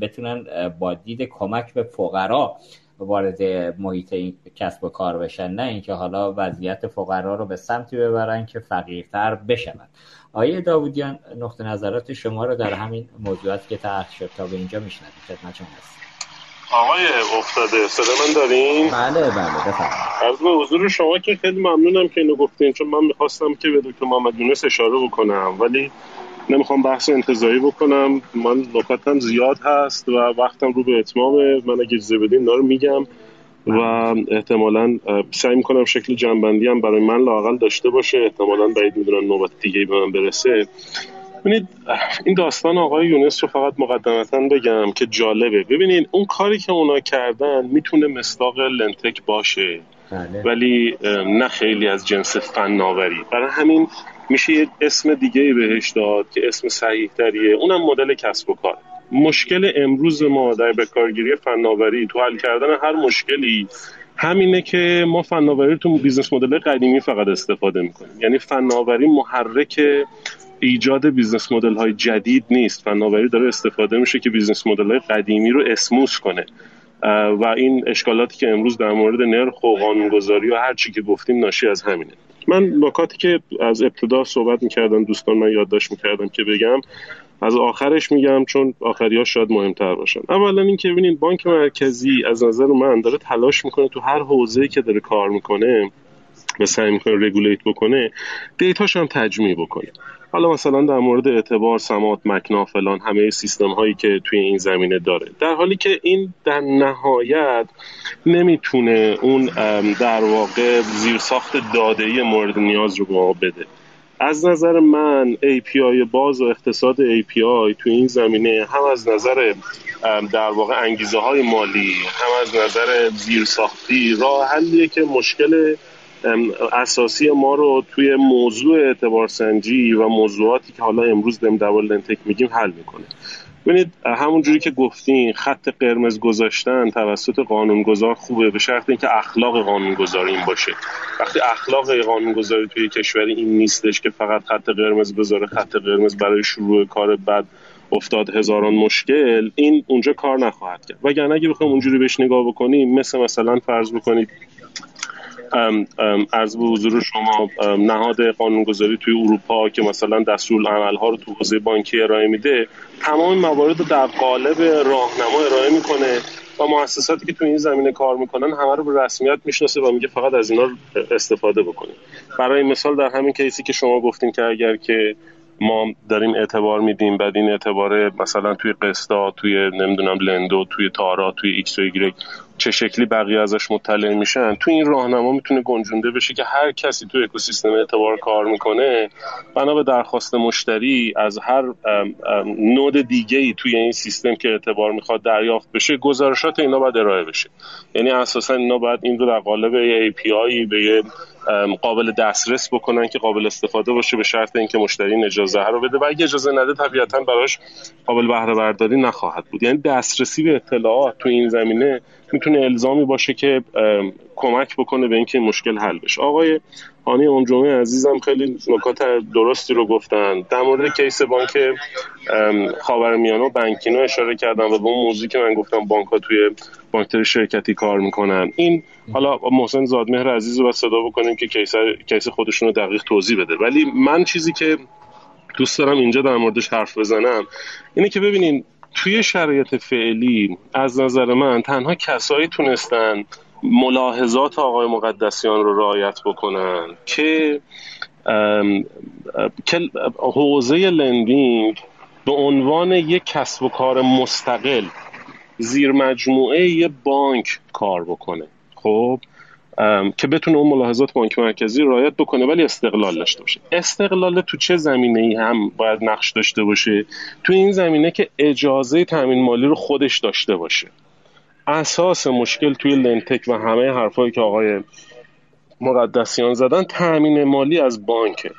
بتونن با دید کمک به فقرا وارد محیط کسب و کار بشن. نه اینکه حالا وضعیت فقرا رو به سمتی ببرن که فقیرتر بشوند. آیه داودیان نقطه نظرات شما رو در همین موضوعات که طرح شد تا به اینجا میشنوید. خدمت شما هست آقای افتاده صدا من دارین؟ بله بله بفرمایید. از به حضور شما که خیلی ممنونم که اینو گفتین چون من می‌خواستم که به دکتر محمد یونس اشاره بکنم ولی نمی‌خوام بحث انتظایی بکنم. من نکاتم زیاد هست و وقتم رو به اتمامه. من اگه اجازه بدین رو میگم. و احتمالا سعی می‌کنم شکل جنبندی هم برای من لاقل داشته باشه. احتمالا باید می‌دونن نوبت دیگه به من برسه. ببینید این داستان آقای یونس رو فقط مقدمتا بگم که جالبه. ببینید اون کاری که اونا کردن می‌تونه مصداق لنتک باشه. بله. ولی نه خیلی از جنس فناوری. برای همین میشه یه اسم دیگه بهش داد که اسم صحیح تریه اونم مدل کسب و کار. مشکل امروز ما در بکارگیری فناوری تو حل کردن هر مشکلی همینه که ما فناوری تو business model قدیمی فقط استفاده می‌کنیم. یعنی فناوری محرک ایجاد business model های جدید نیست. فناوری داره استفاده میشه که business model های قدیمی رو smooth کنه. و این اشکالاتی که امروز در مورد نرخ و قانونگذاری و هر چی که گفتیم ناشی از همینه. من نکاتی که از ابتدا صحبت می‌کردم دوستان من یادداشت می‌کردم که بگم از آخرش میگم چون آخری ها شاید مهمتر باشن. اولا اینکه ببینید بانک مرکزی از نظر من داره تلاش می‌کنه تو هر حوزه‌ای که داره کار می‌کنه و سعی می‌کنه رگولیت بکنه دیتاش هم تجمیع بکنه. حالا مثلا در مورد اعتبار سمات مکنا فلان همه سیستم هایی که توی این زمینه داره. در حالی که این در نهایت نمی‌تونه اون در واقع زیرساخت داده ای مورد نیاز رو به ما بده. از نظر من API باز و اقتصاد API توی این زمینه هم از نظر در واقع انگیزه های مالی هم از نظر زیرساختی راه حلیه که مشکل اساسی ما رو توی موضوع اعتبار سنجی و موضوعاتی که حالا امروز داریم در لنتک میگیم حل می‌کنه. ببینید همون جوری که گفتین خط قرمز گذاشتن توسط قانونگذار خوبه به شرط اینکه اخلاق قانونگذار این باشه. وقتی اخلاق قانونگذاری توی کشوری این نیستش که فقط خط قرمز بذاره خط قرمز برای شروع کار بعد افتاد هزاران مشکل این اونجا کار نخواهد کرد. وگرنه اگه بخوایم اونجوری بهش نگاه بکنیم مثل مثلا فرض بکنید عرض به حضور شما نهاد قانونگذاری توی اروپا که مثلا دستور ها رو تو حوزه بانکی ارائه میده تمام موارد رو در قالب راهنما ارائه می‌کنه و مؤسساتی که توی این زمینه کار می‌کنن همه رو به رسمیت می‌شناسه و میگه فقط از اینا استفاده بکنید برای مثال در همین case ی که شما گفتین که اگر که ما داریم اعتبار میدیم بعد این اعتبار مثلا توی قسطا توی نمی‌دونم لندو توی تارا توی ایکس و ایگرگ چه شکلی بقیه ازش مطلع میشن. تو این راهنما می‌تونه گنجونده بشه که هر کسی تو اکوسیستم اعتبار کار می‌کنه. بنا به درخواست مشتری از هر نود دیگه ای توی این سیستم که اعتبار می‌خواد دریافت بشه گزارشات اینا باید ارائه بشه. یعنی اساسا اینا باید این رو در قالب API به قابل دسترس بکنن که قابل استفاده باشه به شرط اینکه مشتری این اجازه رو بده و اگه اجازه نده طبیعتا براش قابل بهره برداری نخواهد بود. یعنی دسترسی به اطلاعات تو این زمینه می‌تونه الزامی باشه که کمک بکنه به اینکه مشکل حل بشه. آقای هانی اون جمعه عزیزم خیلی نکات درستی رو گفتن. در مورد کیس بانک خاورمیانه و بانکینو اشاره کردم و به اون موضوعی که من گفتم بانک ها توی بانکتر شرکتی کار می‌کنن. این حالا محسن زادمهر عزیز رو صدا بکنیم که کیس, کیس خودشون رو دقیق توضیح بده. ولی من چیزی که دوست دارم اینجا در موردش حرف بزنم اینه که ببینین توی شرایط فعلی از نظر من تنها کسایی تونستن ملاحظات آقای مقدسیان رو رعایت بکنن که حوزه لندینگ به عنوان یک کسب و کار مستقل زیر مجموعه یه بانک کار بکنه. خب؟ که بتونه اون ملاحظات بانک مرکزی رعایت بکنه ولی استقلال داشته باشه. استقلال تو چه زمینه ای هم باید نقش داشته باشه؟ تو این زمینه که اجازه تامین مالی رو خودش داشته باشه. اساس مشکل توی لنتک و همه حرفایی که آقای مقدسیان زدن تأمین مالی از بانکه.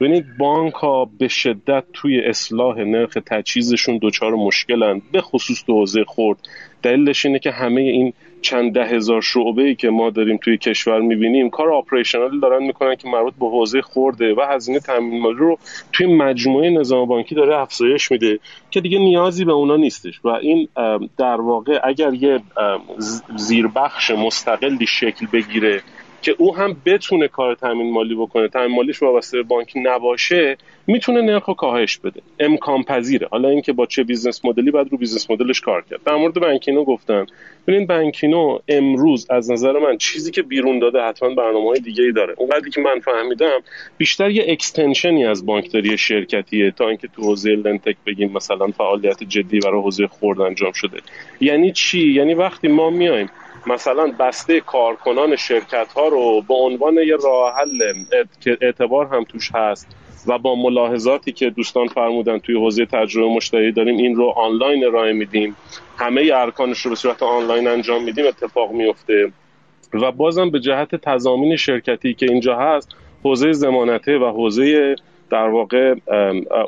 ببینید بانک ها به شدت توی اصلاح نرخ تجهیزشون دچار مشکلن به خصوص تو حوزه خورد دلیلش اینه که همه این چند ده هزار شعبه ای که ما داریم توی کشور می‌بینیم کار آپریشنال دارن می‌کنن که مربوط به حوزه خورده و هزینه تامین مالی رو توی مجموعه نظام بانکی داره افزایش میده که دیگه نیازی به اونا نیستش. و این در واقع اگر یه زیربخش مستقلی شکل بگیره که او هم بتونه کار تامین مالی بکنه تامین مالیش وابسته به بانک نباشه می‌تونه نرخ رو کاهش بده. امکان پذیره. حالا اینکه با چه business model ی بعد رو business model ش کار کرد. در مورد بانکینو گفتم. ببین بانکینو امروز از نظر من چیزی که بیرون داده حتما برنامه های دیگه ای داره. اونقدری که من فهمیدم بیشتر یه اکستنشنی از بانکداری شرکتیه تا اینکه تو حوزه لنتک بگیم مثلا فعالیت جدی برای حوزه خورد انجام شده. یعنی چی؟ یعنی وقتی ما میایم مثلا بسته کارکنان شرکت ها رو به عنوان یه راه حل اعتبار هم توش هست و با ملاحظاتی که دوستان فرمودن توی حوزه تجربه مشتری داریم این رو آنلاین ارائه میدیم. همه ارکانش رو به صورت آنلاین انجام میدیم اتفاق میفته. و بازم به جهت تضامین شرکتی که اینجا هست حوزه ضمانته و حوزه در واقع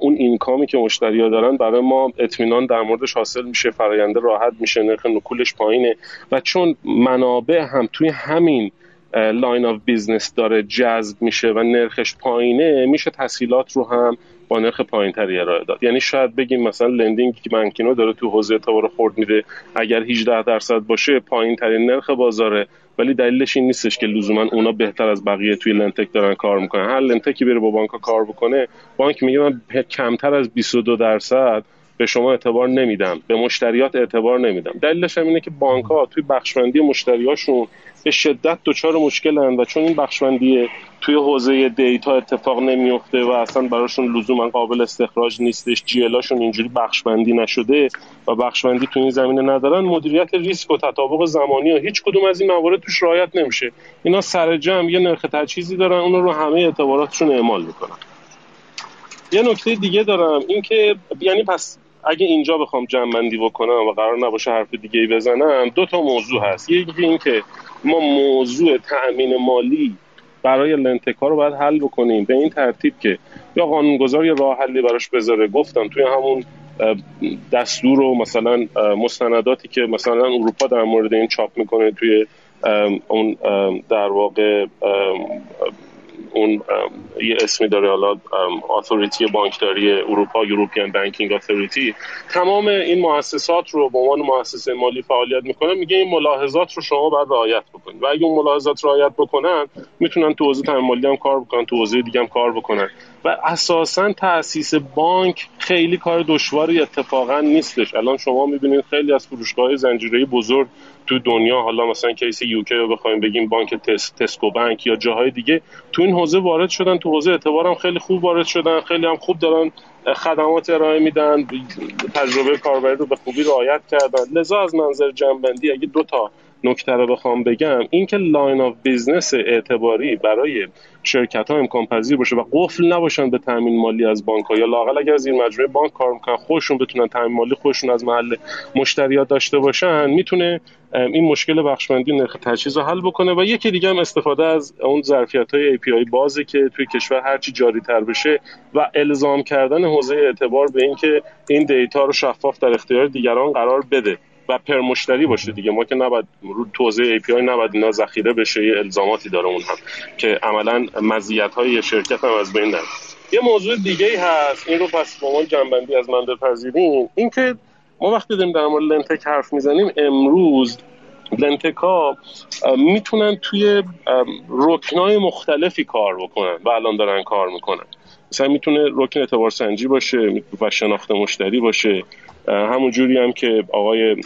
اون income ی که مشتری ها دارن برای ما اطمینان در موردش حاصل میشه فراینده راحت میشه نرخ نکولش پایینه و چون منابع هم توی همین line of business داره جذب میشه و نرخش پایینه میشه تسهیلات رو هم با نرخ پایینتری ارائه داد. یعنی شاید بگیم مثلا lending که بانکینو داره تو حوزه اعتبار خورد میده اگر 18 درصد باشه پایین ترین نرخ بازاره. ولی دلیلش این نیستش که لزوما اونا بهتر از بقیه توی لنتک دارن کار می‌کنن. هر لنتکی بره با بانک کار بکنه بانک میگه من کمتر از 22 درصد به شما اعتبار نمیدم به مشتریات اعتبار نمیدم. دلیلش هم اینه که بانک ها توی بخشمندی مشتریاشون به شدت دچار مشکلن و چون این بخشمندی توی حوزه دیتا اتفاق نمیفته و اصلا براشون لزوما قابل استخراج نیستش جی الاشون اینجوری بخشبندی نشده و بخشبندی تو این زمینه ندارن مدیریت ریسک و تطابق زمانی و هیچ کدوم از این موارد توش رعایت نمیشه. اینا سر جمع یه نرخ تجهیزی دارن اون رو همه اعتباراتشون اعمال می‌کنن. یه نکته دیگه دارم اینکه یعنی پس اگه اینجا بخوام جمع بکنم و قرار نباشه حرف دیگه ای بزنم دو تا موضوع هست. یکی این که ما موضوع تأمین مالی برای لنتکا رو باید حل بکنیم به این ترتیب که یا قانونگذار یا راه حلی براش بذاره. گفتم توی همون دستور و مثلا مستنداتی که مثلا اروپا در مورد این چاپ می‌کنه توی اون در واقع اون یه اسمی داره حالا اتوریتی بانکداری اروپا یوروپیان بانکینگ اتوریتی تمام این مؤسسات رو به عنوان مؤسسه مالی فعالیت می‌کنه میگه این ملاحظات رو شما باید رعایت بکنید. و اگه اون ملاحظات رعایت بکنن می‌تونن تو حوزه مالی هم کار بکنن تو حوزه دیگه هم کار بکنن. و اساسا تاسیس بانک خیلی کار دشواری اتفاقا نیستش. الان شما می‌بینید خیلی از فروشگاه زنجیره بزرگ تو دنیا حالا مثلا کیس یوکی رو بخوایم بگیم بانک تس، تسکو بانک یا جاهای دیگه تو این حوزه وارد شدن تو حوزه اعتبارم خیلی خوب وارد شدن خیلی هم خوب دارن خدمات ارائه میدن تجربه کاربری رو به خوبی رعایت کردن. لذا از منظر جنبندی اگه دو تا نکته رو بخوام بگم اینکه line of business اعتباری برای شرکت ها امکان پذیر باشه و قفل نباشن به تامین مالی از بانک ها یا لاقل اگر این مجموعه بانک کار می‌کنن خودشون بتونن تامین مالی خودشون از محل مشتریان داشته باشن می‌تونه این مشکل بخشمندی نرخ تجهیز رو حل بکنه و یکی دیگه هم استفاده از اون ظرفیت های API بازی که توی کشور هرچی جاری تر بشه و الزام کردن حوزه اعتبار به اینکه این data رو شفاف در اختیار دیگران قرار بده. و پر مشتری باشه دیگه. ما که نباید رو توزیع API نباید اینا ذخیره بشه یه الزاماتی داره اون هم که عملا مزیت های شرکت هم از بین نره. یه موضوع دیگه ای هست. این رو پس با ما جنبندی از من بپذیریم اینکه ما وقتی داریم در مورد لنتک حرف می‌زنیم امروز لنتک ها می‌تونن توی رکنای مختلفی کار بکنن و الان دارن کار می‌کنن. مثلا می‌تونه رکن اعتبار سنجی باشه و شناخت مشتری باشه. همون جوری هم که آقای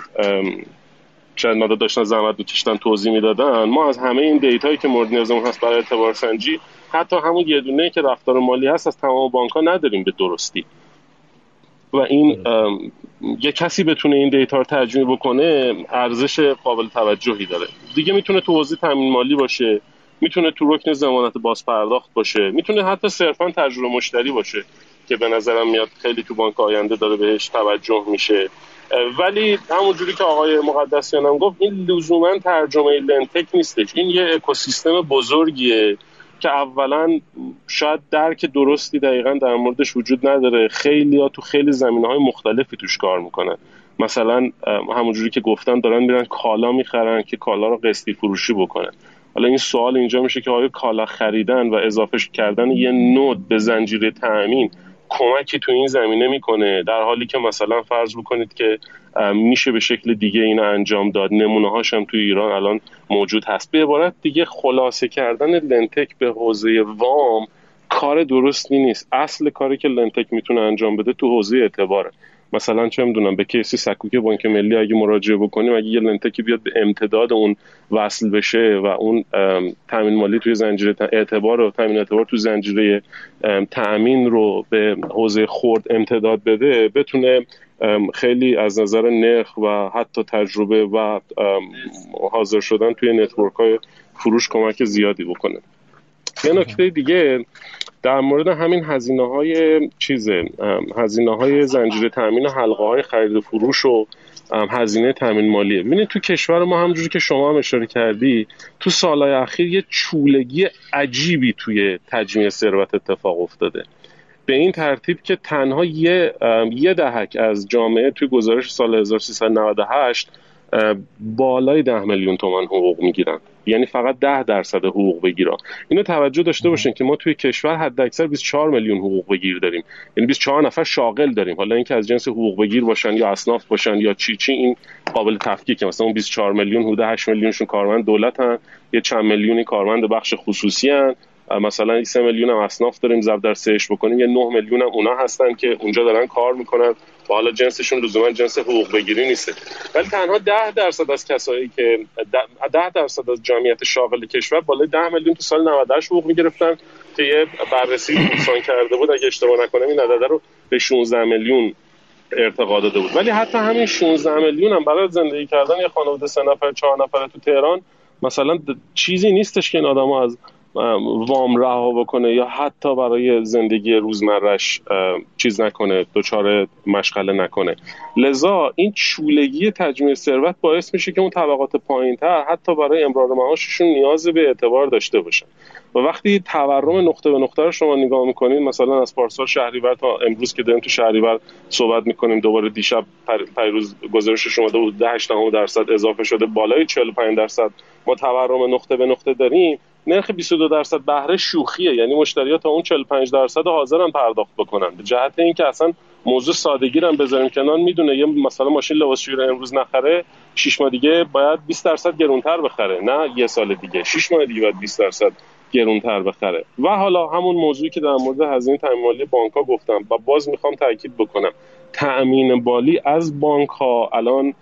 چند داشتن زحمت کشتن توضیح می‌دادن. ما از همه این دیتایی که مورد نیازمون هست برای اعتبار سنجی حتی همون یه دونه که رفتار مالی هست از تمام بانک ها نداریم به درستی. و این یه کسی بتونه این دیتا رو ترجمه بکنه ارزش قابل توجهی داره. دیگه می‌تونه تو حوزه تامین مالی باشه می‌تونه تو رکن زمانت باز پرداخت باشه می‌تونه حتی صرفا تجربه مشتری باشه. که به نظرم میاد خیلی تو بانک آینده داره بهش توجه میشه. ولی همونجوری که آقای مقدسیان هم گفت این لزوما ترجمه لنتک نیستش. این یه اکوسیستم بزرگیه که اولا شاید درک درستی دقیقا در موردش وجود نداره. خیلی ها تو خیلی زمینه های مختلفی توش کار می‌کنن. مثلا همونجوری که گفتن دارن میرن کالا می‌خرن که کالا رو قسطی فروشی بکنن. حالا این سوال اینجا میشه که آیا کالا خریدن و اضافه کردن یه نود به زنجیره تأمین کمکی تو این زمینه می‌کنه در حالی که مثلا فرض بکنید که میشه به شکل دیگه این انجام داد نمونه هاش هم توی ایران الان موجود هست. به عبارت دیگه خلاصه کردن لنتک به حوزه وام کار درستی نیست. اصل کاری که لنتک می‌تونه انجام بده تو حوزه اعتباره. مثلا چه می‌دونم به کیسی سکوک بانک ملی اگه مراجعه بکنیم اگه یه لنتکی بیاد به امتداد اون وصل بشه و اون تامین مالی توی زنجیره اعتبار و تامین اعتبار تو زنجیره تامین رو به حوزه خورد امتداد بده بتونه خیلی از نظر نرخ و حتی تجربه و حاضر شدن توی نتورک های فروش کمک زیادی بکنه. یه نکته دیگه در مورد همین هزینه های چیزه هزینه های زنجیره تامین و حلقه های خرید و فروش و هزینه تامین مالیه. ببینید تو کشور ما همونجوری که شما هم اشاره کردی تو سالهای اخیر یه چولگی عجیبی توی تجمیع ثروت اتفاق افتاده. به این ترتیب که تنها یه, یه دهک از جامعه توی گزارش سال 1398 بالای ده میلیون تومن حقوق می‌گیرن. یعنی فقط ده درصد حقوق بگیرا اینو توجه داشته باشین که ما توی کشور حد اکثر 24 میلیون حقوق بگیر داریم. یعنی 24 نفر شاغل داریم. حالا اینکه از جنس حقوق بگیر باشن یا اصناف باشن یا چی چی این قابل تفکیکه. مثلا اون 24 میلیون حدود 8 میلیونشون کارمند دولتن. یه چند میلیونی کارمند بخش خصوصی هن. مثلا 3 میلیون هم اصناف داریم ضرب در سهش بکنیم. یه 9 میلیون هم اونا هستن که اونجا دارن کار می‌کنن. و حالا جنسشون لزوما جنس حقوق بگیری نیست. ولی تنها 10 درصد از کسایی که 10 درصد از جمعیت شاغل کشور بالای 10 میلیون تو سال 98 حقوق می‌گرفتن که یه بررسی دوستان کرده بود. اگه اشتباه نکنم این عدد رو به 16 میلیون ارتقا داده بود. ولی حتی همین 16 میلیون هم برای زندگی کردن یه خانواده سه نفر چهار نفر تو تهران مثلا چیزی نیستش که این آدم از وام رها بکنه یا حتی برای زندگی روزمرش چیز نکنه دچار مشغله نکنه. لذا این چولگی تجمیع ثروت باعث میشه که اون طبقات پایینتر حتی برای امرار معاششون نیاز به اعتبار داشته باشن. و وقتی تورم نقطه به نقطه رو شما نگاه می‌کنین مثلا از پارسال شهریور تا امروز که داریم تو شهریور صحبت می‌کنیم دوباره دیشب پیروز گزارش شما بود 8 درصد اضافه شده بالای 45 درصد ما تورم نقطه به نقطه داریم. نرخ 22 درصد بهره شوخیه. یعنی مشتریات تا اون 45 درصد حاضرن پرداخت بکنن. به جهت اینکه اصلا موضوع سادگی رو بذاریم کنار می‌دونه یه مثلا ماشین لباسشویی رو امروز نخره 6 ماه دیگه باید 20 درصد گرونتر بخره. نه یه سال دیگه. 6 ماه دیگه باید 20 درصد گرونتر بخره. و حالا همون موضوعی که در مورد هزینه تامین مالی بانک گفتم و باز می‌خوام تاکید بکنم. تأمین بالی از بانک ها الان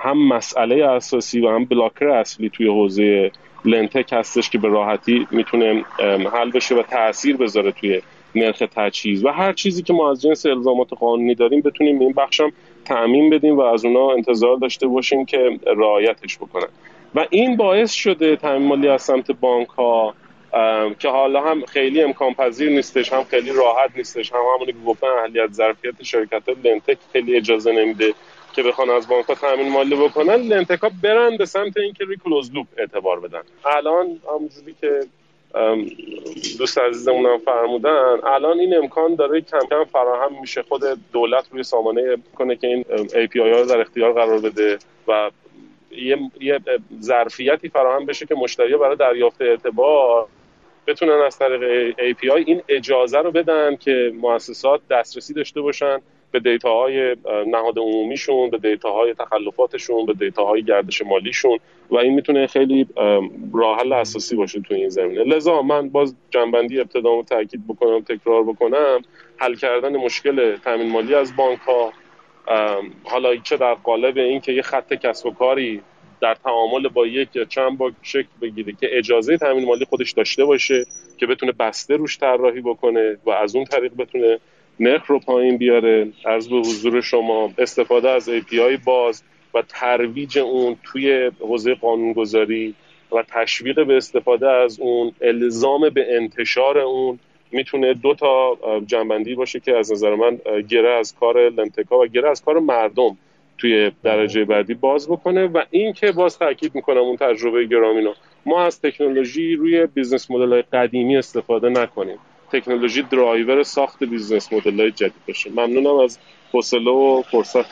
هم مسئله اساسی و هم بلاکر اصلی توی حوزه لنتک هستش که به راحتی می‌تونه حل بشه و تاثیر بذاره توی نرخ تجهیز. و هر چیزی که ما از جنس الزامات قانونی داریم بتونیم این بخشم تعمین بدیم و از اونا انتظار داشته باشیم که رعایتش بکنن. و این باعث شده تامین مالی از سمت بانک ها که حالا هم خیلی امکان پذیر نیستش هم خیلی راحت نیستش هم همونی که گفتن اهلیت ظرفیت شرکت لنتک خیلی اجازه نمیده. که بخوان از بانک ها تامین مالی بکنن لنتک ها برن به سمت اینکه روی کلوز لوپ اعتبار بدن. الان همونجوری که دوست عزیزمون هم فرمودن الان این امکان داره کم کم فراهم میشه. خود دولت روی سامانه کنه که این API ها رو در اختیار قرار بده و یه, یه ظرفیتی فراهم بشه که مشتری برای دریافت اعتبار بتونن از طریق API این اجازه رو بدن که مؤسسات دسترسی داشته باشن به دیتاهای نهاد عمومیشون به دیتاهای تخلفاتشون به دیتاهای گردش مالیشون و این می‌تونه خیلی راه حل اساسی باشه تو این زمینه. لذا من باز جنبندی ابتدامو تاکید بکنم تکرار بکنم حل کردن مشکل تامین مالی از بانک ها حالا چه در قالب این که یه خط کسب و کاری در تعامل با یک یا چند بانک شکل بگیره که اجازه تامین مالی خودش داشته باشه که بتونه بسته روش طراحی بکنه و از اون طریق بتونه نرخ رو پایین بیاره عرض به حضور شما استفاده از API باز و ترویج اون توی حوزه قانونگذاری و تشویق به استفاده از اون الزام به انتشار اون می‌تونه دو تا جمع‌بندی باشه که از نظر من گره از کار لندتکا و گره از کار مردم توی درجه بعدی باز بکنه و این که باز تاکید می‌کنم اون تجربه گرامینو ما از تکنولوژی روی business model قدیمی استفاده نکنیم. تکنولوژی درایور ساخت business model های جدید بشه ممنونم از حوصله و فرصت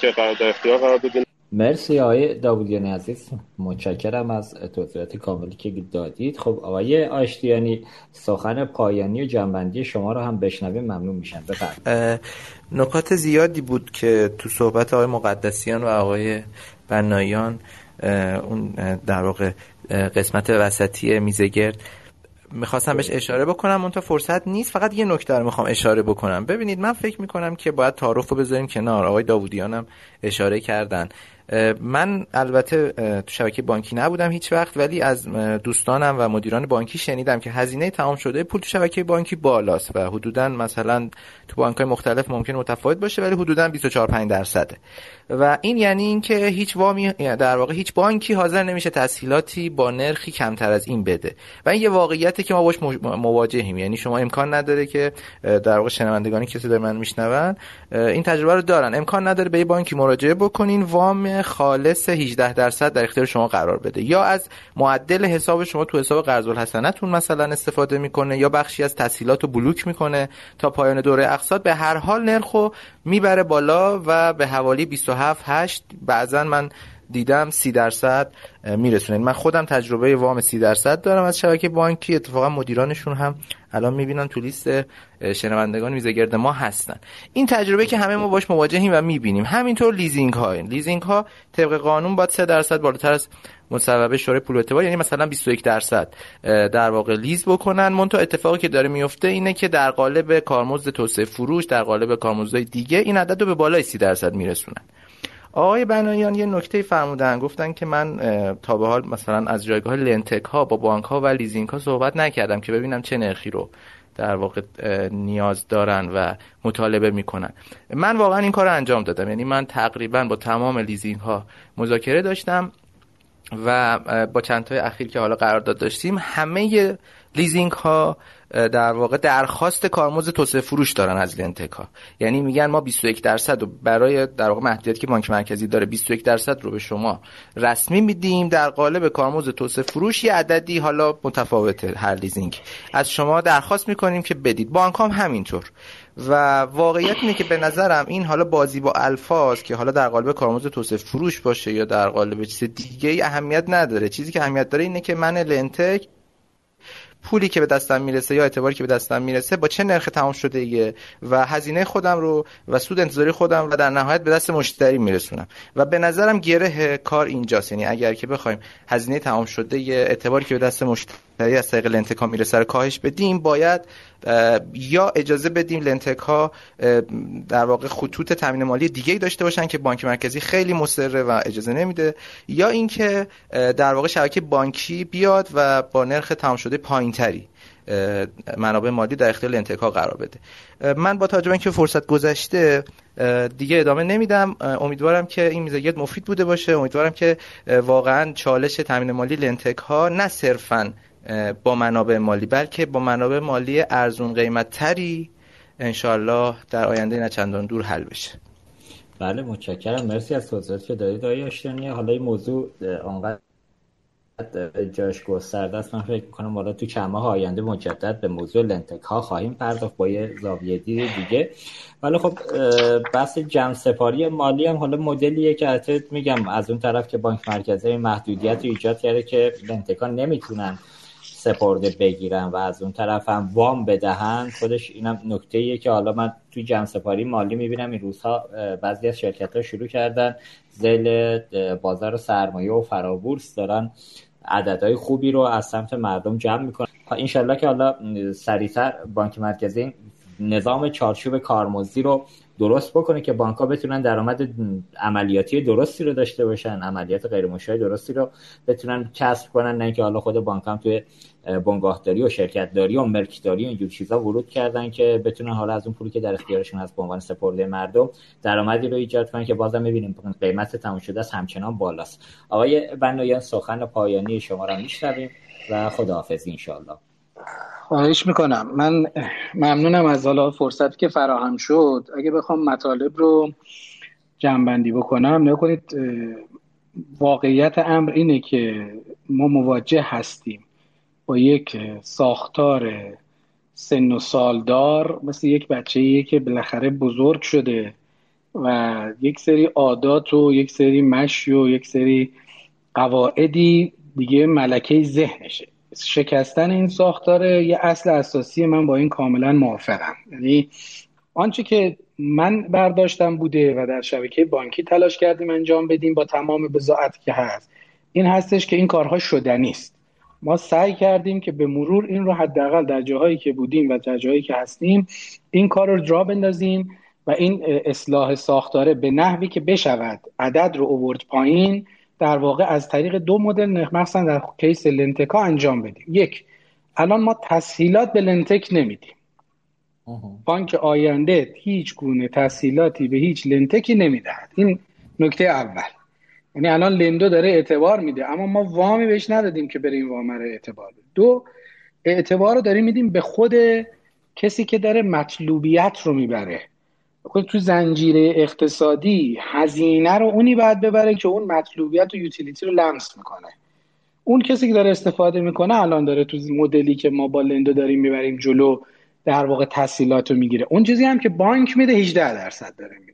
که قرار در اختیار قرار دادین. مرسی آقای داودیانی عزیز. متشکرم از توضیحات کاملی که دادید. خب آقای آشتیانی سخن پایانی و جنبندی شما رو هم بشنویم. ممنون میشن بفرمایید. نکات زیادی بود که تو صحبت آقای مقدسیان و آقای بنایان اون در واقع قسمت وسطی میزگرد می‌خواستم بهش اشاره بکنم اون تا فرصت نیست. فقط یه نکته رو می‌خوام اشاره بکنم. ببینید من فکر می‌کنم که باید تعارف رو بذاریم کنار. آقای داوودیانم اشاره کردن. من البته تو شبکه بانکی نبودم هیچ وقت ولی از دوستانم و مدیران بانکی شنیدم که هزینه تمام شده پول تو شبکه بانکی بالاست و حدودا مثلا تو بانک های مختلف ممکن متفاوت باشه ولی حدودا 24 5 درصده و این یعنی اینکه هیچ وامی در واقع هیچ بانکی حاضر نمیشه تسهیلاتی با نرخی کمتر از این بده. و این یه واقعیتی که ما باش مواجهیم. یعنی شما امکان نداره که در واقع شنوندگانی کسی در من میشنون این تجربه رو دارن. امکان نداره به یه بانکی مراجعه بکنین وام خالص 18 درصد در اختیار شما قرار بده. یا از معدل حساب شما تو حساب قرض الحسنتون مثلا استفاده می‌کنه یا بخشی از تسهیلات رو block می‌کنه تا پایان دوره اقساط. به هر حال نرخو می‌بره بالا و به حوالی 27 8 بعضا من دیدم سی درصد میرسونه. من خودم تجربه وام سی درصد دارم از شبکه بانکی. اتفاقا مدیرانشون هم الان می‌بینن تو لیست شنوندگان گرد ما هستن. این تجربه که همه ما باش مواجهیم و می‌بینیم. همینطور لیزینگ ها لیزینگ ها طبق قانون باید 3 درصد بالاتر از مصوبه شورای پول اعتبار یعنی مثلا 21 درصد در واقع lease بکنن. منتها اتفاقی که داره میفته اینه که در قالب کارمزد توسعه فروش در قالب کارمزدهای دیگه این عدد رو به بالای 30 درصد میرسونن. آقای بنایان یه نکته فرمودن. گفتن که من تا به حال مثلا از جایگاه لندتک ها با بانک ها و لیزینگ ها صحبت نکردم که ببینم چه نرخی رو در واقع نیاز دارن و مطالبه می‌کنن. من واقعا این کار انجام دادم. یعنی من تقریبا با تمام لیزینگ ها مذاکره داشتم و با چند تای اخیر که حالا قرارداد داشتیم همه لیزینگ ها در واقع درخواست کارمزد توسعه فروش دارن از لندتکا. یعنی میگن ما 21 درصد و برای در واقع محدودیتی که بانک مرکزی داره 21 درصد رو به شما رسمی میدیم. در قالب کارمزد توسعه فروش یه عددی حالا متفاوته هر لیزینگ. از شما درخواست می‌کنیم که بدید. بانک هم همینطور. و واقعیت اینه که به نظرم این حالا بازی با الفاظ که حالا در قالب کارمزد توسعه فروش باشه یا در قالب چیز دیگه ای اهمیت نداره. چیزی که اهمیت داره اینه که من لنتک پولی که به دستم می‌رسه یا اعتباری که به دستم می‌رسه با چه نرخ تمام شده ایه و هزینه خودم رو و سود انتظاری خودم و در نهایت به دست مشتری میرسونم. و به نظرم گره کار اینجاست. یعنی اگر که بخوایم هزینه تمام شده اعتباری که به دست مشتری از طریق لنتک ها میره سر کاهش بدیم باید یا اجازه بدیم لنتک ها در واقع خطوط تامین مالی دیگه ای داشته باشن که بانک مرکزی خیلی مصره و اجازه نمیده یا اینکه در واقع شبکه بانکی بیاد و با نرخ تمام شده پایینتری منابع مالی در اختیار لنتک ها قرار بده. من با توجه اینکه فرصت گذشته دیگه ادامه نمیدم. امیدوارم که این میزانیت مفید بوده باشه. امیدوارم که واقعا چالش تامین مالی لنتک ها نه صرفا با منابع مالی. بلکه با منابع مالی ارزون قیمت تری انشالله در آینده نه چندان دور حل بشه. بله متشکرم. مرسی از توضیحاتی که دارید. آقای حالا این موضوع آنقدر جاش گسترده است. من فکر می‌کنم حالا تو چند ماه آینده مجدد به موضوع لنتک ها خواهیم پرداخت با یه زاویه دیگه. ولی خب بحث جمع سپاری مالی هم حالا مدلیه که میگم از اون طرف که بانک مرکزی محدودیت رو ایجاد کرده که لنتک ها نمی‌تونن سپرده بگیرن و از اون طرف هم وام بدهن خودش اینم نکته ایه که حالا من تو جمع سپاری مالی می‌بینم این روزها بعضی از شرکت ها شروع کردن زل بازار سرمایه و فرابورس دارن عددهای خوبی رو از سمت مردم جمع می‌کنن. انشالله که حالا سریعتر بانک مرکزی نظام چارچوب کارمزدی رو درست بکنه که بانک ها بتونن درآمد عملیاتی درستی رو داشته باشن عملیات غیر درستی رو بتونن کسب کنن نه اینکه حالا خود بانک هم توی بنگاهداری و شرکتداری و ملکداری و اینجور چیزا ورود کردن که بتونن حالا از اون پولی که در اختیارشون هست به عنوان سپرده مردم درآمدی رو ایجاد کنن که بازم می‌بینیم قیمت تموم شده است همچنان بالاست. آقای بنایان سخن پایانی شما را میشنویم و خداحافظی انشاءالله. خواهش می‌کنم. من ممنونم از حالا فرصتی که فراهم شد. اگه بخوام مطالب رو جمعبندی بکنم نکنید واقعیت امر اینه که ما مواجه هستیم. با یک ساختار سن و سالدار مثل یک بچه که بالاخره بزرگ شده و یک سری عادات و یک سری مشی و یک سری قواعدی دیگه ملکه ذهنشه. شکستن این ساختار یه اصل اساسی من با این کاملا موافقم. یعنی آنچه که من برداشتم بوده و در شبکه بانکی تلاش کردیم انجام بدیم با تمام بزاعت که هست این هستش که این کارها شدنی است. ما سعی کردیم که به مرور این رو حداقل در جاهایی که بودیم و در جاهایی که هستیم این کار رو جا بندازیم و این اصلاح ساختاره به نحوی که بشود عدد رو اوورد پایین در واقع از طریق دو مدل مثلا در case لندتکا انجام بدیم. یک الان ما تسهیلات به لندتک نمیدیم. بانک آینده هیچ گونه تسهیلاتی به هیچ لندتکی نمی‌دهد. این نکته اول. یعنی الان لندو داره اعتبار میده. اما ما وامی بهش ندادیم که بریم وام رو اعتبار بده دو اعتبار رو داریم میدیم به خود کسی که داره مطلوبیت رو می‌بره. خود تو زنجیره اقتصادی هزینه رو اونی باید ببره که اون مطلوبیت و utility رو لمس می‌کنه. اون کسی که داره استفاده می‌کنه الان داره تو مدلی که ما با لندو داریم می‌بریم جلو در واقع تسهیلات رو می‌گیره. اون چیزی هم که بانک میده 18 درصد داره میده.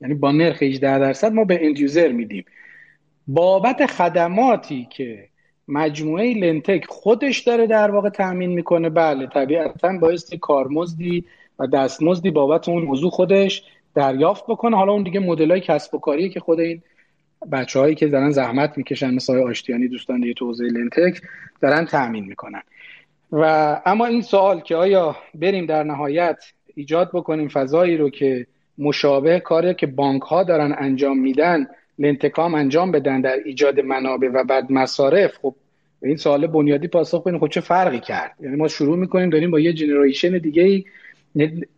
یعنی با نرخ 18 درصد ما به end user میدیم. بابت خدماتی که مجموعه lendtech خودش داره در واقع تأمین می‌کنه بله طبیعتا بایستی کارمزدی و دستمزدی بابت اون موضوع خودش دریافت بکنه. حالا اون دیگه مدلای کسب و کاری که خود این بچه هایی که دارن زحمت می‌کشن مثل آشتیانی دوستان دیگه تو لنتک دارن تأمین می‌کنن. و اما این سوال که آیا بریم در نهایت ایجاد بکنیم فضایی رو که مشابه کاری که بانک ها دارن انجام میدن لنتکام انجام بدن در ایجاد منابع و بعد مصارف. خب این سوال بنیادی پاسخ بدیم خب چه فرقی کرد؟ یعنی ما شروع می‌کنیم داریم با یه جنریشن دیگه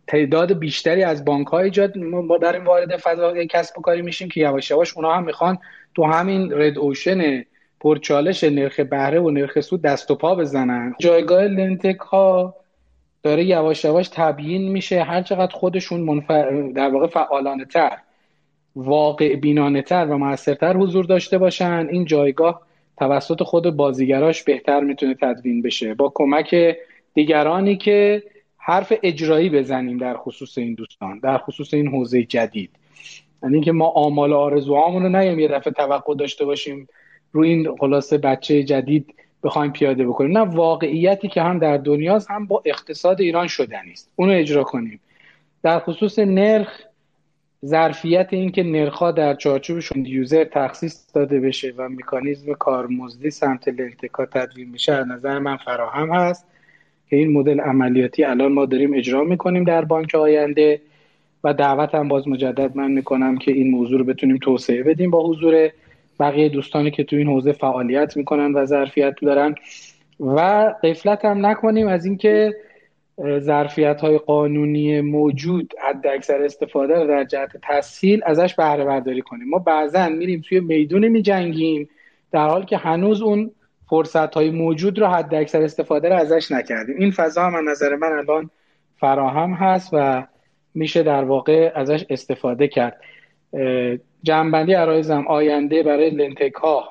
تعداد بیشتری از بانک ها ایجاد ما داریم وارد فضای کسب و کاری میشیم که یواش یواش اونا هم می‌خوان تو همین رد اوشن پرچالش نرخ بهره و نرخ سود دست و پا بزنن. جایگاه لنتک ها داره یواش یواش تبیین میشه. هر چقدر خودشون منفع... در واقع فعالانه تر واقع بینانه تر و موثرتر حضور داشته باشن این جایگاه توسط خود بازیگراش بهتر می‌تونه تدوین بشه. با کمک دیگرانی که حرف اجرایی بزنیم در خصوص این دوستان در خصوص این حوزه جدید. یعنی اینکه ما آمال آرزوهامون رو نیم یه دفعه توقع داشته باشیم روی این خلاصه بچه جدید بخوایم پیاده بکنیم. نه واقعیتی که هم در دنیاست هم با اقتصاد ایران شدنی است. اونو اجرا کنیم. در خصوص نرخ ظرفیت اینکه نرخها در چارچوبشون یوزر تخصیص داده بشه و مکانیزم کارمزدی سمت لنتکا تدوین بشه از نظر من فراهم هست که این مدل عملیاتی الان ما داریم اجرا می‌کنیم در بانک آینده و دعوت هم باز مجدد من می‌کنم که این موضوع رو بتونیم توسعه بدیم با حضور بقیه دوستانی که تو این حوزه فعالیت می‌کنن و ظرفیت دارن. و قفلت هم نکنیم از اینکه ظرفیت های قانونی موجود حد اکثر استفاده رو در جهت تسهیل ازش بهره برداری کنیم. ما بعضا میریم توی میدون میجنگیم در حال که هنوز اون فرصت های موجود رو حد اکثر استفاده رو ازش نکردیم. این فضا هم نظر من الان فراهم هست و میشه در واقع ازش استفاده کرد. جنبندی عرایزم آینده برای لنتک ها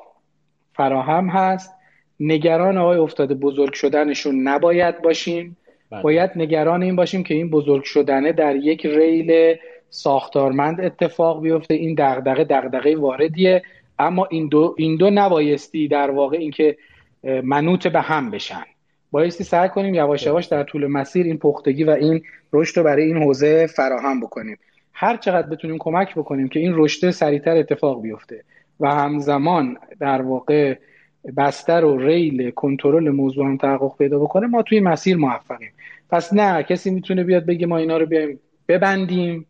فراهم هست. نگران آقای افتاده بزرگ شدنشون نباید باشیم. بله. باید نگران این باشیم که این بزرگ شدنه در یک ریل ساختارمند اتفاق بیفته. این دغدغه دغدغه واردیه. اما این دو این دو نبایستی در واقع اینکه منوط به هم بشن. بایستی سعی کنیم یواش یواش در طول مسیر این پختگی و این رشد رو برای این حوزه فراهم بکنیم. هر چقدر بتونیم کمک بکنیم که این رشد سریعتر اتفاق بیفته و همزمان در واقع بستر و ریل کنترل موضوع هم تحقق پیدا بکنه ما توی مسیر موفقیم. پس نه کسی می‌تونه بیاد بگه ما اینا رو بیایم ببندیم.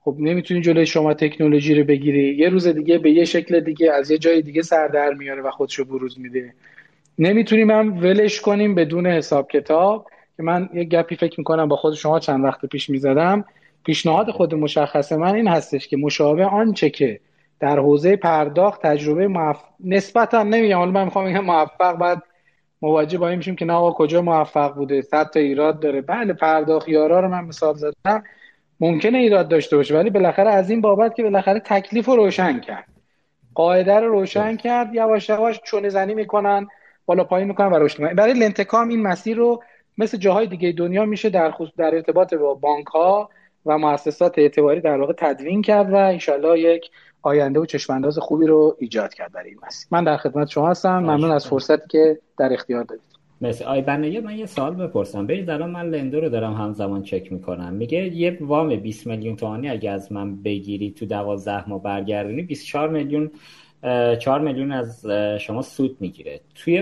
خب نمی‌تونی جلوی شما تکنولوژی رو بگیری. یه روز دیگه به یه شکل دیگه از یه جای دیگه سر در میاره و خودشو بروز میده. نمی‌تونیم هم ولش کنیم بدون حساب کتاب که من یه گپی فکر می‌کنم با خود شما چند وقت پیش می‌زدم. پیشنهاد خود مشخصه من این هستش که مشابه آنچه که در حوزه پرداخت تجربه موف... نسبتا نمیگم حالا من می‌خوام بگم موفق بعد مواجه با این میشیم که نه آقا کجا موفق بوده؟ صد تا ایراد داره. بله پرداخت یارا رو من مثال زدم. ممکنه ایراد داشته باشه ولی بالاخره از این بابت که بالاخره تکلیف رو روشن کرد. قاعده رو روشن کرد یواش یواش چونه زنی می‌کنن بالا پایین می‌کنن و رشد برای لنتکام این مسیر رو مثل جاهای دیگه دنیا میشه در خصوص در ارتباط با بانک ها و مؤسسات اعتباری در واقع تدوین کرد و انشالله یک آینده و چشمانداز خوبی رو ایجاد کرد برای این مسیر. من در خدمت شما هستم. ممنون از فرصتی که در اختیار دارید. مثل آی بنایی من یه سوال بپرسم. برید الان من لندو رو دارم همزمان چک می‌کنم. میگه یه وام 20 میلیون تومانی اگه از من بگیری تو 12 ماه برگردونی 24 میلیون 4 میلیون از شما سود می‌گیره. توی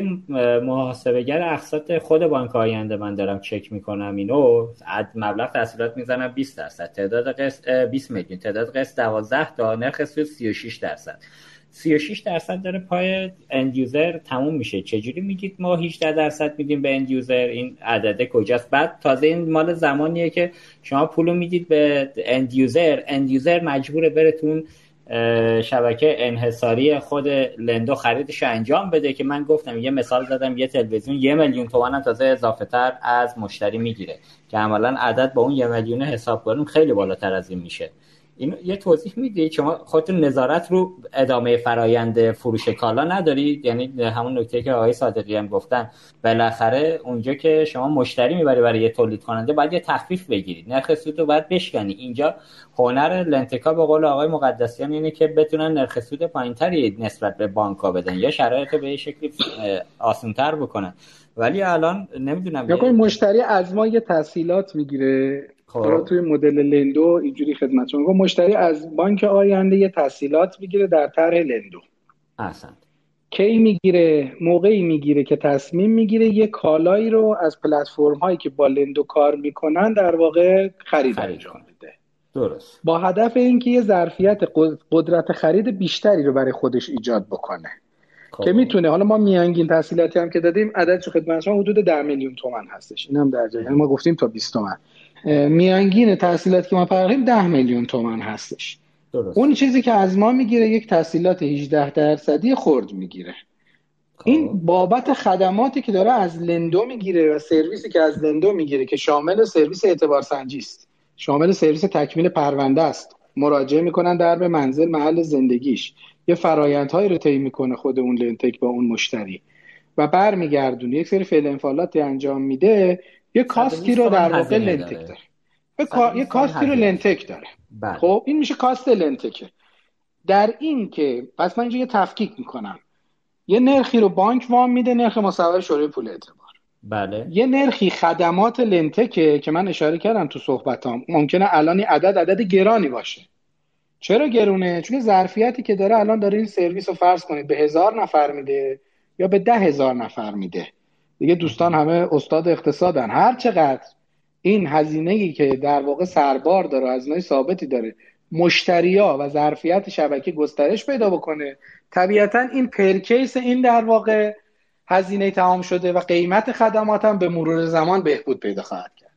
محاسبگر اقساط خود بانک آینده من دارم چک می‌کنم اینو مبلغ تسهیلات می‌زنم 20 درصد. تعداد قسط 20 میلیون. تعداد قسط 12 تا نرخ سود 36 درصد. 36 درصد داره پای end user تموم میشه. چجوری میگید ما 18 درصد میدیم به end user این عدده کجاست؟ بعد تازه این مال زمانیه که شما پولو می‌دید به end user end user مجبوره بره تو اون شبکه انحصاری خود لندو خریدش انجام بده که من گفتم یه مثال زدم یه تلویزیون یه میلیون تومن هم تازه اضافه تر از مشتری می‌گیره که عملا عدد با اون یه میلیون حساب کنیم خیلی بالاتر از این میشه. این یه توضیح می‌دید شما خودتون نظارت رو ادامه فرایند فروش کالا ندارید؟ یعنی همون نکته که آقای صادقی هم گفتن. بالاخره اونجا که شما مشتری می‌بری برای یه تولید کننده باید یه تخفیف بگیرید نرخ سود رو باید بشکنی. اینجا هنر لنتکا به قول آقای مقدسیان اینه که بتونن نرخ سود پایینتری نسبت به بانکا بدن یا شرایط رو به یه شکلی آسانتر بکنن. ولی الان نمی‌دونم یا مشتری از ما یه تسهیلات می‌گیره. خب. توی مدل لندو اینجوری خدمت شما. مشتری از بانک آینده یه تحصیلات می‌گیره در طرح لندو. احسن. کی می‌گیره؟ موقعی می‌گیره که تصمیم می‌گیره یه کالایی رو از پلتفرم هایی که با لندو کار می‌کنن در واقع خرید انجام بده. درست. با هدف اینکه یه ظرفیت قدرت خرید بیشتری رو برای خودش ایجاد بکنه. خب. که می‌تونه حالا ما میانگین تحصیلاتی هم که دادیم عدد خدمت شما حدود 10 میلیون تومن هستش. این هم در جای ما گفتیم تا 20 تومن. میانگین تحصیلات که ما پرداختیم 10 میلیون تومن هستش. درست. اون چیزی که از ما می‌گیره یک تسهیلات 18 درصدی خرد می‌گیره. خب. این بابت خدماتی که داره از لندو می‌گیره و سرویسی که از لندو می‌گیره که شامل سرویس اعتبار سنجی است. شامل سرویس تکمیل پرونده است. مراجعه می‌کنن در به منزل محل زندگیش. یه فرایندهایی رو طی می‌کنه خود اون lendtech با اون مشتری. و برمیگردونه. یک سری فعل انفعالاتی انجام میده. یه cost ی رو در واقع lendtech داره. یه cost ی رو lendtech داره. بله. خب این میشه cost lendtech ه. در این که پس من اینجا یه تفکیک می‌کنم. یه نرخی رو بانک وام میده نرخ مصور شورای پول اعتبار. بله. یه نرخی خدمات لنتکه که من اشاره کردم تو صحبتام. ممکنه الان عدد عدد گرانی باشه. چرا گرونه؟ چون ظرفیتی که داره الان داره این سرویس رو فرض کنید. به هزار نفر میده یا به ده هزار نفر میده. دیگه دوستان همه استاد اقتصادن. هر چقدر این هزینه ای که در واقع سربار داره هزینه ثابتی داره مشتریا و ظرفیت شبکه گسترش پیدا بکنه طبیعتا این پرکیس این در واقع هزینه تمام شده و قیمت خدمات هم به مرور زمان بهبود پیدا خواهد کرد.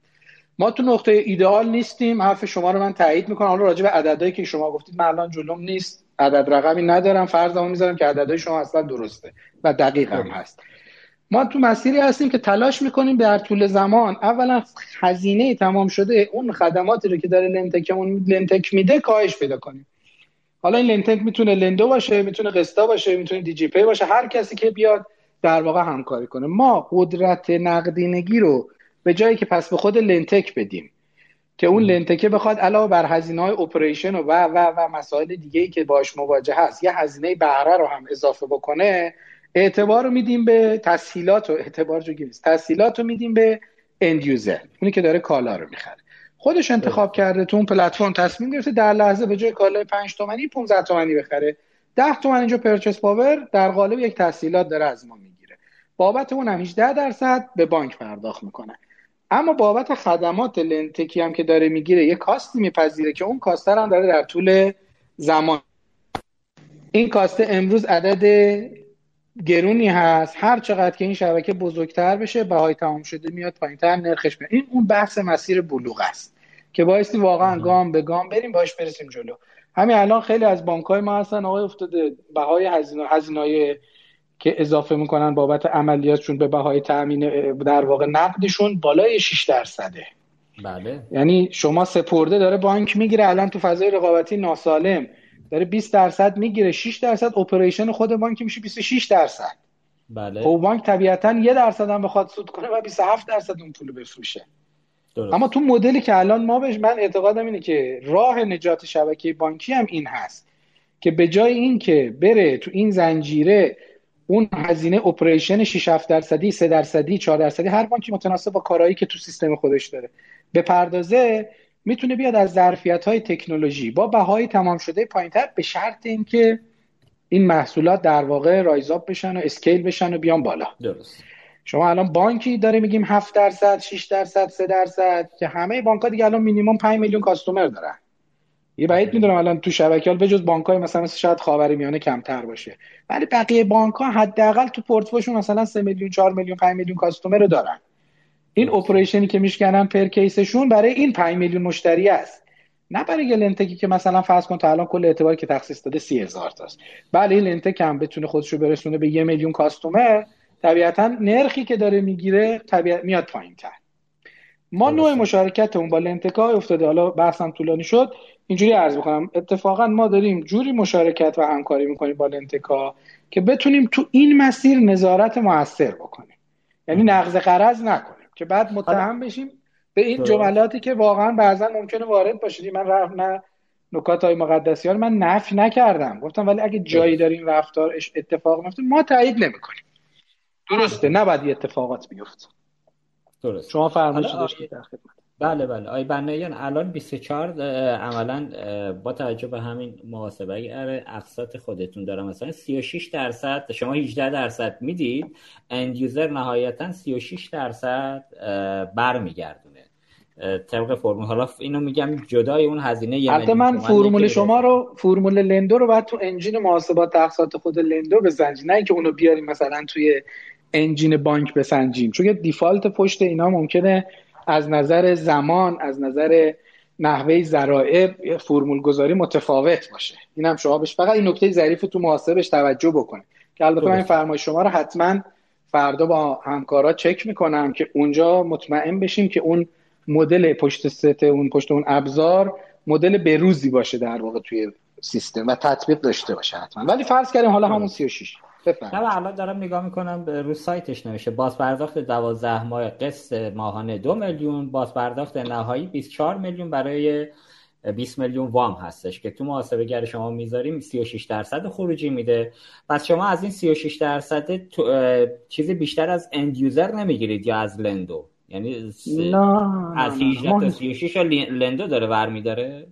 ما تو نقطه ایدئال نیستیم. حرف شما رو من تایید می‌کنم. حالا راجع به عددهایی که شما گفتید من الان جلوم نیست. عدد رقمی ندارم. فرضمو می‌ذارم که عددهای شما اصلا درسته و دقیق هم هست. ما تو مسیری هستیم که تلاش می‌کنیم در طول زمان. اولا هزینه تمام شده اون خدماتی رو که داره lendtech مون lendtech میده کاهش پیدا کنیم. حالا این lendtech می‌تونه لندو باشه می‌تونه قسطا باشه می‌تونه دیجی پی باشه هر کسی که بیاد در واقع همکاری کنه. ما قدرت نقدینگی رو به جایی که پس به خود lendtech بدیم که اون lendtech ه بخواد علاوه بر هزینه های operation و و و مسائل دیگه ای که باش مواجه هست یه هزینه بهره رو هم اضافه بکنه اعتبار رو میدیم به تسهیلات و اعتبار جو تسهیلات رو میدیم به end user اونی که داره کالا رو می‌خره. خودش انتخاب کرده تو اون پلتفرم تصمیم گرفته در لحظه به جای کالای 5 تومانی 15 تومانی بخره. 10 تومن اینجا purchase power در قالب یک تسهیلات داره از ما می‌گیره. بابت اون هم 18 درصد به بانک پرداخت می‌کنه. اما بابت خدمات lendtech ی هم که داره می‌گیره یه cost ی میپذیره که اون cost رو هم داره در طول زمان. این cost ه امروز عدد گرونی هست هر چقدر که این شبکه بزرگتر بشه بهای تمام شده میاد پایینتر نرخش میاد. این اون بحث مسیر بلوغ است که بایستی واقعا گام به گام بریم باش برسیم جلو. همین الان خیلی از بانک های ما هستن آقای افتاده بهای هزینه هزینه که اضافه می‌کنن بابت عملیاتشون به بهای تامین در واقع نقدشون بالای 6 درصده. بله. یعنی شما سپرده داره بانک می‌گیره الان تو فضای رقابتی ناسالم. داره 20 درصد می‌گیره 6 درصد اپریشن خود بانک میشه 26 درصد. بله. خب بانک طبیعتا یه درصد هم بخواد سود کنه و 27 درصد اون پول بفروشه. درست. اما تو مدلی که الان ما بهش من اعتقادم اینه که راه نجات شبکه بانکی هم این هست که به جای این که بره تو این زنجیره اون هزینه اپریشن 6 7 درصدی 3 درصدی 4 درصدی هر بانکی متناسب با کارهایی که تو سیستم خودش داره به پردازه می‌تونه بیاد از ظرفیت های تکنولوژی. با بهای تمام شده پایینتر به شرط اینکه این محصولات در واقع رایزاب بشن و اسکیل بشن و بیان بالا. درست. شما الان بانکی داره میگیم 7 درصد 6 درصد 3 درصد که همه بانک ها دیگه الان مینیمم 5 میلیون کاستومر دارن. یه بعید می‌دونم الان تو شبکه به جز بانک های مثلا شاید خاورمیانه کمتر باشه. ولی بقیه بانک ها حداقل تو پورتفولیوشون مثلا 3 میلیون 4 میلیون 5 میلیون کاستومر رو دارن. این operation ی که میشکنن per case شون برای این 5 میلیون مشتری است. نه برای یه lendtech ی که مثلا فرض کن تا الان کل اعتباری که تخصیص داده 30000 تاست. بله این lendtech هم بتونه خودش رو برسونه به یه میلیون customer. طبیعتا نرخی که داره می‌گیره طبیعت میاد پایین تر ما نوع مشارکت اون با lendtech ا افتاده. حالا بحثم طولانی شد. اینجوری عرض بکنم اتفاقا ما داریم جوری مشارکت و همکاری می‌کنیم با lendtech ا که بتونیم تو این مسیر نظارت موثر بکنیم. یعنی نقض قرض نکنیم. که بعد متهم بشیم به این جملاتی که واقعا بعضا ممکنه وارد باشید. من رفت نه نکات های مقدسیان من نفی نکردم. گفتم ولی اگه جایی داریم رفتار اتفاق میفته ما تایید نمی‌کنیم. درسته نباید اتفاقات بیفته. درست. شما فرمایش داشتید در خدمت. بله بله. آی بنایان الان 24 عملا با توجه به همین محاسبه اگر اقساط خودتون دارم مثلا 36 درصد شما 18 درصد می‌دید end user نهایتا 36 درصد برمیگردونه. طبق فرمول. حالا اینو میگم جدای اون هزینه یه من فرمول شما رو فرمول لندو رو بعد تو engine محاسبات اقساط خود لندو بزنید نه اینکه اونو بیاریم مثلا توی engine بانک بسنجیم چون default پشت اینا ممکنه از نظر زمان از نظر نحوه ضرایب فرمول گذاری متفاوت باشه. این هم شما بش فقط این نکته ظریف تو محاسبش توجه بکنید که البته من این فرمایش شما رو حتما فردا با همکارا چک می‌کنم که اونجا مطمئن بشیم که اون مدل پشت ست اون پشت اون ابزار مدل بروزی باشه در واقع توی سیستم و تطبیق داشته باشه حتما. ولی فرض کردیم حالا همون 36 نه الان دارم نگاه می‌کنم رو سایتش نوشته باز پرداخت 12 ماه قسط ماهانه دو میلیون باز پرداخت نهایی 24 میلیون برای 20 میلیون وام هستش که تو محاسبه گر شما می‌ذاریم 36 درصد خروجی میده. پس شما از این 36 درصد چیزی بیشتر از end user نمی‌گیرید یا از لندو؟ یعنی نه از 18 تا 36 لندو داره برمیداره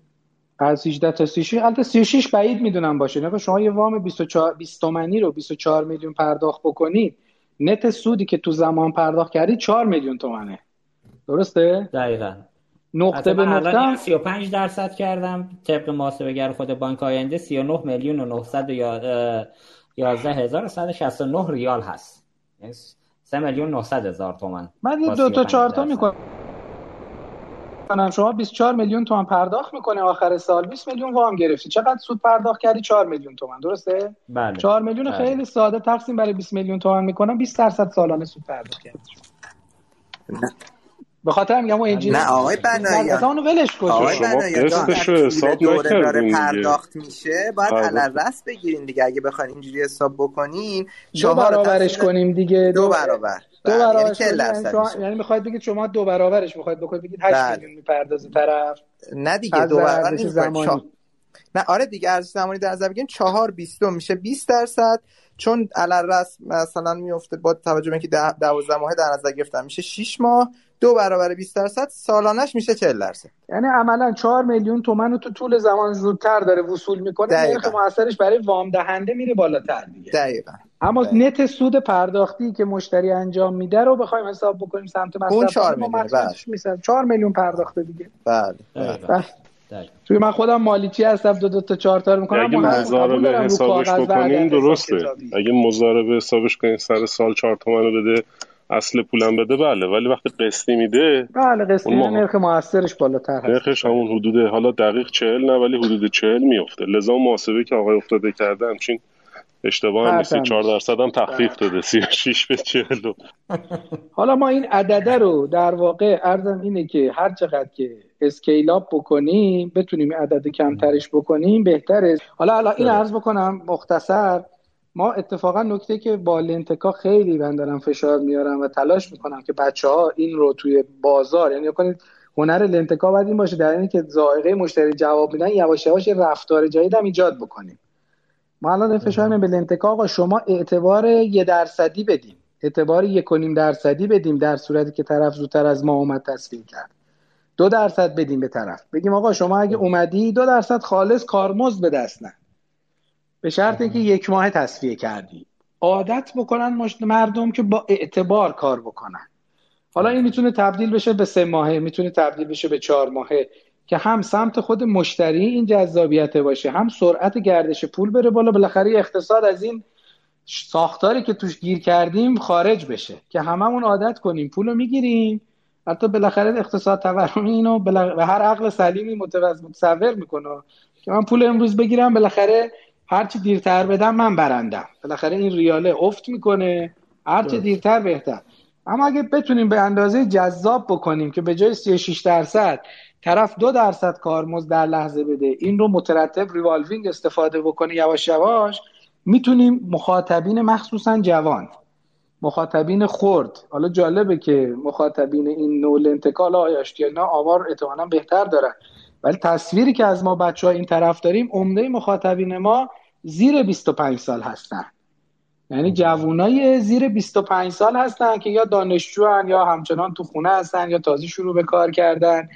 از 18 تا 36 البته 36 بعید می‌دونم باشه. نه شما یه وام 24 20 تومانی رو 24 میلیون پرداخت بکنید net سودی که تو زمان پرداخت کردی 4 میلیون تومنه. درسته؟ دقیقاً. نقطه به نقطه 35 درصد کردم طبق محاسبه‌گر خود بانک آینده 39 میلیون و 911 ریال هست. یعنی 3 میلیون 900 هزار تومان من دو تا چهار تا می‌کنم. شما 24 میلیون تومان پرداخت می‌کنه آخر سال. 20 میلیون وام گرفتی. چقدر سود پرداخت کردی؟ 4 میلیون تومان. درسته؟ بله. 4 میلیون بله. خیلی ساده تقسیم برای 20 میلیون تومان می‌کنم. 20 درصد سالانه سود پرداخت کردی. به خاطر میگم اون نه آقای بنایی اصلا اونو ولش کن آقای طول حساب دوره داره. پرداخت میشه باید بله. علل بگیرین دیگه اگه بخواین اینجوری حساب بکنین دو چهار برابرش کنیم دیگه دو برابر دو بله، یعنی برابرش 40 کنیم یعنی. میشه. یعنی می‌خواید بگید شما دو برابرش می‌خواید بکنید بگید 8 بله. میلیون می‌پردازه طرف نه دیگه دو برابر. زمانی. نه آره دیگه ارزش زمانی در نظر بگیریم چهار بیستم میشه 20 درصد چون علل مثلا میفته با توجه به اینکه ده- دوازده ماه در نظر گرفتن میشه 6 ماه دو برابر 20 درصد سالانش میشه 40 درصد یعنی عملا 4 میلیون تومن رو تو طول زمان زودتر داره وصول می‌کنه دقیقاً. نرخ موثرش برای وام دهنده میره بالاتر دیگه دقیقا اما دقیقاً. نت سود پرداختی که مشتری انجام میده رو بخوایم حساب بکنیم سمت مصرف 4 کنیم، ما مصرفش می‌سازیم. 4 میلیون پرداخته دیگه بله بله دقیقاً. بله. توی من خودم مالیچی هستم دو دو تا چهار تا می‌کنم اگه مزاربه حسابش حساب درسته. اگه مزاربه حسابش کنین سر سال چهار تومن رو بده اصل پولم بده بله. ولی وقتی قسطی میده بله قسطی اون موقع- نرخ موثرش بالاتر هست. نرخش همون حدود حالا دقیق چهل نه ولی حدود چهل میفته. لذا محاسبه که آقای افتاده کرده همچین اشتباه هم بله، نیست. بله. 4 درصد هم تخفیف داده. 36 به 40 حالا ما این عدده رو در واقع ارزم اینه که هر چقدر که اسکیل اپ بکنیم بتونیم عدد کمترش بکنیم بهتره. حالا الان این بله. عرض بکنم مختصر. ما اتفاقا نکته که با لنتکا خیلی من دارم فشار میارم و تلاش می‌کنم که بچه ها این رو توی بازار یعنی کنید هنر لنتکا باید این باشه در اینی که ذائقه مشتری جواب میدن یواش یواش یه رفتار جدید هم ایجاد بکنیم. ما الان فشار به لنتکا آقا شما اعتبار یه درصدی بدیم. اعتبار یک و نیم درصدی بدیم در صورتی که طرف زودتر از ما اومد تصمیم کرد. دو درصد بدیم به طرف. بگیم آقا شما اگه اومدی دو درصد خالص کارمزد به دست نه. به شرط اینکه یک ماه تصفیه کردی. عادت بکنن مشت مردم که با اعتبار کار بکنن. حالا این می‌تونه تبدیل بشه به سه ماهه می‌تونه تبدیل بشه به چهار ماهه که هم سمت خود مشتری این جذابیت باشه هم سرعت گردش پول بره بالا بالاخره اقتصاد از این ساختاری که توش گیر کردیم خارج بشه. که هممون عادت کنیم پولو می‌گیریم حتی بالاخره اقتصاد تورمی اینو بلا... و هر عقل سلیمی متصور می‌کنه. که من پول امروز بگیرم بالاخره هرچی دیرتر بدم من برندم. بالاخره این ریاله افت می‌کنه. هرچی دیرتر بهتر. اما اگه بتونیم به اندازه جذاب بکنیم که به جای 36 درصد طرف دو درصد کارمزد در لحظه بده این رو مترتب revolving استفاده بکنه یواش یواش می‌تونیم مخاطبین مخصوصا جوان مخاطبین خرد حالا جالبه که مخاطبین این نوع انتقال آیاشتی نه آمار احتمالا بهتر دارن. ولی تصویری که از ما بچه ها این طرف داریم عمده مخاطبین ما زیر 25 سال هستن. یعنی جوانای زیر 25 سال هستن که یا دانشجو یا همچنان تو خونه هستن یا تازه شروع به کار کردن.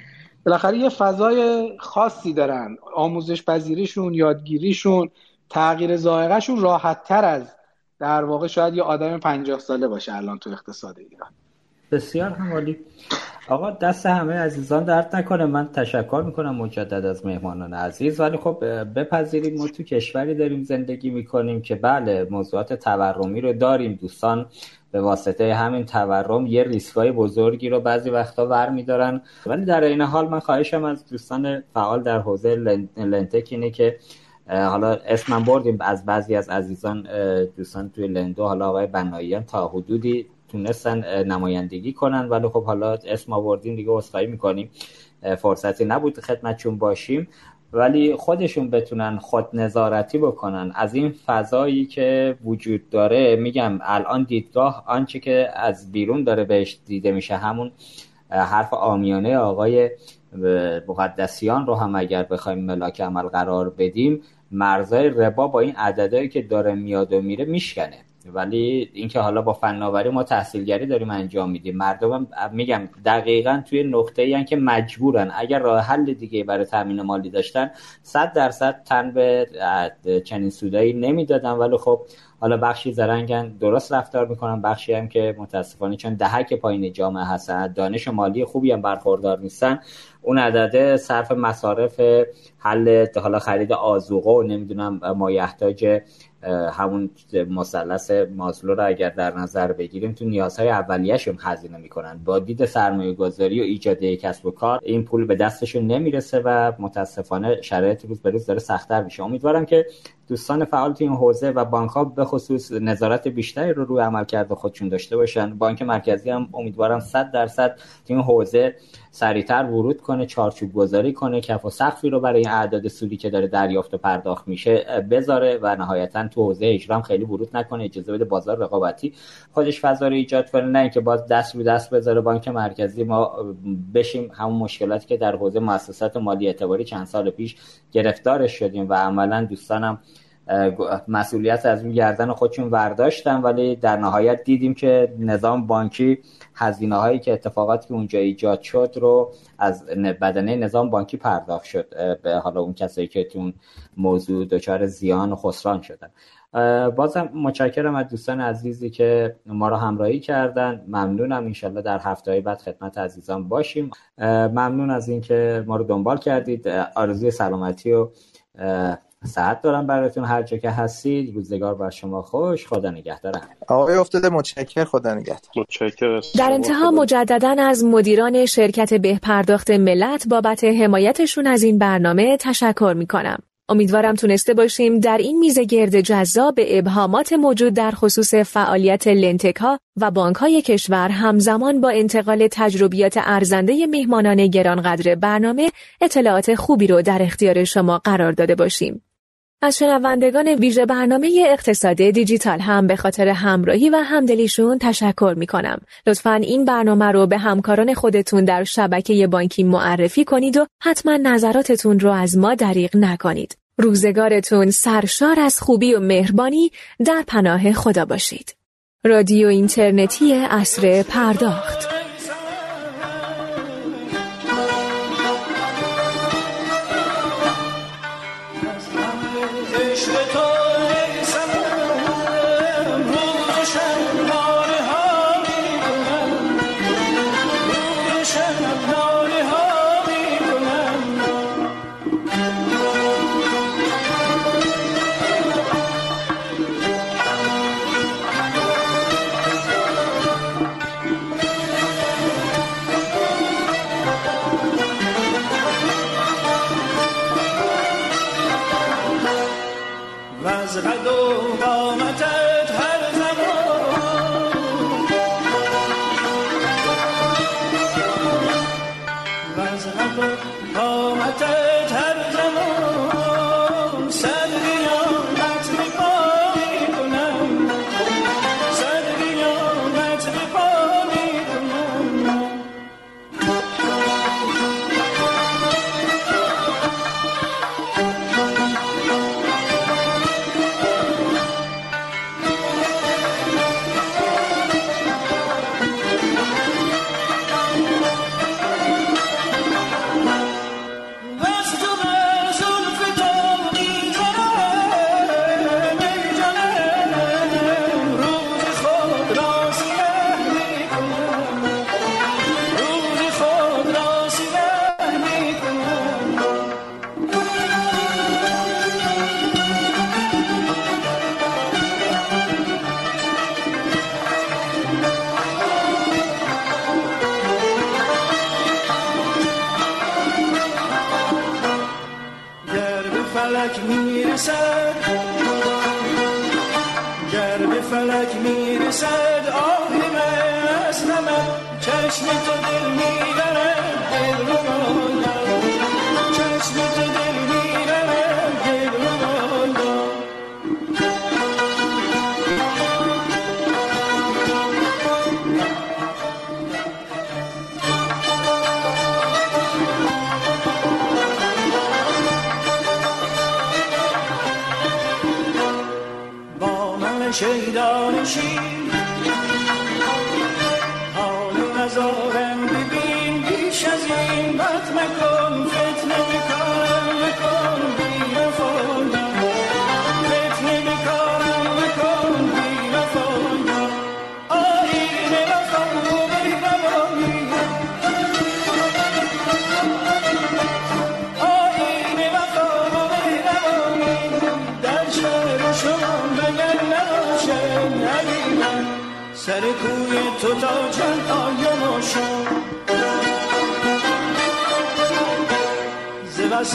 بالاخره یه فضای خاصی دارن. آموزش پذیریشون یادگیریشون تغییر ذائقهشون راحت تر از در واقع شاید یه آدم 50 ساله باشه الان تو اقتصاد ایران. بسیار همالی. آقا دست همه عزیزان درد نکنه. من تشکر می‌کنم مجدد از مهمانان عزیز. ولی خب بپذیریم ما تو کشوری داریم زندگی می‌کنیم که بله موضوعات تورمی رو داریم. دوستان به واسطه همین تورم یه ریسکای بزرگی رو بعضی وقتا ور میدارن. ولی در این حال من خواهشم از دوستان فعال در حوزه لنتک اینه که حالا اسمم بردیم. از بعضی از عزیزان دوستان توی لندو حالا آقای بناییان تا حدودی تونستن نمایندگی کنن. ولی خب حالا اسم آوردیم دیگه عذرخواهی می‌کنیم. فرصتی نبود خدمتشون باشیم. ولی خودشون بتونن خود نظارتی بکنن. از این فضایی که وجود داره میگم الان دیدگاه آنچه که از بیرون داره بهش دیده میشه همون حرف آمیانه آقای مقدسیان رو هم اگر بخوایم ملاک عمل قرار بدیم مرزای ربا با این عددهایی که داره میاد و میره میشکنه. ولی اینکه حالا با فناوری ما تحصیلگری داریم انجام میدیم. مردم میگم دقیقا توی نقطه ای که مجبورن. اگر راه حل دیگه برای تامین مالی داشتن صد درصد تن به چنین سودایی نمی‌دادن. ولی خب حالا بخشی زرنگن درست رفتار می‌کنن. بخشی هم که متاسفانه چون دهک پایین جامعه هستن دانش مالی خوبی هم برخوردار نیستن. اون عدده صرف مصارف حل حالا خرید آزوقه و نمی‌دونم مایحتاج همون مثلث مازلو رو اگر در نظر بگیریم تو نیازهای اولیه‌شون هزینه می‌کنن. با دید سرمایه گذاری و ایجاد کسب و کار این پول به دستشون نمی‌رسه و متاسفانه شرایط روز به روز داره سختتر میشه. امیدوارم که دوستان فعال تو این حوزه و بانک ها به خصوص نظارت بیشتری رو روی عمل کرده خودشون داشته باشن. بانک مرکزی هم امیدوارم 100 درصد تو این حوزه سریعتر ورود کنه چارچوب گذاری کنه کف و سقفی رو برای اعداد سودی که داره دریافت و پرداخت میشه بذاره و نهایتا تو حوزه اجرام خیلی ورود نکنه اجازه بده بازار رقابتی خودش فضا رو ایجاد کنه. نه اینکه باز دست رو دست بذاره بانک مرکزی ما بشیم همون مشکلاتی که در حوزه مؤسسات مالی اعتباری چند سال پیش گرفتارش شدیم و عملا دوستانم مسئولیت از اون گردن خودشون برداشتن ولی در نهایت دیدیم که نظام بانکی هزینه هایی که اتفاقاتی که اونجا ایجاد شد رو از بدنه نظام بانکی پرداخت شد به حالا اون کسایی که تو موضوع دچار زیان و خسران شدن. بازم متشکرم از دوستان عزیزی که ما رو همراهی کردن. ممنونم. انشالله در هفته های بعد خدمت عزیزان باشیم. ممنون از اینکه ما رو دنبال کردید. آرزوی سلامتی و ساعت دارم براتون هر جا که هستید روزگار بر شما خوش. خدا نگهدارم آقای افتاده متشکر خدا نگهدار. متشکر در انتها مجددا از مدیران شرکت به پرداخت ملت بابت حمایتشون از این برنامه تشکر می کنم. امیدوارم تونسته باشیم در این میزه گرد جذاب به ابهامات موجود در خصوص فعالیت لنتکا و بانک های کشور همزمان با انتقال تجربیات ارزنده مهمانان گرانقدر برنامه اطلاعات خوبی رو در اختیار شما قرار داده باشیم. از شنوندگان ویژه برنامه اقتصاد دیجیتال هم به خاطر همراهی و همدلیشون تشکر می کنم. لطفا این برنامه رو به همکاران خودتون در شبکه بانکی معرفی کنید و حتما نظراتتون رو از ما دریغ نکنید. روزگارتون سرشار از خوبی و مهربانی در پناه خدا باشید. رادیو اینترنتی اصر پرداخت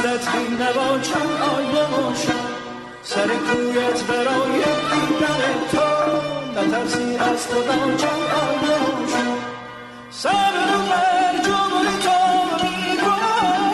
سرت خون نوا چون آیه سر کویت برای دیدن تو نترسی از خدا چون آیه سر رو بر جمعی تو میگوش